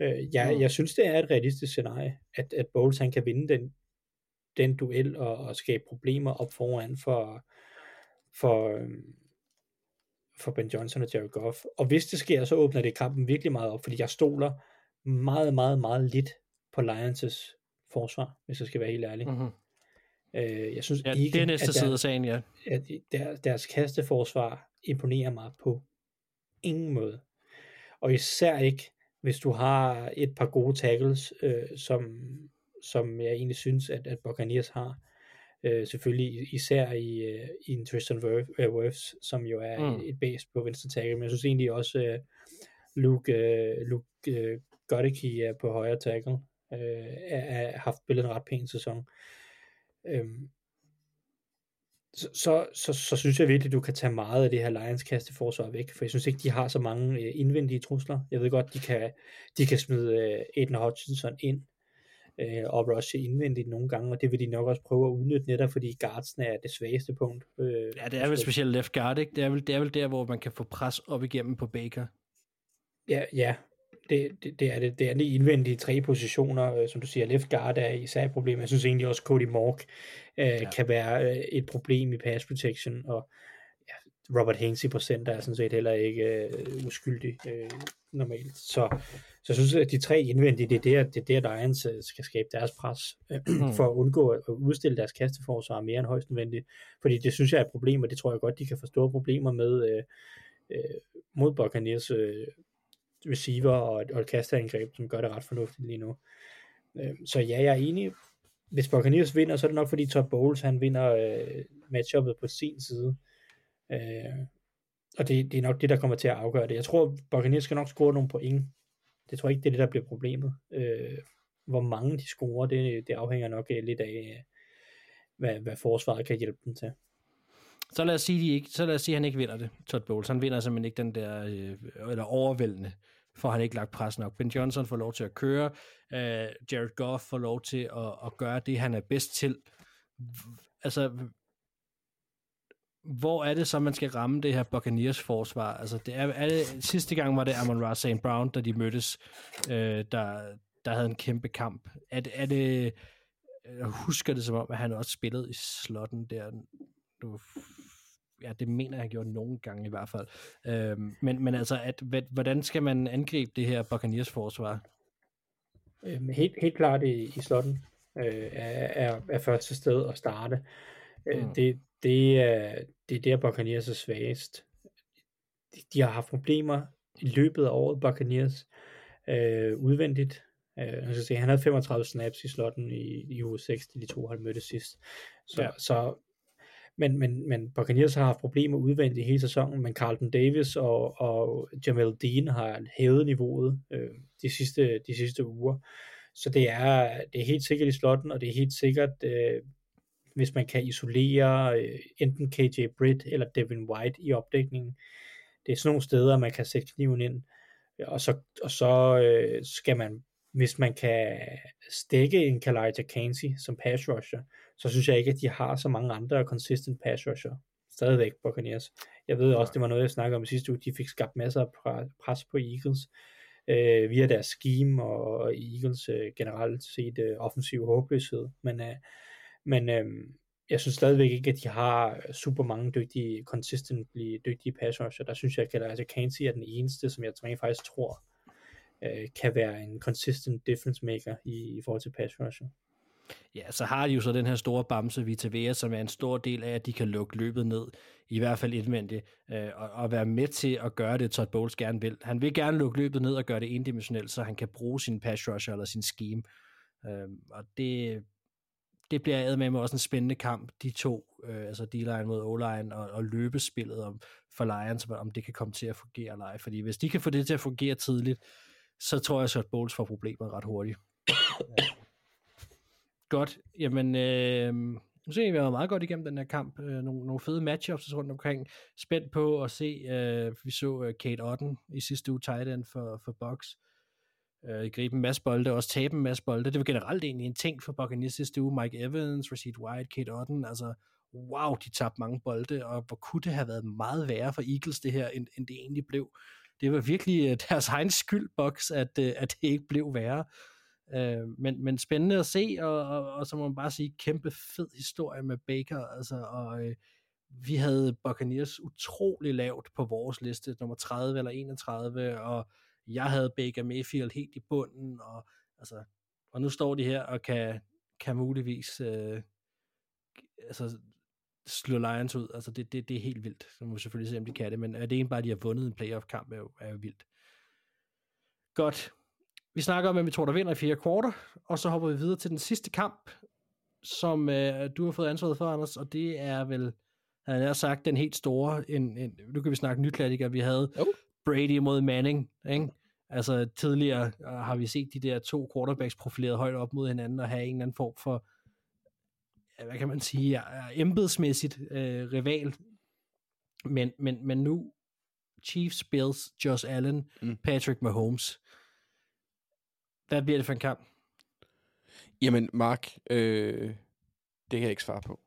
Øh, jeg, Mm. jeg synes, det er et realistisk scenarie, at, at Bowles han kan vinde den, den duel og, og skabe problemer op foran for, for, øhm, for Ben Johnson og Jared Goff. Og hvis det sker, så åbner det kampen virkelig meget op, fordi jeg stoler meget, meget, meget lidt på Lions' forsvar, hvis jeg skal være helt ærlig. Mm-hmm. Øh, jeg synes Ja, ikke, det er næste at side af sagen, ja. at der, deres kasteforsvar imponerer mig på ingen måde. Og især ikke, hvis du har et par gode tackles, øh, som, som jeg egentlig synes, at, at Buccaneers har. Øh, selvfølgelig især i, øh, i en Tristan øh, Wirfs, som jo er Mm. et, et base på venstre tackle, men jeg synes egentlig også, øh, Luke, øh, Luke øh, Goddeke er på højre tackle, øh, er, er, har spillet en ret pæn sæson. Øhm, så, så, så, så synes jeg virkelig, at du kan tage meget af det her Lions kasteforsvar væk, for jeg synes ikke, de har så mange øh, indvendige trusler. Jeg ved godt, de kan, de kan smide øh, Aiden Hutchinson ind øh, og rushe indvendigt nogle gange, og det vil de nok også prøve at udnytte netop, fordi guardsene er det svageste punkt. Øh, Ja, det er vel specielt left guard, ikke? Det er vel, det er vel der, hvor man kan få pres op igennem på Baker. Ja, ja. Det, det, det er det. Det er de indvendige tre positioner, øh, som du siger. Left guard er især et problem. Jeg synes egentlig også, Cody Mork øh, ja. kan være øh, et problem i pass protection, og ja, Robert Hainsey på center er sådan set heller ikke øh, uskyldig øh, normalt. Så, så jeg synes, at de tre indvendige, det er der, det er der Lions øh, skal skabe deres pres, øh, for at undgå at udstille deres kasteforsvar mere end højst nødvendigt. Fordi det synes jeg er et problem, og det tror jeg godt, de kan få store problemer med øh, øh, mod Buccaneers øh, receiver og et, og et kasteangreb, som gør det ret fornuftigt lige nu. Øh, så ja, jeg er enig. Hvis Buccaneers vinder, så er det nok fordi Todd Bowles, han vinder øh, matchuppet på sin side. Øh, og det, det er nok det, der kommer til at afgøre det. Jeg tror, Buccaneers skal nok score nogle point. Det tror jeg ikke, det er det, der bliver problemet. Øh, hvor mange de scorer, det, det afhænger nok øh, lidt af, øh, hvad, hvad forsvaret kan hjælpe dem til. Så lad os sige, de ikke, så lad os sige at han ikke vinder det, Todd Bowles. Han vinder simpelthen ikke den der, øh, eller overvældende, for han ikke lagt pres nok. Ben Johnson får lov til at køre, øh, Jared Goff får lov til at, at gøre det, han er bedst til. Altså, hvor er det så, man skal ramme det her Buccaneers forsvar? Altså, det er, er det, sidste gang var det Amon Ra St. Brown, da de mødtes, øh, der, der havde en kæmpe kamp. Er er det, jeg husker det som om, at han også spillede i slotten der. Nu, ja, det mener jeg, han gjort nogle gange i hvert fald. Øh, men, men altså, at, hvordan skal man angribe det her Buccaneers forsvar? Øhm, helt, helt klart i, i slotten øh, er, er, er første sted at starte. Øh, mm. Det, det, er, det er der, Buccaneers er svagest. De, de har haft problemer i løbet af året, Buccaneers, øh, udvendigt. Øh, skal se, han havde 35 snaps i slotten i, i uge 6, de to har mødtes sidst. Så, ja. så men, men, men Buccaneers har haft problemer udvendigt hele sæsonen, men Carlton Davis og, og Jamel Dean har hævet niveauet øh, de, sidste, de sidste uger. Så det er, det er helt sikkert i slotten, og det er helt sikkert, øh, hvis man kan isolere øh, enten KJ Britt eller Devin White i opdækningen. Det er sådan nogle steder, man kan sætte kniven ind, og så, og så øh, skal man, hvis man kan stikke en Kalaita Kansi som pass rusher, så synes jeg ikke, at de har så mange andre consistent pass rusher. Stadigvæk Buccaneers. Jeg ved også, det var noget, jeg snakkede om sidste uge, de fik skabt masser af pres på Eagles øh, via deres scheme og Eagles øh, generelt set øh, offensiv håbløshed. Men, øh, men øh, jeg synes stadigvæk ikke, at de har super mange dygtige, consistently dygtige pass rusher. Der synes jeg, at altså Kansi er den eneste, som jeg faktisk tror øh, kan være en consistent difference maker i, i forhold til pass rusher. Ja, så har de jo så den her store bamse Vita Vea, som er en stor del af, at de kan lukke løbet ned, i hvert fald indvendigt, øh, og, og være med til at gøre det, Todd Bowles gerne vil. Han vil gerne lukke løbet ned og gøre det endimensionelt, så han kan bruge sin pass rusher eller sin scheme. Øh, og det, det bliver med med også en spændende kamp, de to, øh, altså D-line mod O-line, og, og løbespillet om, for Lions, om det kan komme til at fungere eller ej. Fordi hvis de kan få det til at fungere tidligt, så tror jeg, at Bowles får problemer ret hurtigt. Ja. Godt. Jamen, øh, nu ser vi, vi har meget godt igennem den her kamp. Øh, nogle, nogle fede matchups rundt omkring. Spændt på at se, øh, vi så øh, Kate Otten i sidste uge tight end for, for Box. Øh, gribe en masse bolde, også tabe en masse bolde. Det var generelt egentlig en ting for Buccaneers sidste uge. Mike Evans, Rashid White, Kate Otten, altså wow, de tabte mange bolde, og hvor kunne det have været meget værre for Eagles det her, end, end det egentlig blev. Det var virkelig øh, deres egen skyld, Box, at, øh, at det ikke blev værre. Øh, men, men spændende at se, og, og, og så må man bare sige, kæmpe fed historie med Baker, altså, og øh, vi havde Buccaneers utrolig lavt på vores liste, nummer 30 eller 31, og jeg havde Baker Mayfield helt i bunden, og, altså, og nu står de her og kan, kan muligvis øh, altså, slå Lions ud. Altså, det, det, det er helt vildt. Så må vi selvfølgelig se, om de kan det, men øh, er det en bare, de har vundet en playoff-kamp, er jo, er jo vildt. Godt. Vi snakker om, hvem vi tror, der vinder i fire kvarter, og så hopper vi videre til den sidste kamp, som øh, du har fået ansvaret for, Anders, og det er vel, han har sagt, den helt store, en, en, nu kan vi snakke nyklassiker, vi havde oh. Brady mod Manning, ikke? Altså tidligere uh, har vi set de der to quarterbacks profileret højt op mod hinanden og have en eller anden form for hvad kan man sige, embedsmæssigt øh, rival. Men, men, men nu Chiefs, Bills, Josh Allen, mm. Patrick Mahomes. Hvad bliver det for en kamp? Jamen, Mark, øh, det kan jeg ikke svare på.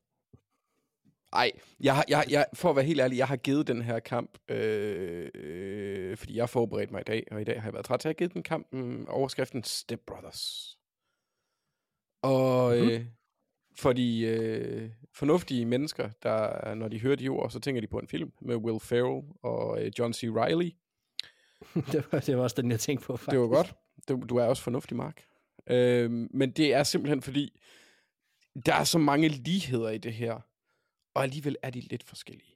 Ej, jeg, jeg, jeg, for at være helt ærlig, jeg har givet den her kamp, øh, øh, fordi jeg har forberedt mig i dag, og i dag har jeg været træt, så jeg har givet den kampen overskriften Step Brothers. Og øh, for de øh, fornuftige mennesker, der når de hører de ord, så tænker de på en film med Will Ferrell og øh, John C. Reilly. det, var, det var også den, jeg tænkte på, faktisk. Det var godt. Du, du er også fornuftig, Mark. Øh, men det er simpelthen fordi, der er så mange ligheder i det her, og alligevel er de lidt forskellige.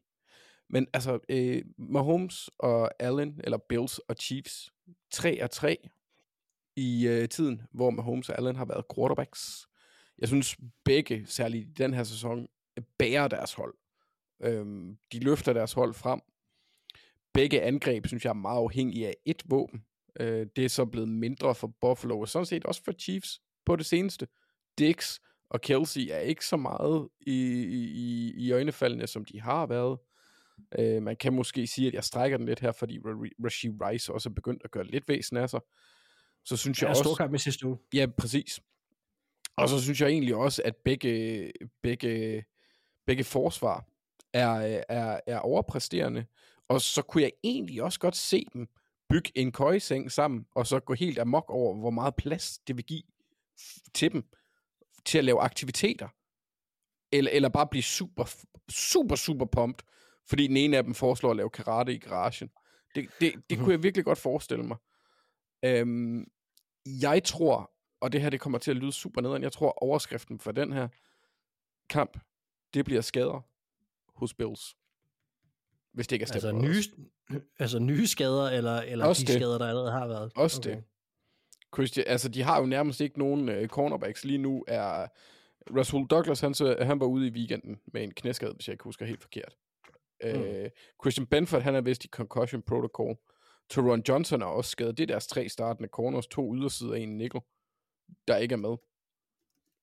Men altså, øh, Mahomes og Allen, eller Bills og Chiefs, 3 og 3 i øh, tiden, hvor Mahomes og Allen har været quarterbacks. Jeg synes begge, særligt i den her sæson, bærer deres hold. Øhm, de løfter deres hold frem. Begge angreb, synes jeg, er meget afhængige af et våben. Øh, det er så blevet mindre for Buffalo, og sådan set også for Chiefs på det seneste. Dix og Kelsey er ikke så meget i, i, i øjnefaldene, som de har været. Øh, man kan måske sige, at jeg strækker den lidt her, fordi Ra- Rashid Rice også er begyndt at gøre lidt væsen af sig. Så synes jeg Ja, også... kamp i sidste uge. Ja, præcis. Og så synes jeg egentlig også, at begge, begge, begge forsvar er, er, er overpræsterende. Og så kunne jeg egentlig også godt se dem bygge en køjeseng sammen, og så gå helt amok over, hvor meget plads det vil give til dem, til at lave aktiviteter. Eller, eller bare blive super, super, super pumped, fordi den ene af dem foreslår at lave karate i garagen. Det, det, det kunne jeg virkelig godt forestille mig. Øhm, jeg tror, og det her det kommer til at lyde super nederen, jeg tror overskriften for den her kamp, det bliver skader hos Bills. Hvis det ikke er Altså Step nye, Brothers. altså nye skader, eller, eller Også de det. skader, der allerede har været. Også okay. det. Christian, altså de har jo nærmest ikke nogen øh, cornerbacks. Lige nu er Russell Douglas, han, så, han var ude i weekenden med en knæskade, hvis jeg ikke husker helt forkert. Mm. Øh, Christian Benford, han er vist i concussion protocol. Teron Johnson er også skadet. Det er deres tre startende corners, to ydersider og en nickel, der ikke er med.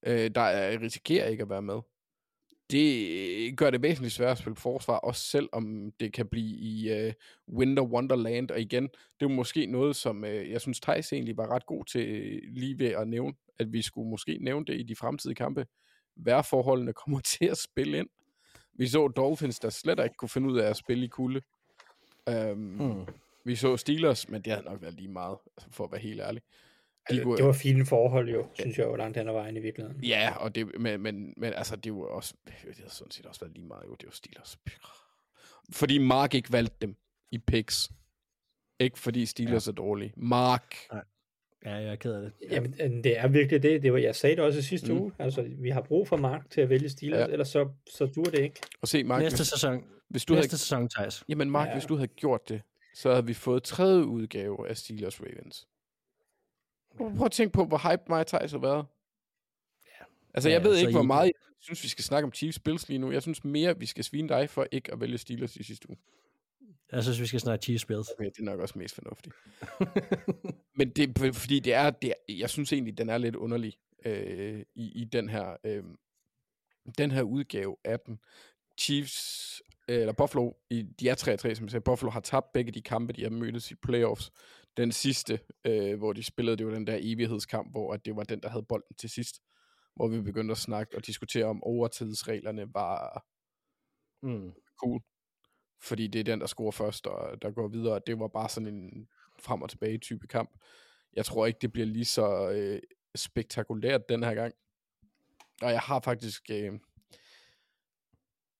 Øh, der er, risikerer ikke at være med. Det gør det væsentligt sværere at spille forsvar, også selvom det kan blive i uh, Winter Wonderland. Og igen, det er måske noget, som uh, jeg synes, Thijs egentlig var ret god til øh, lige ved at nævne, at vi skulle måske nævne det i de fremtidige kampe. Vejrforholdene kommer til at spille ind. Vi så Dolphins, der slet ikke kunne finde ud af at spille i kulde. Um, Hmm. Vi så Steelers, men det havde nok været lige meget, altså for at være helt ærlig. De Altså, kunne- det var fine forhold jo, synes jeg jo, langt hen ad vejen i virkeligheden. Ja, og det, men, men, men altså, det var også, det havde sådan set også været lige meget, jo, det var Steelers. Fordi Mark ikke valgte dem i picks. Ikke fordi Steelers ja. er dårlige. Mark. Ja, jeg er ked af det. Jamen, øh, det er virkelig det. det var, jeg sagde det også i sidste Mm. uge. Altså, vi har brug for Mark til at vælge Steelers, Ja. ja. ellers så, så dur det ikke. Og se, Mark, Næste hvis, sæson, hvis du næste havde, sæson, Thijs. jamen Mark, ja. Ja. hvis du havde gjort det, så havde vi fået tredje udgave af Steelers Ravens. Prøv at tænke på, hvor hype og Thijs har været. Ja. Altså, Ja, jeg ved så ikke, hvor meget jeg synes, vi skal snakke om Chiefs Bills lige nu. Jeg synes mere, vi skal svine dig for ikke at vælge Steelers i sidste uge. Jeg synes, vi skal snakke Chiefs Bills. Okay, det er nok også mest fornuftigt. Men det fordi, det er, det er, jeg synes egentlig, den er lidt underlig øh, i, i den her øh, den her udgave af den. Chiefs, øh, eller Buffalo, i, de er 3-3, som jeg sagde. Buffalo har tabt begge de kampe, de har mødtes i playoffs. Den sidste, øh, hvor de spillede, det var den der evighedskamp, hvor at det var den, der havde bolden til sidst. Hvor vi begyndte at snakke og diskutere, om overtidsreglerne var Mm. cool. Fordi det er den, der scorer først, og der går videre. Det var bare sådan en frem og tilbage type kamp. Jeg tror ikke, det bliver lige så øh, spektakulært den her gang. Og jeg har faktisk... Øh,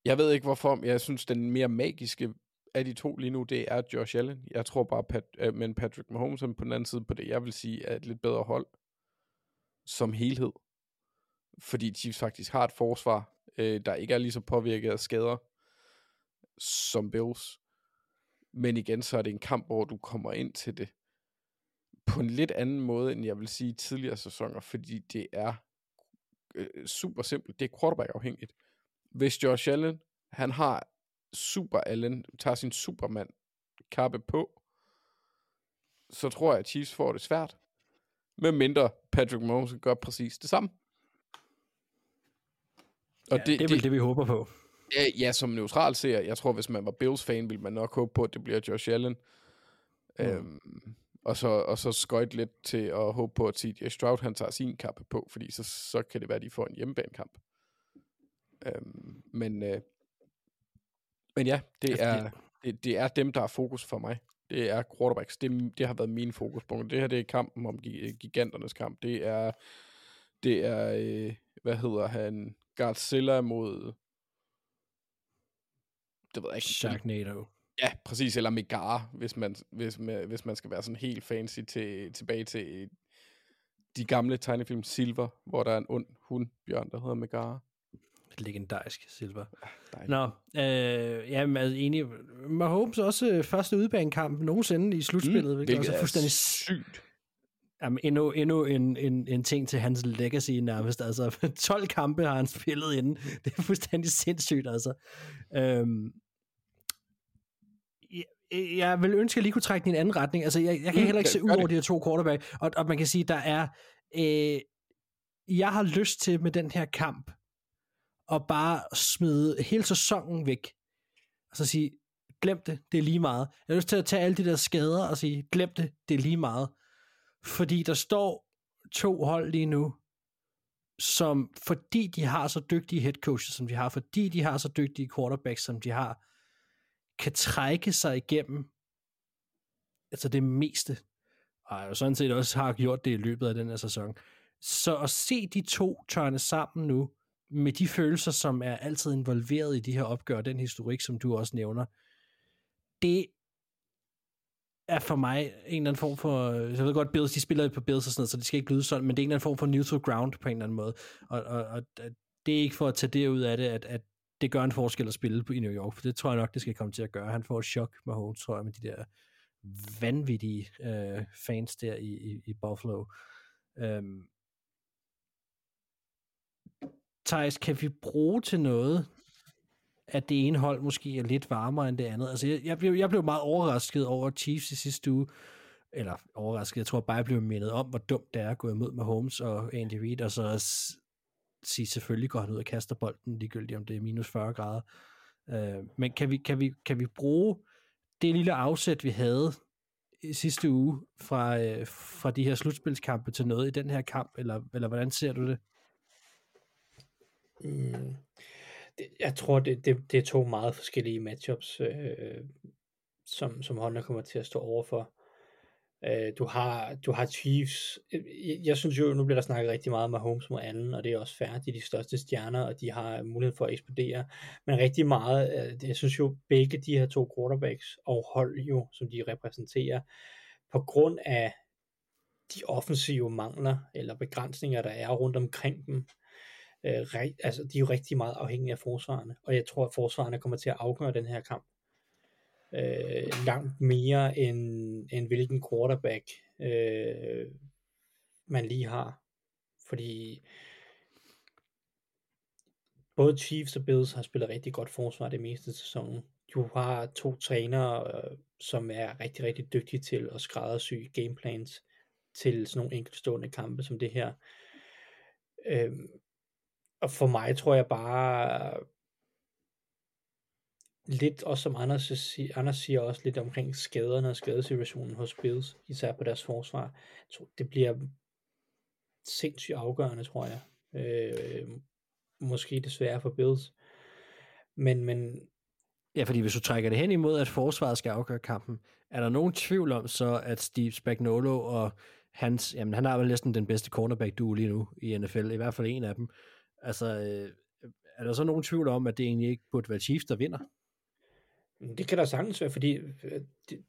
jeg ved ikke hvorfor, men jeg synes, den mere magiske af de to lige nu, det er Josh Allen. Jeg tror bare, Pat, øh, men Patrick Mahomes på den anden side på det, jeg vil sige, er et lidt bedre hold som helhed. Fordi Chiefs faktisk har et forsvar, øh, der ikke er lige så påvirket af skader som Bills. Men igen, så er det en kamp, hvor du kommer ind til det på en lidt anden måde, end jeg vil sige tidligere sæsoner, fordi det er øh, super simpelt. Det er quarterback afhængigt. Hvis Josh Allen, han har super Allen, tager sin supermand kappe på, så tror jeg, at Chiefs får det svært. Med mindre Patrick Mahomes gør præcis det samme. Og Ja, det, det er vel det, vi håber på. Ja, ja, som neutral ser, jeg tror, hvis man var Bills-fan, ville man nok håbe på, at det bliver Josh Allen. Mm. Øhm, og, så, og så skøjt lidt til at håbe på, at CJ Stroud han tager sin kappe på, fordi så, så kan det være, at de får en hjemmebanekamp. Øhm, men, øh, men ja, det Altså, er, det- det, er dem, der er fokus for mig. Det er quarterbacks. Det, det har været mine fokuspunkter. Det her, det er kampen om gi- giganternes kamp. Det er, det er øh, hvad hedder han, Godzilla mod, det ved jeg ikke. Sharknado. Ja, præcis, eller Megara, hvis man, hvis, man, hvis man skal være sådan helt fancy til, tilbage til de gamle tegnefilm Silver, hvor der er en ond hundbjørn, der hedder Megara. Legendarisk Silver. Dejligt. Nå, øh, ja, men altså enig. Mahomes også øh, første udbanekamp nogensinde i slutspillet, mm, hvilket, også er fuldstændig sygt. Jamen, endnu, endnu en, en, en ting til hans legacy nærmest. Altså, 12 kampe har han spillet inden. Det er fuldstændig sindssygt, altså. Øhm, jeg, jeg vil ønske, at jeg lige kunne trække den i en anden retning. Altså, jeg, jeg kan Mm, heller ikke se ud over de her to quarterback. Og, og man kan sige, der er... Øh, jeg har lyst til med den her kamp og bare smide hele sæsonen væk. Og så sige, glem det, det er lige meget. Jeg har lyst til at tage alle de der skader og sige, glem det, det er lige meget. Fordi der står to hold lige nu, som fordi de har så dygtige head coaches, som de har, fordi de har så dygtige quarterbacks, som de har, kan trække sig igennem altså det meste, og jo sådan set også har gjort det i løbet af den her sæson. Så at se de to tørne sammen nu, med de følelser, som er altid involveret i de her opgør, den historik, som du også nævner, det er for mig en eller anden form for, jeg ved godt, Bills, de spiller på Bills og sådan noget, så det skal ikke lyde sådan, men det er en eller anden form for neutral ground på en eller anden måde, og, og, og det er ikke for at tage det ud af det, at, at det gør en forskel at spille på i New York, for det tror jeg nok, det skal komme til at gøre. Han får et chok med Holmes, tror jeg, med de der vanvittige øh, fans der i, i, i Buffalo. Øhm. Thijs, kan vi bruge til noget, at det ene hold måske er lidt varmere end det andet? Altså, jeg, jeg, blev, jeg blev meget overrasket over Chiefs i sidste uge, eller overrasket, jeg tror bare, jeg blev mindet om, hvor dumt det er at gå imod med Holmes og Andy Reid, og så sige, selvfølgelig går han ud og kaster bolden, ligegyldigt om det er minus 40 grader. Øh, men kan vi, kan, vi, kan vi bruge det lille afsæt, vi havde i sidste uge fra, øh, fra de her slutspilskampe til noget i den her kamp, eller, eller hvordan ser du det? Mm. Det, jeg tror, det, det, det er to meget forskellige matchups, øh, som, som Honda kommer til at stå overfor. Øh, du, har, du har Chiefs. Øh, jeg, jeg synes jo, nu bliver der snakket rigtig meget om Holmes mod Allen, og det er også fair. De er de største stjerner, og de har mulighed for at eksplodere. Men rigtig meget, øh, jeg synes jo, begge de her to quarterbacks og hold jo, som de repræsenterer, på grund af de offensive mangler eller begrænsninger, der er rundt omkring dem, øh, re, altså, de er jo rigtig meget afhængige af forsvarerne, og jeg tror, at forsvarerne kommer til at afgøre den her kamp øh, langt mere end, end hvilken quarterback øh, man lige har. Fordi både Chiefs og Bills har spillet rigtig godt forsvar det meste af sæsonen. Du har to trænere, øh, som er rigtig, rigtig dygtige til at skræddersy gameplans til sådan nogle enkeltstående kampe som det her. Øhm, og for mig tror jeg bare lidt, også som Anders, siger, Anders siger også lidt omkring skaderne og skadesituationen hos Bills, især på deres forsvar. Jeg tror, det bliver sindssygt afgørende, tror jeg. Øh, måske desværre for Bills. Men, men Ja, fordi hvis du trækker det hen imod, at forsvaret skal afgøre kampen, er der nogen tvivl om så, at Steve Spagnuolo og hans, jamen han har vel næsten den bedste cornerback du lige nu i NFL, i hvert fald en af dem. Altså, øh, øh, er der så nogen tvivl om, at det egentlig ikke burde være Chiefs, der vinder? Mm, det kan der sagtens være, fordi øh,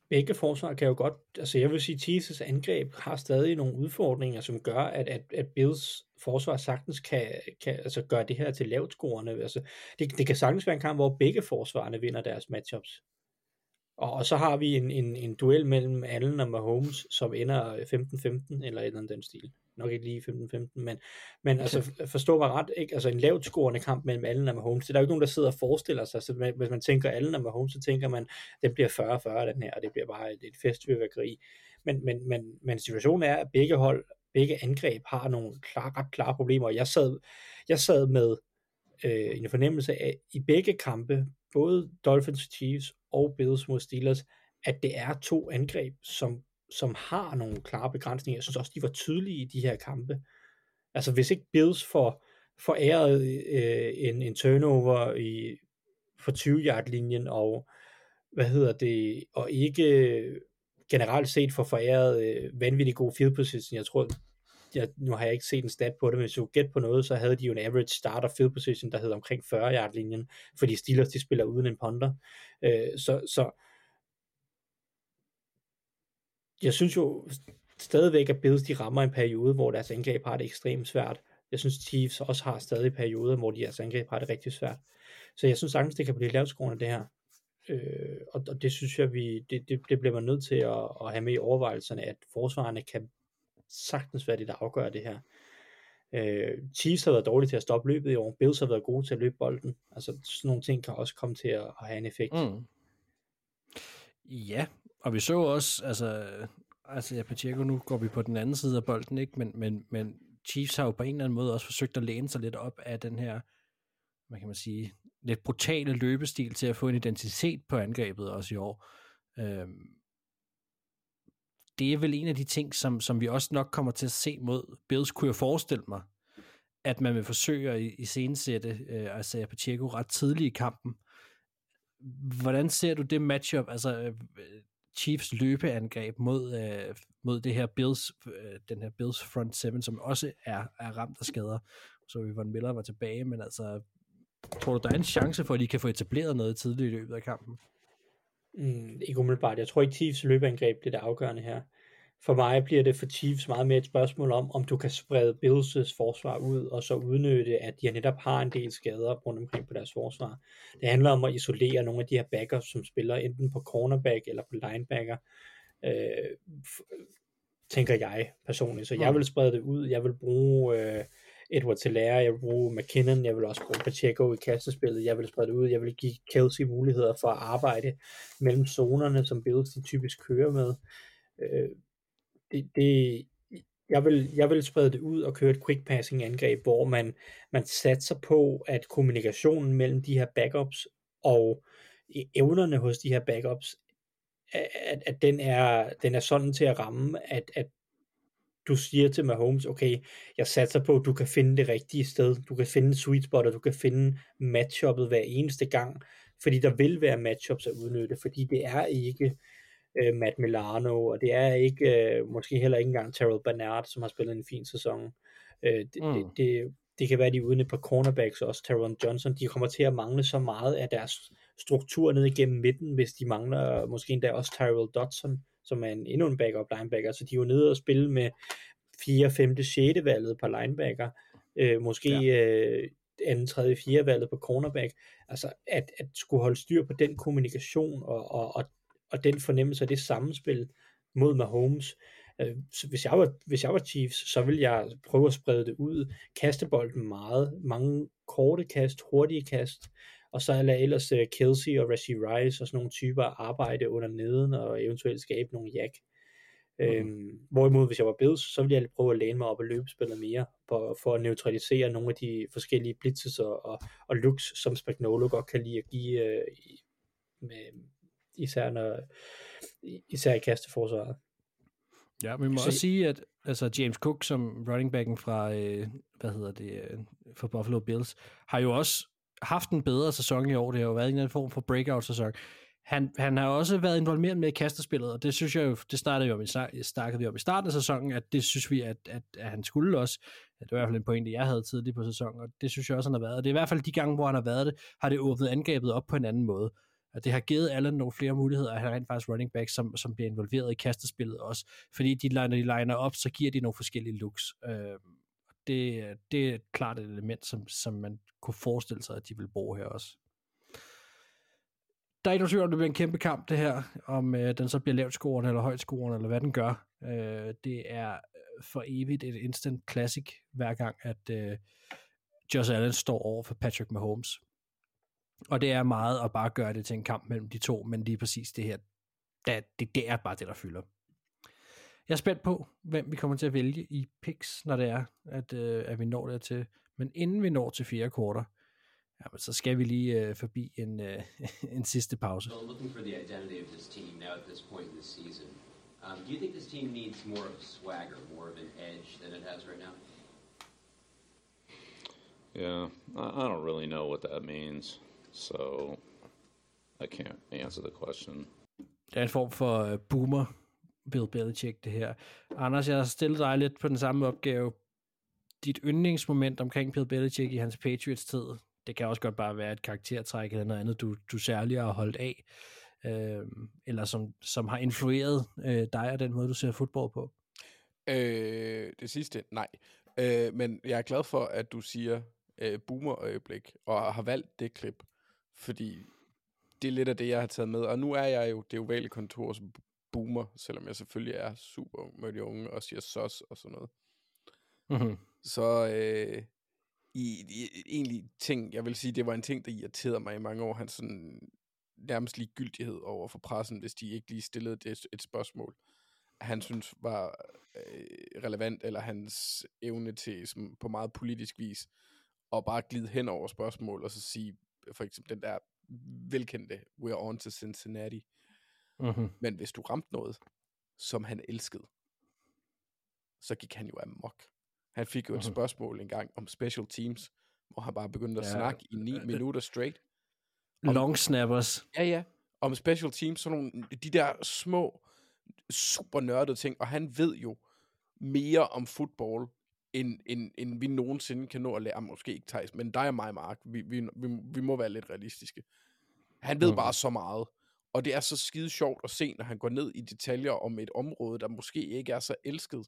begge forsvar kan jo godt, altså jeg vil sige, Chiefs' angreb har stadig nogle udfordringer, som gør, at, at, at Bills forsvar sagtens kan, kan altså gøre det her til lavt scorende. Altså, det, det kan sagtens være en kamp, hvor begge forsvarerne vinder deres matchups. Og, og så har vi en, en, en duel mellem Allen og Mahomes, som ender 15-15, eller et eller andet den stil. Nok ikke lige 15-15, men, men altså, forstå mig ret, ikke? Altså en lavt scorende kamp mellem Allen og Mahomes. Det er der jo ikke nogen, der sidder og forestiller sig. Så man- hvis man tænker Allen og Mahomes, så tænker man, den bliver 40-40, den her, og det bliver bare et, et festfyrværkeri. Men, men, men, men situationen er, at begge hold, begge angreb har nogle klar, ret klare problemer. Jeg sad, jeg sad med øh, en fornemmelse af, i begge kampe, både Dolphins Chiefs og Bills mod Steelers, at det er to angreb, som, som har nogle klare begrænsninger. Jeg synes også, de var tydelige i de her kampe. Altså hvis ikke Bills får foræret øh, en, en turnover i, for 20-yard linjen, og hvad hedder det, og ikke generelt set får foræret øh, vanvittigt god field position. Jeg tror, jeg, nu har jeg ikke set en stat på det, men hvis du gætte på noget, så havde de jo en average starter field position, der hedder omkring 40 yard linjen, fordi Steelers de spiller uden en punter. Øh, så, så jeg synes jo stadigvæk, at Bills de rammer en periode, hvor deres angreb har det ekstremt svært. Jeg synes, Chiefs også har stadig perioder, hvor deres angreb har det rigtig svært. Så jeg synes sagtens, det kan blive lavt det her. Øh, og, og det synes jeg, vi, det, det, det bliver man nødt til at, at have med i overvejelserne, at forsvarerne kan sagtens være det, der afgør det her. Øh, Chiefs har været dårlige til at stoppe løbet i år. Bills har været gode til at løbe bolden. Altså sådan nogle ting kan også komme til at, at have en effekt. Mm. Ja, og vi så også, altså, altså ja, Pacheco, nu går vi på den anden side af bolden, ikke? Men, men, men Chiefs har jo på en eller anden måde også forsøgt at læne sig lidt op af den her, hvad kan man sige, lidt brutale løbestil til at få en identitet på angrebet også i år. Øhm, det er vel en af de ting, som, som vi også nok kommer til at se mod Bills, kunne jeg forestille mig, at man vil forsøge at iscenesætte øh, Isaiah Pacheco ret tidligt i kampen. Hvordan ser du det matchup, altså øh, Chiefs løbeangreb mod, øh, mod det her Bills, øh, den her Bills front seven, som også er, er ramt af skader. Så vi Von Miller var tilbage, men altså, tror du, der er en chance for, at de kan få etableret noget tidligt i løbet af kampen? Mm, ikke umiddelbart. Jeg tror ikke, Chiefs løbeangreb bliver det afgørende her. For mig bliver det for Chiefs meget mere et spørgsmål om, om du kan sprede Bills' forsvar ud, og så udnytte, at de netop har en del skader rundt omkring på deres forsvar. Det handler om at isolere nogle af de her backers, som spiller enten på cornerback eller på linebacker, øh, tænker jeg personligt. Så jeg mm. vil sprede det ud. Jeg vil bruge øh, Edward Telaire, jeg vil bruge McKinnon, jeg vil også bruge Pacheco i kastespillet, jeg vil sprede det ud, jeg vil give Kelsey muligheder for at arbejde mellem zonerne, som Bills de typisk kører med. Øh, det, det, jeg vil, jeg vil sprede det ud og køre et quick passing angreb, hvor man, man satser på, at kommunikationen mellem de her backups og e, evnerne hos de her backups, at, at den, er, den er sådan til at ramme, at, at du siger til Mahomes, okay, jeg satser på, at du kan finde det rigtige sted, du kan finde sweet spot, og du kan finde matchuppet hver eneste gang, fordi der vil være matchups at udnytte, fordi det er ikke øh, Matt Milano, og det er ikke, øh, måske heller ikke engang Terrell Bernard, som har spillet en fin sæson. Øh, det, mm. det, det, det kan være, de er ude på cornerbacks også, Terrell Johnson, de kommer til at mangle så meget af deres struktur ned igennem midten, hvis de mangler måske endda også Tyrell Dodson, som er en, endnu en backup linebacker, så de er jo nede og spille med 4., 5., 6. valget på linebacker, øh, måske ja. øh, anden, tredje, fjerde valget på cornerback, altså at, at skulle holde styr på den kommunikation og, og, og, og den fornemmelse af det sammenspil mod Mahomes, øh, så hvis jeg, var, hvis jeg var Chiefs, så ville jeg prøve at sprede det ud, kaste bolden meget, mange korte kast, hurtige kast, og så lader ellers uh, Kelsey og Rasheed Rice og sådan nogle typer arbejde under neden og eventuelt skabe nogle jack. Mm. Øhm, hvorimod hvis jeg var Bills, så ville jeg prøve at læne mig op og løbespillet mere for, for at neutralisere nogle af de forskellige blitzes og, og, og looks, som Spagnolo godt kan lide at give, øh, med, især, når, især i kasteforsvaret. Ja, men vi må så, også sige, at altså James Cook som running backen fra, øh, hvad hedder det, øh, for Buffalo Bills, har jo også haft en bedre sæson i år. Det har jo været en eller anden form for breakout-sæson. Han, han har også været involveret med i kasterspillet, og det synes jeg jo, det startede vi om i, vi om i starten af sæsonen, at det synes vi, at, at, at han skulle også. Det var i hvert fald en pointe, jeg havde tidligt på sæsonen, og det synes jeg også, han har været. Og det er i hvert fald de gange, hvor han har været det, har det åbnet angrebet op på en anden måde. Og det har givet Allen nogle flere muligheder, at han rent faktisk running back, som, som bliver involveret i kastespillet også. Fordi de, når de liner op, så giver de nogle forskellige looks. Øh, det, det er klart et element, som, som man kunne forestille sig, at de vil bruge her også. Der er ikke nogen tvivl om, det bliver en kæmpe kamp, det her, om øh, den så bliver lavt scoren, eller højt scoren, eller hvad den gør. Øh, det er øh, for evigt et instant classic, hver gang, at øh, Josh Allen står over for Patrick Mahomes. Og det er meget at bare gøre det til en kamp mellem de to, men lige præcis det her, det, det, det er bare det, der fylder. Jeg er spændt på, hvem vi kommer til at vælge i picks, når det er, at, øh, at vi når dertil. Men inden vi når til fjerde kvartal, Ja, men så skal vi lige øh, forbi en, øh, en sidste pause. So looking for the identity of this team now at this point in the season, um, do you think this team needs more of a swagger, more of an edge than it has right now? Yeah, I, I don't really know what that means, so I can't answer the question. Det er en form for øh, boomer Bill Belichick, det her. Anders, jeg har stillet dig lidt på den samme opgave. Dit yndlingsmoment omkring Bill Belichick i hans Patriots-tid, det kan også godt bare være et karaktertræk eller noget andet, du, du særligt har holdt af, øh, eller som, som har influeret øh, dig og den måde, du ser fodbold på. Øh, det sidste, nej. Øh, men jeg er glad for, at du siger øh, boomer-øjeblik, og har valgt det klip, fordi det er lidt af det, jeg har taget med. Og nu er jeg jo det ovale kontors boomer, selvom jeg selvfølgelig er super ung med de unge, og siger sos og sådan noget. Mm-hmm. Så øh, i, i, egentlig ting, jeg vil sige, det var en ting, der irriterede mig i mange år, hans sådan nærmest ligegyldighed over for pressen, hvis de ikke lige stillede det et spørgsmål, han synes var øh, relevant, eller hans evne til som, på meget politisk vis, og bare glide hen over spørgsmål, og så sige, for eksempel den der velkendte, we're on to Cincinnati. Mm-hmm. Men hvis du ramte noget, som han elskede, så gik han jo amok. Han fik jo et Mhm. spørgsmål engang om special teams, hvor han bare begyndte at Ja, snakke i ni øh, minutter straight. Long snappers. Ja, ja. Om special teams, sådan nogle, de der små, super nørdede ting, og han ved jo mere om fodbold, end, end, end vi nogensinde kan nå at lære. Måske ikke Thijs, men dig og mig, Mark, vi, vi, vi, vi må være lidt realistiske. Han ved Mhm. bare så meget, og det er så skide sjovt at se, når han går ned i detaljer om et område, der måske ikke er så elsket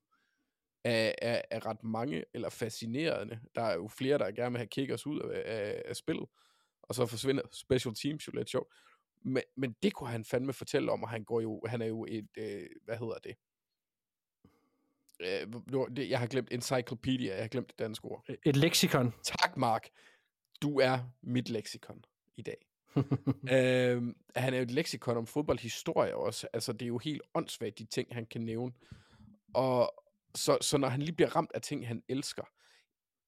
af, af, af ret mange, eller fascinerende. Der er jo flere, der gerne vil have kickers ud af, af, af spillet, og så forsvinder special teams jo lidt sjovt. Men, men det kunne han fandme fortælle om, og han går jo, han er jo et, øh, hvad hedder det? Øh, det- jeg har glemt encyclopedia, jeg har glemt det danske ord. Et leksikon. Tak, Mark. Du er mit leksikon i dag. øhm, han er jo et leksikon om fodboldhistorie også. Altså, det er jo helt åndssvagt, de ting, han kan nævne. Og så, så når han lige bliver ramt af ting, han elsker.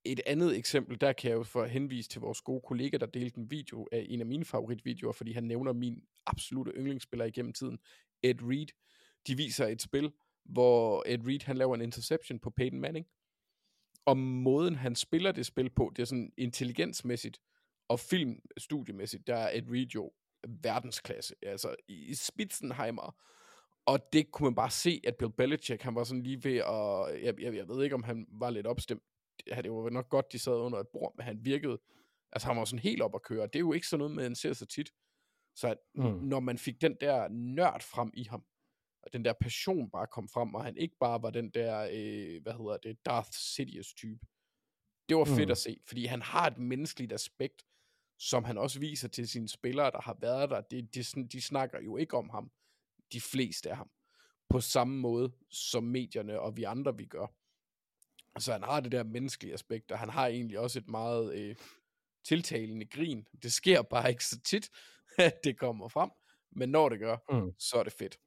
Et andet eksempel, der kan jeg jo for henvise til vores gode kollega, der delte en video af en af mine favoritvideoer, fordi han nævner min absolute yndlingsspiller igennem tiden, Ed Reed. De viser et spil, hvor Ed Reed han laver en interception på Peyton Manning. Og måden, han spiller det spil på, det er sådan intelligensmæssigt og filmstudiemæssigt, der er Ed Reed jo verdensklasse. Altså i Spitzenheimer. Og det kunne man bare se, at Bill Belichick, han var sådan lige ved at... Jeg, jeg, jeg ved ikke, om han var lidt opstemt. Det, det var nok godt, de sad under et bord, men han virkede... Altså han var sådan helt op at køre. Det er jo ikke sådan noget, man ser så tit. Så at, mm. når man fik den der nørd frem i ham, og den der passion bare kom frem, og han ikke bare var den der, øh, hvad hedder det, Darth Sidious type. Det var fedt Mm. at se, fordi han har et menneskeligt aspekt, som han også viser til sine spillere, der har været der. Det, sådan- de snakker jo ikke om ham, de fleste af ham, på samme måde, som medierne og vi andre vi gør. Så han har det der menneskelige aspekt, og han har egentlig også et meget øh, tiltalende grin. Det sker bare ikke så tit, at det kommer frem, men når det gør, Mm. så er det fedt.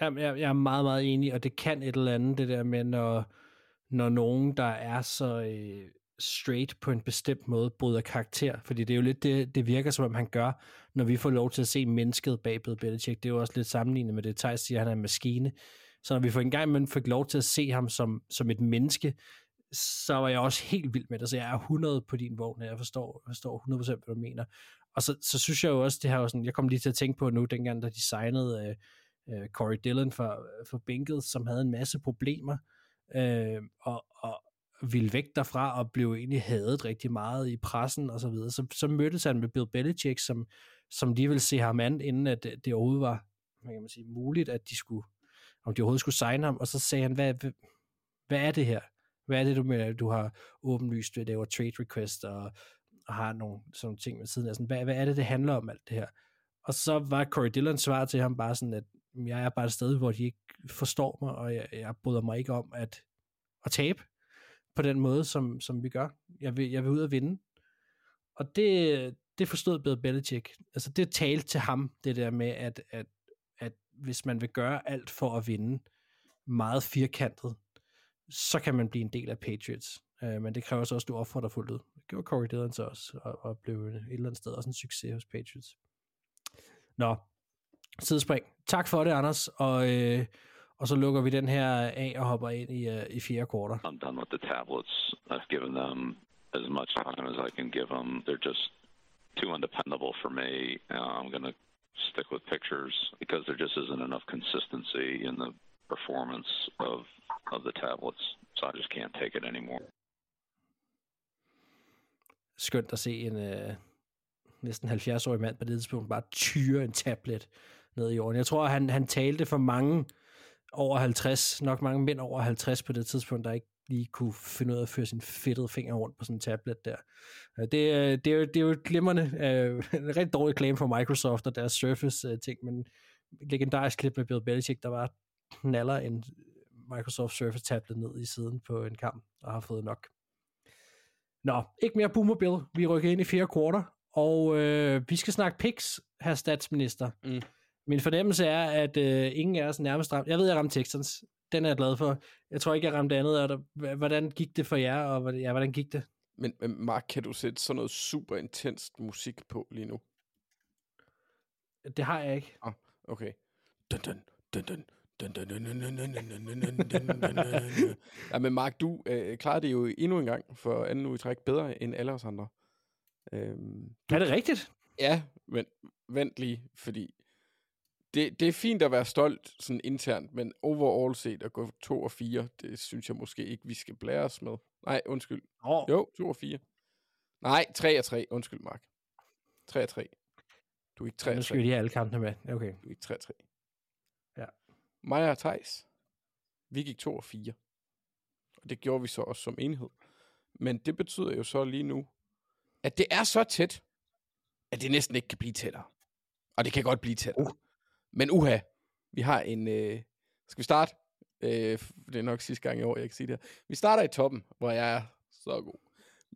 Jamen, jeg, jeg er meget, meget enig, og det kan et eller andet, det der med, når, når nogen, der er så øh, straight på en bestemt måde, bryder karakter. Fordi det er jo lidt det, det virker som om han gør, når vi får lov til at se mennesket bag Bill Belichick. Det er jo også lidt sammenlignet med det, Thijs siger, han er en maskine. Så når vi for en gang imellem fik lov til at se ham som, som et menneske, så var jeg også helt vild med det. Så jeg er 100 på din vogn, og jeg forstår, forstår 100% hvad du mener. Og så, så synes jeg jo også, det her sådan, jeg kom lige til at tænke på nu, dengang da de signede øh, øh, Corey Dillon for, for Bengals, som havde en masse problemer, øh, og, og ville væk derfra, og blev egentlig hadet rigtig meget i pressen og så videre. Så, så mødtes han med Bill Belichick, som, som lige ville se ham an, inden at det, det overhovedet var hvad kan man sige, muligt, at de skulle, om de overhovedet skulle signe ham, og så sagde han, hvad, hvad, er det her? Hvad er det, du mener, du har åbenlyst ved, laver trade request, og, og har nogle sådan ting med siden af, sådan, hvad, hvad er det, det handler om alt det her? Og så var Corey Dillons svar til ham bare sådan, at jeg er bare et sted, hvor de ikke forstår mig, og jeg, jeg bryder mig ikke om at, at tabe på den måde, som, som vi gør. Jeg vil, jeg vil ud og vinde. Og det, det forstod Bill Belichick. Altså det talte til ham, det der med, at, at, at hvis man vil gøre alt for at vinde, meget firkantet, så kan man blive en del af Patriots. Øh, men det kræver så også, at du opfordrer fuldt ud. Det gjorde Corey Dillon så også, og, og blev et eller andet sted også en succes hos Patriots. Nå, sidespring. Tak for det, Anders, og, øh, og så lukker vi den her af og hopper ind i, uh, i fjerde kvartal. I'm done with the tablets. I've given them as much time as I can give them. They're just too undependable for me. Uh, I'm going to stick with pictures because there just isn't enough consistency in the performance of of the tablets. So I just can't take it anymore. Skønt at se en uh, næsten 70-årig mand på det tidspunkt bare tyre en tablet ned i jorden. Jeg tror, han, han talte for mange over 50, nok mange mænd over 50 på det tidspunkt, der ikke lige kunne finde ud af at føre sin fedtede finger rundt på sådan en tablet der. Øh, det, øh, det, er, jo, det er jo et glimrende, øh, en rigtig dårlig claim for Microsoft og deres Surface-ting, men legendarisk klip med Bill Belichick, der var knaller en Microsoft Surface tablet ned i siden på en kamp, og har fået nok. Nå, ikke mere Boomer Bill. Vi rykker ind i fjerde kvarter, og øh, vi skal snakke picks, herr statsminister. Mm. Min fornemmelse er, at øh, ingen af os nærmest ramte... Jeg ved, jeg ramte Texans. Den er jeg glad for. Jeg tror ikke, jeg ramte andet. Og der, hvordan gik det for jer, og ja, hvordan gik det? Men, men Mark, kan du sætte sådan noget super intenst musik på lige nu? Det har jeg ikke. Ah, okay. Dun, dun, dun, dun. ja, men Mark, du øh, klarede det jo endnu en gang for anden uge i træk bedre end alle os andre. Øhm, du... Er det rigtigt? Ja, men vent lige, fordi det, det er fint at være stolt sådan internt, men overall set at gå 2 og 4, det synes jeg måske ikke, vi skal blære os med. Nej, undskyld. Oh. Jo, 2 og 4. Nej, 3 og 3. Undskyld, Mark. 3 og 3. Du er ikke 3 Nu og skal vi 3. lige have alle kampene med. Okay. Du er ikke 3 og 3. Ja. Mig og Thijs, vi gik 2 og 4. Og det gjorde vi så også som enhed. Men det betyder jo så lige nu, at det er så tæt, at det næsten ikke kan blive tættere. Og det kan godt blive tættere. Uh. Men uha, vi har en... Øh, skal vi starte? Øh, det er nok sidste gang i år, jeg kan sige det her. Vi starter i toppen, hvor jeg er så god.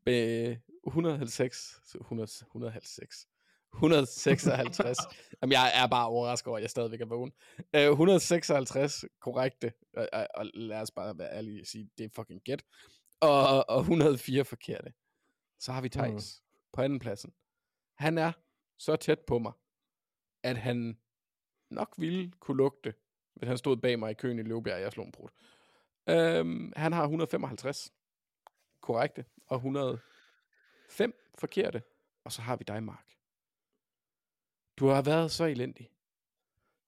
Med 150, 100, 150, 156. Jamen, jeg er bare overrasket over, at jeg stadigvæk er vågen. Øh, 156 korrekte, og, og, og lad os bare være ærlige og sige, det er fucking gæt. Og, og 104 forkerte. Så har vi Thijs mm. på anden pladsen. Han er så tæt på mig, at han nok ville kunne lugte, hvis han stod bag mig i køen i Løvbjerg, og jeg slog en brud. Øhm, han har 155 korrekte, og 105 forkerte. Og så har vi dig, Mark. Du har været så elendig.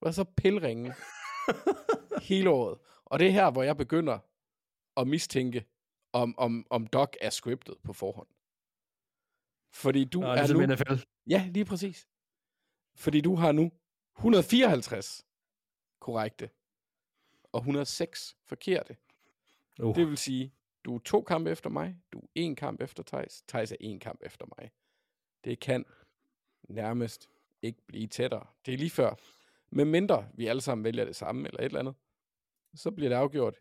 Du har så pilringe hele året. Og det er her, hvor jeg begynder at mistænke, om, om, om Doc er scriptet på forhånd. Fordi du Nå, er ligesom nu... NFL. Ja, lige præcis. Fordi du har nu 154 korrekte, og 106 forkerte. Uh. Det vil sige, du er to kampe efter mig, du er en kamp efter Thijs, Thijs er en kamp efter mig. Det kan nærmest ikke blive tættere. Det er lige før. Men mindre vi alle sammen vælger det samme eller et eller andet, så bliver det afgjort.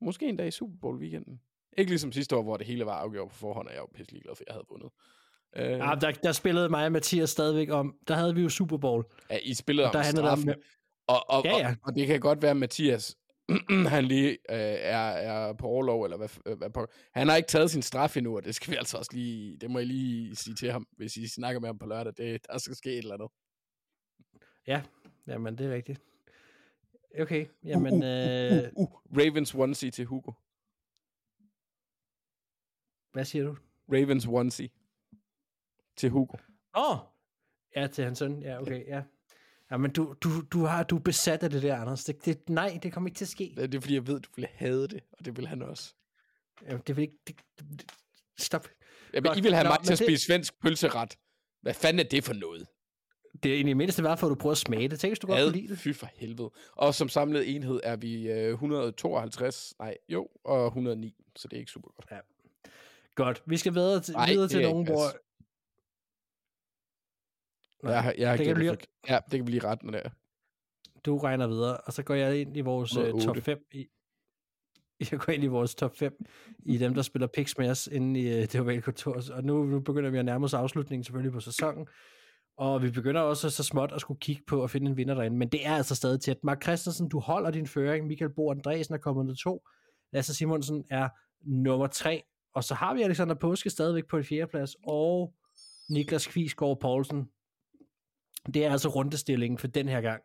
Måske en dag i Super Bowl weekenden. Ikke ligesom sidste år, hvor det hele var afgjort på forhånd, og jeg var pisselig glad for, at jeg havde vundet. Øh, Ja, der, der spillede mig og Mathias stadigvæk om, der havde vi jo Super Bowl. Ja, I spillede Og der om handlede det om- straffen. Og, og, Ja, ja. Og, og det kan godt være, at Mathias han lige øh, er, er på overlov, eller hvad, f- hvad på. Han har ikke taget sin straf endnu, og det skal vi altså også lige, det må jeg lige sige til ham, hvis I snakker med ham på lørdag. Det, der skal ske et eller andet. Ja, jamen det er rigtigt. Okay, jamen... Øh, Uh, Ravens onesie til Hugo. hvad siger du? Ravens onesie til Hugo. Åh! Oh! Ja, til hans søn. Ja, okay, ja. Jamen, du, du, du, har, du er besat af det der, Anders. Det, det, nej, det kommer ikke til at ske. Det er fordi, jeg ved, du ville have det, og det vil han også. Jamen, det vil ikke... Det, det, det, stop. Ja, men Godt. I vil have Nå, mig men til at det- spise svensk pølseret. Hvad fanden er det for noget? Det er egentlig mindste værd for, at du prøver at smage det. Tænk, du godt kunne lide det. fy for helvede. Og som samlet enhed er vi øh, 152, nej, jo, og 109, så det er ikke super godt. Ja. Godt. Vi skal videre til, Nej, videre det til nogen, hvor... pas. Jeg, jeg har det kan for- Ja, det kan blive ret, når det er. Du regner videre, og så går jeg ind i vores uh, 108. top 5 i, jeg går ind i vores top 5 i dem, der spiller picks med os inde i uh, det ovale kontor. Og nu, nu begynder vi at nærme os afslutningen selvfølgelig på sæsonen. Og vi begynder også så småt at skulle kigge på at finde en vinder derinde. Men det er altså stadig tæt. Mark Christensen, du holder din føring. Michael Bo Andresen er kommet med to. Lasse Simonsen er nummer tre, og så har vi Alexander Påske stadigvæk på en fjerde plads, og Niklas Kvisgaard Poulsen. Det er altså rundestillingen for den her gang.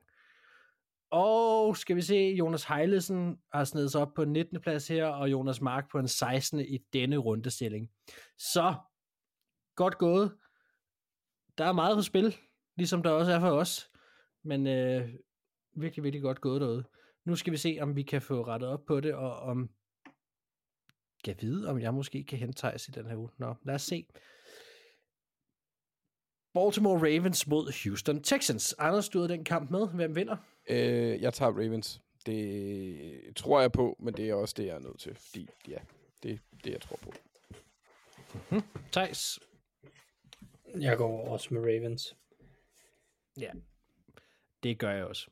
Og skal vi se, Jonas Heilesen har snedet sig op på en 19. plads her, og Jonas Mark på en 16. i denne rundestilling. Så, godt gået. Der er meget på spil, ligesom der også er for os. Men øh, virkelig, virkelig godt gået derude. Nu skal vi se, om vi kan få rettet op på det, og om kan vide, om jeg måske kan hente Thijs i den her uge. Nå, lad os se. Baltimore Ravens mod Houston Texans. Anders, du den kamp med. Hvem vinder? Øh, jeg tager Ravens. Det tror jeg på, men det er også det, jeg er nødt til. Fordi, ja, det er det, jeg tror på. Mm-hmm. Thijs? Jeg går også med Ravens. Ja, det gør jeg også.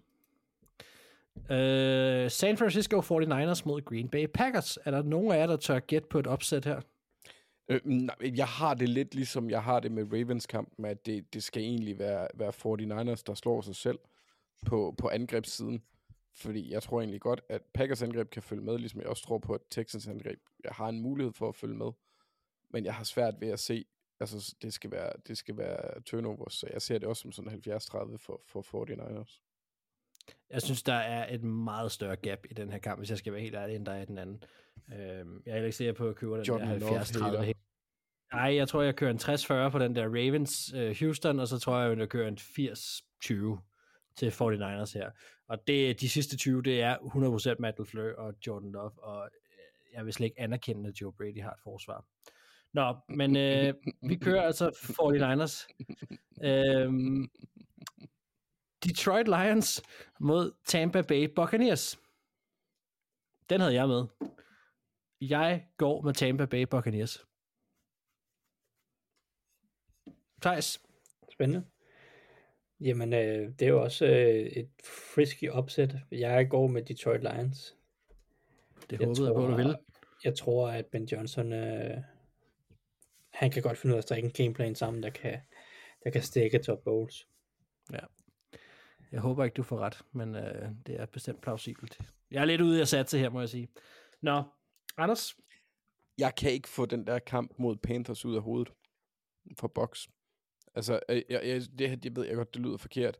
Uh, San Francisco 49ers mod Green Bay Packers. Er der nogen af jer, der tør gætte på et opsæt her? Øh, mm, nej, jeg har det lidt ligesom jeg har det med Ravens kampen, at det, det skal egentlig være, være 49ers, der slår sig selv på, på angrebssiden. Fordi jeg tror egentlig godt, at Packers angreb kan følge med, ligesom jeg også tror på, at Texans angreb jeg har en mulighed for at følge med. Men jeg har svært ved at se, altså det skal være, det skal være turnovers, så jeg ser det også som sådan 70-30 for, for 49ers. Jeg synes, der er et meget større gap i den her kamp, hvis jeg skal være helt ærlig, end der er i den anden. Øhm, jeg er ikke sikker på at købe den Jordan der 70-30. Nej, jeg tror, jeg kører en 60-40 på den der Ravens uh, Houston, og så tror jeg, jeg kører en 80-20 til 49ers her. Og det, de sidste 20, det er 100% Matt LaFleur og Jordan Love, og jeg vil slet ikke anerkende, at Joe Brady har et forsvar. Nå, men øh, vi kører altså 49ers. øhm, Detroit Lions mod Tampa Bay Buccaneers. Den havde jeg med. Jeg går med Tampa Bay Buccaneers. Thijs? Spændende. Jamen, øh, det er jo også øh, et frisky opsæt. Jeg går med Detroit Lions. Det håbede jeg på, du ville. Jeg tror, at Ben Johnson, øh, han kan godt finde ud af at strikke en gameplan sammen, der kan, der kan stikke top bowls. Ja. Jeg håber ikke, du får ret, men øh, det er bestemt plausibelt. Jeg er lidt ude af satse her, må jeg sige. Nå, Anders? Jeg kan ikke få den der kamp mod Panthers ud af hovedet for box. Altså, jeg, jeg, det, det ved jeg godt, det lyder forkert.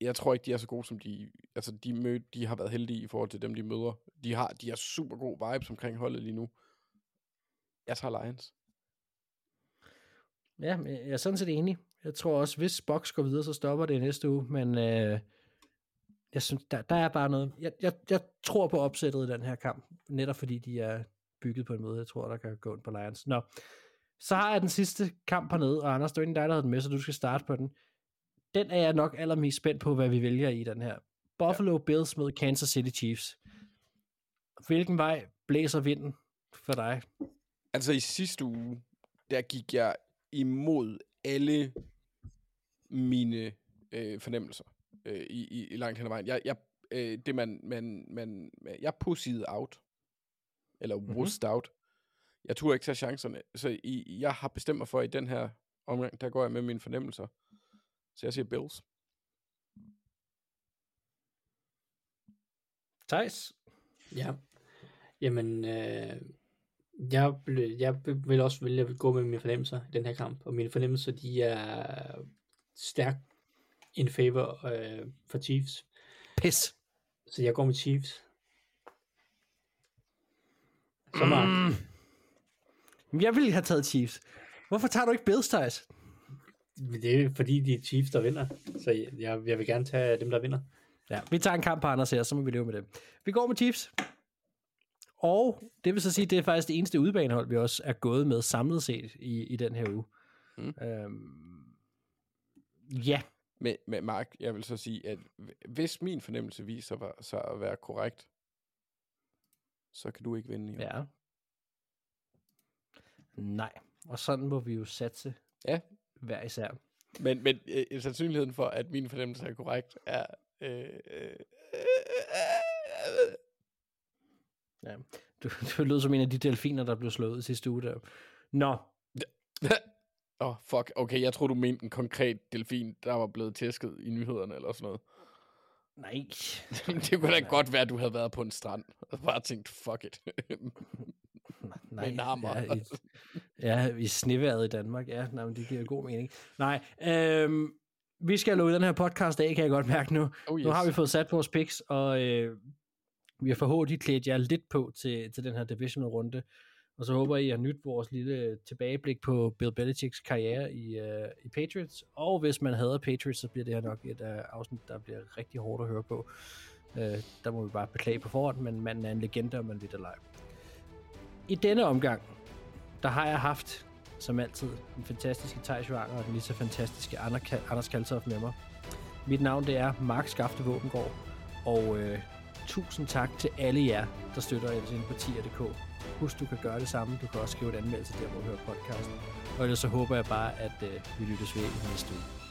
Jeg tror ikke, de er så gode, som de... Altså, de, mød, de har været heldige i forhold til dem, de møder. De har, de har super god vibes omkring holdet lige nu. Jeg tager Lions. Ja, jeg er sådan set enig. Jeg tror også, hvis Box går videre, så stopper det næste uge, men øh, jeg synes, der, der er bare noget. Jeg, jeg, jeg tror på opsættet i den her kamp, netop fordi de er bygget på en måde, jeg tror, der kan gå ind på Lions. Nå, så har jeg den sidste kamp hernede, og Anders, det er dig, der havde den med, så du skal starte på den. Den er jeg nok allermest spændt på, hvad vi vælger i den her. Buffalo ja. Bills mod Kansas City Chiefs. Hvilken vej blæser vinden for dig? Altså i sidste uge, der gik jeg imod alle mine øh, fornemmelser øh, i, i, i langt hen ad vejen. Jeg, jeg, øh, det man, man, man, jeg pussiede out, eller mm-hmm. wussed out. Jeg turde ikke tage chancerne, så i, jeg har bestemt mig for, at i den her omgang, der går jeg med mine fornemmelser. Så jeg siger Bills. Thijs? Ja. Jamen, øh, jeg, jeg vil også vælge at gå med mine fornemmelser i den her kamp, og mine fornemmelser, de er stærkt in favor øh, for Chiefs. Pis. Så jeg går med Chiefs. Så Mark. Mm. Jeg ville have taget Chiefs. Hvorfor tager du ikke Bills, Thijs? Det er fordi, de er Chiefs, der vinder. Så jeg, jeg vil gerne tage dem, der vinder. Ja, vi tager en kamp på Anders her, så må vi leve med det. Vi går med Chiefs. Og det vil så sige, det er faktisk det eneste udbanehold, vi også er gået med samlet set i, i den her uge. Mm. Øhm, ja. Med, med Mark, jeg vil så sige, at hvis min fornemmelse viser sig at være korrekt, så kan du ikke vinde i år. Ja. Nej, og sådan må vi jo satse ja. hver især. Men, men øh, sandsynligheden for, at min fornemmelse er korrekt, er... Øh, øh, øh, Ja, du, du lød som en af de delfiner, der blev slået sidste uge der. Nå. Åh, oh, fuck. Okay, jeg tror du mente en konkret delfin, der var blevet tæsket i nyhederne eller sådan noget. Nej. det kunne da godt være, at du havde været på en strand og bare tænkt, fuck it. Nej, hammer. Ja, i, ja, i sneværet i Danmark. Ja, nej, men det giver god mening. Nej, øhm, vi skal lukke den her podcast af, kan jeg godt mærke nu. Oh, yes. Nu har vi fået sat vores picks, og øh, vi har forhåbentlig klædt jer lidt på til, til den her divisional runde. Og så håber I har nyt vores lille tilbageblik på Bill Belichicks karriere i, uh, i Patriots. Og hvis man hader Patriots, så bliver det her nok et uh, afsnit, der bliver rigtig hårdt at høre på. Uh, der må vi bare beklage på forhånd, men manden er en legende, og man vil live. I denne omgang, der har jeg haft, som altid, den fantastiske Thijs Joanger og den lige så fantastiske Anders Kaltoff med mig. Mit navn det er Mark Skafte Våbengård, og øh, tusind tak til alle jer, der støtter os inde på tier.dk. Husk, du kan gøre det samme. Du kan også skrive et anmeldelse der, hvor du hører podcasten. Og ellers så håber jeg bare, at øh, vi lyttes ved i næste uge.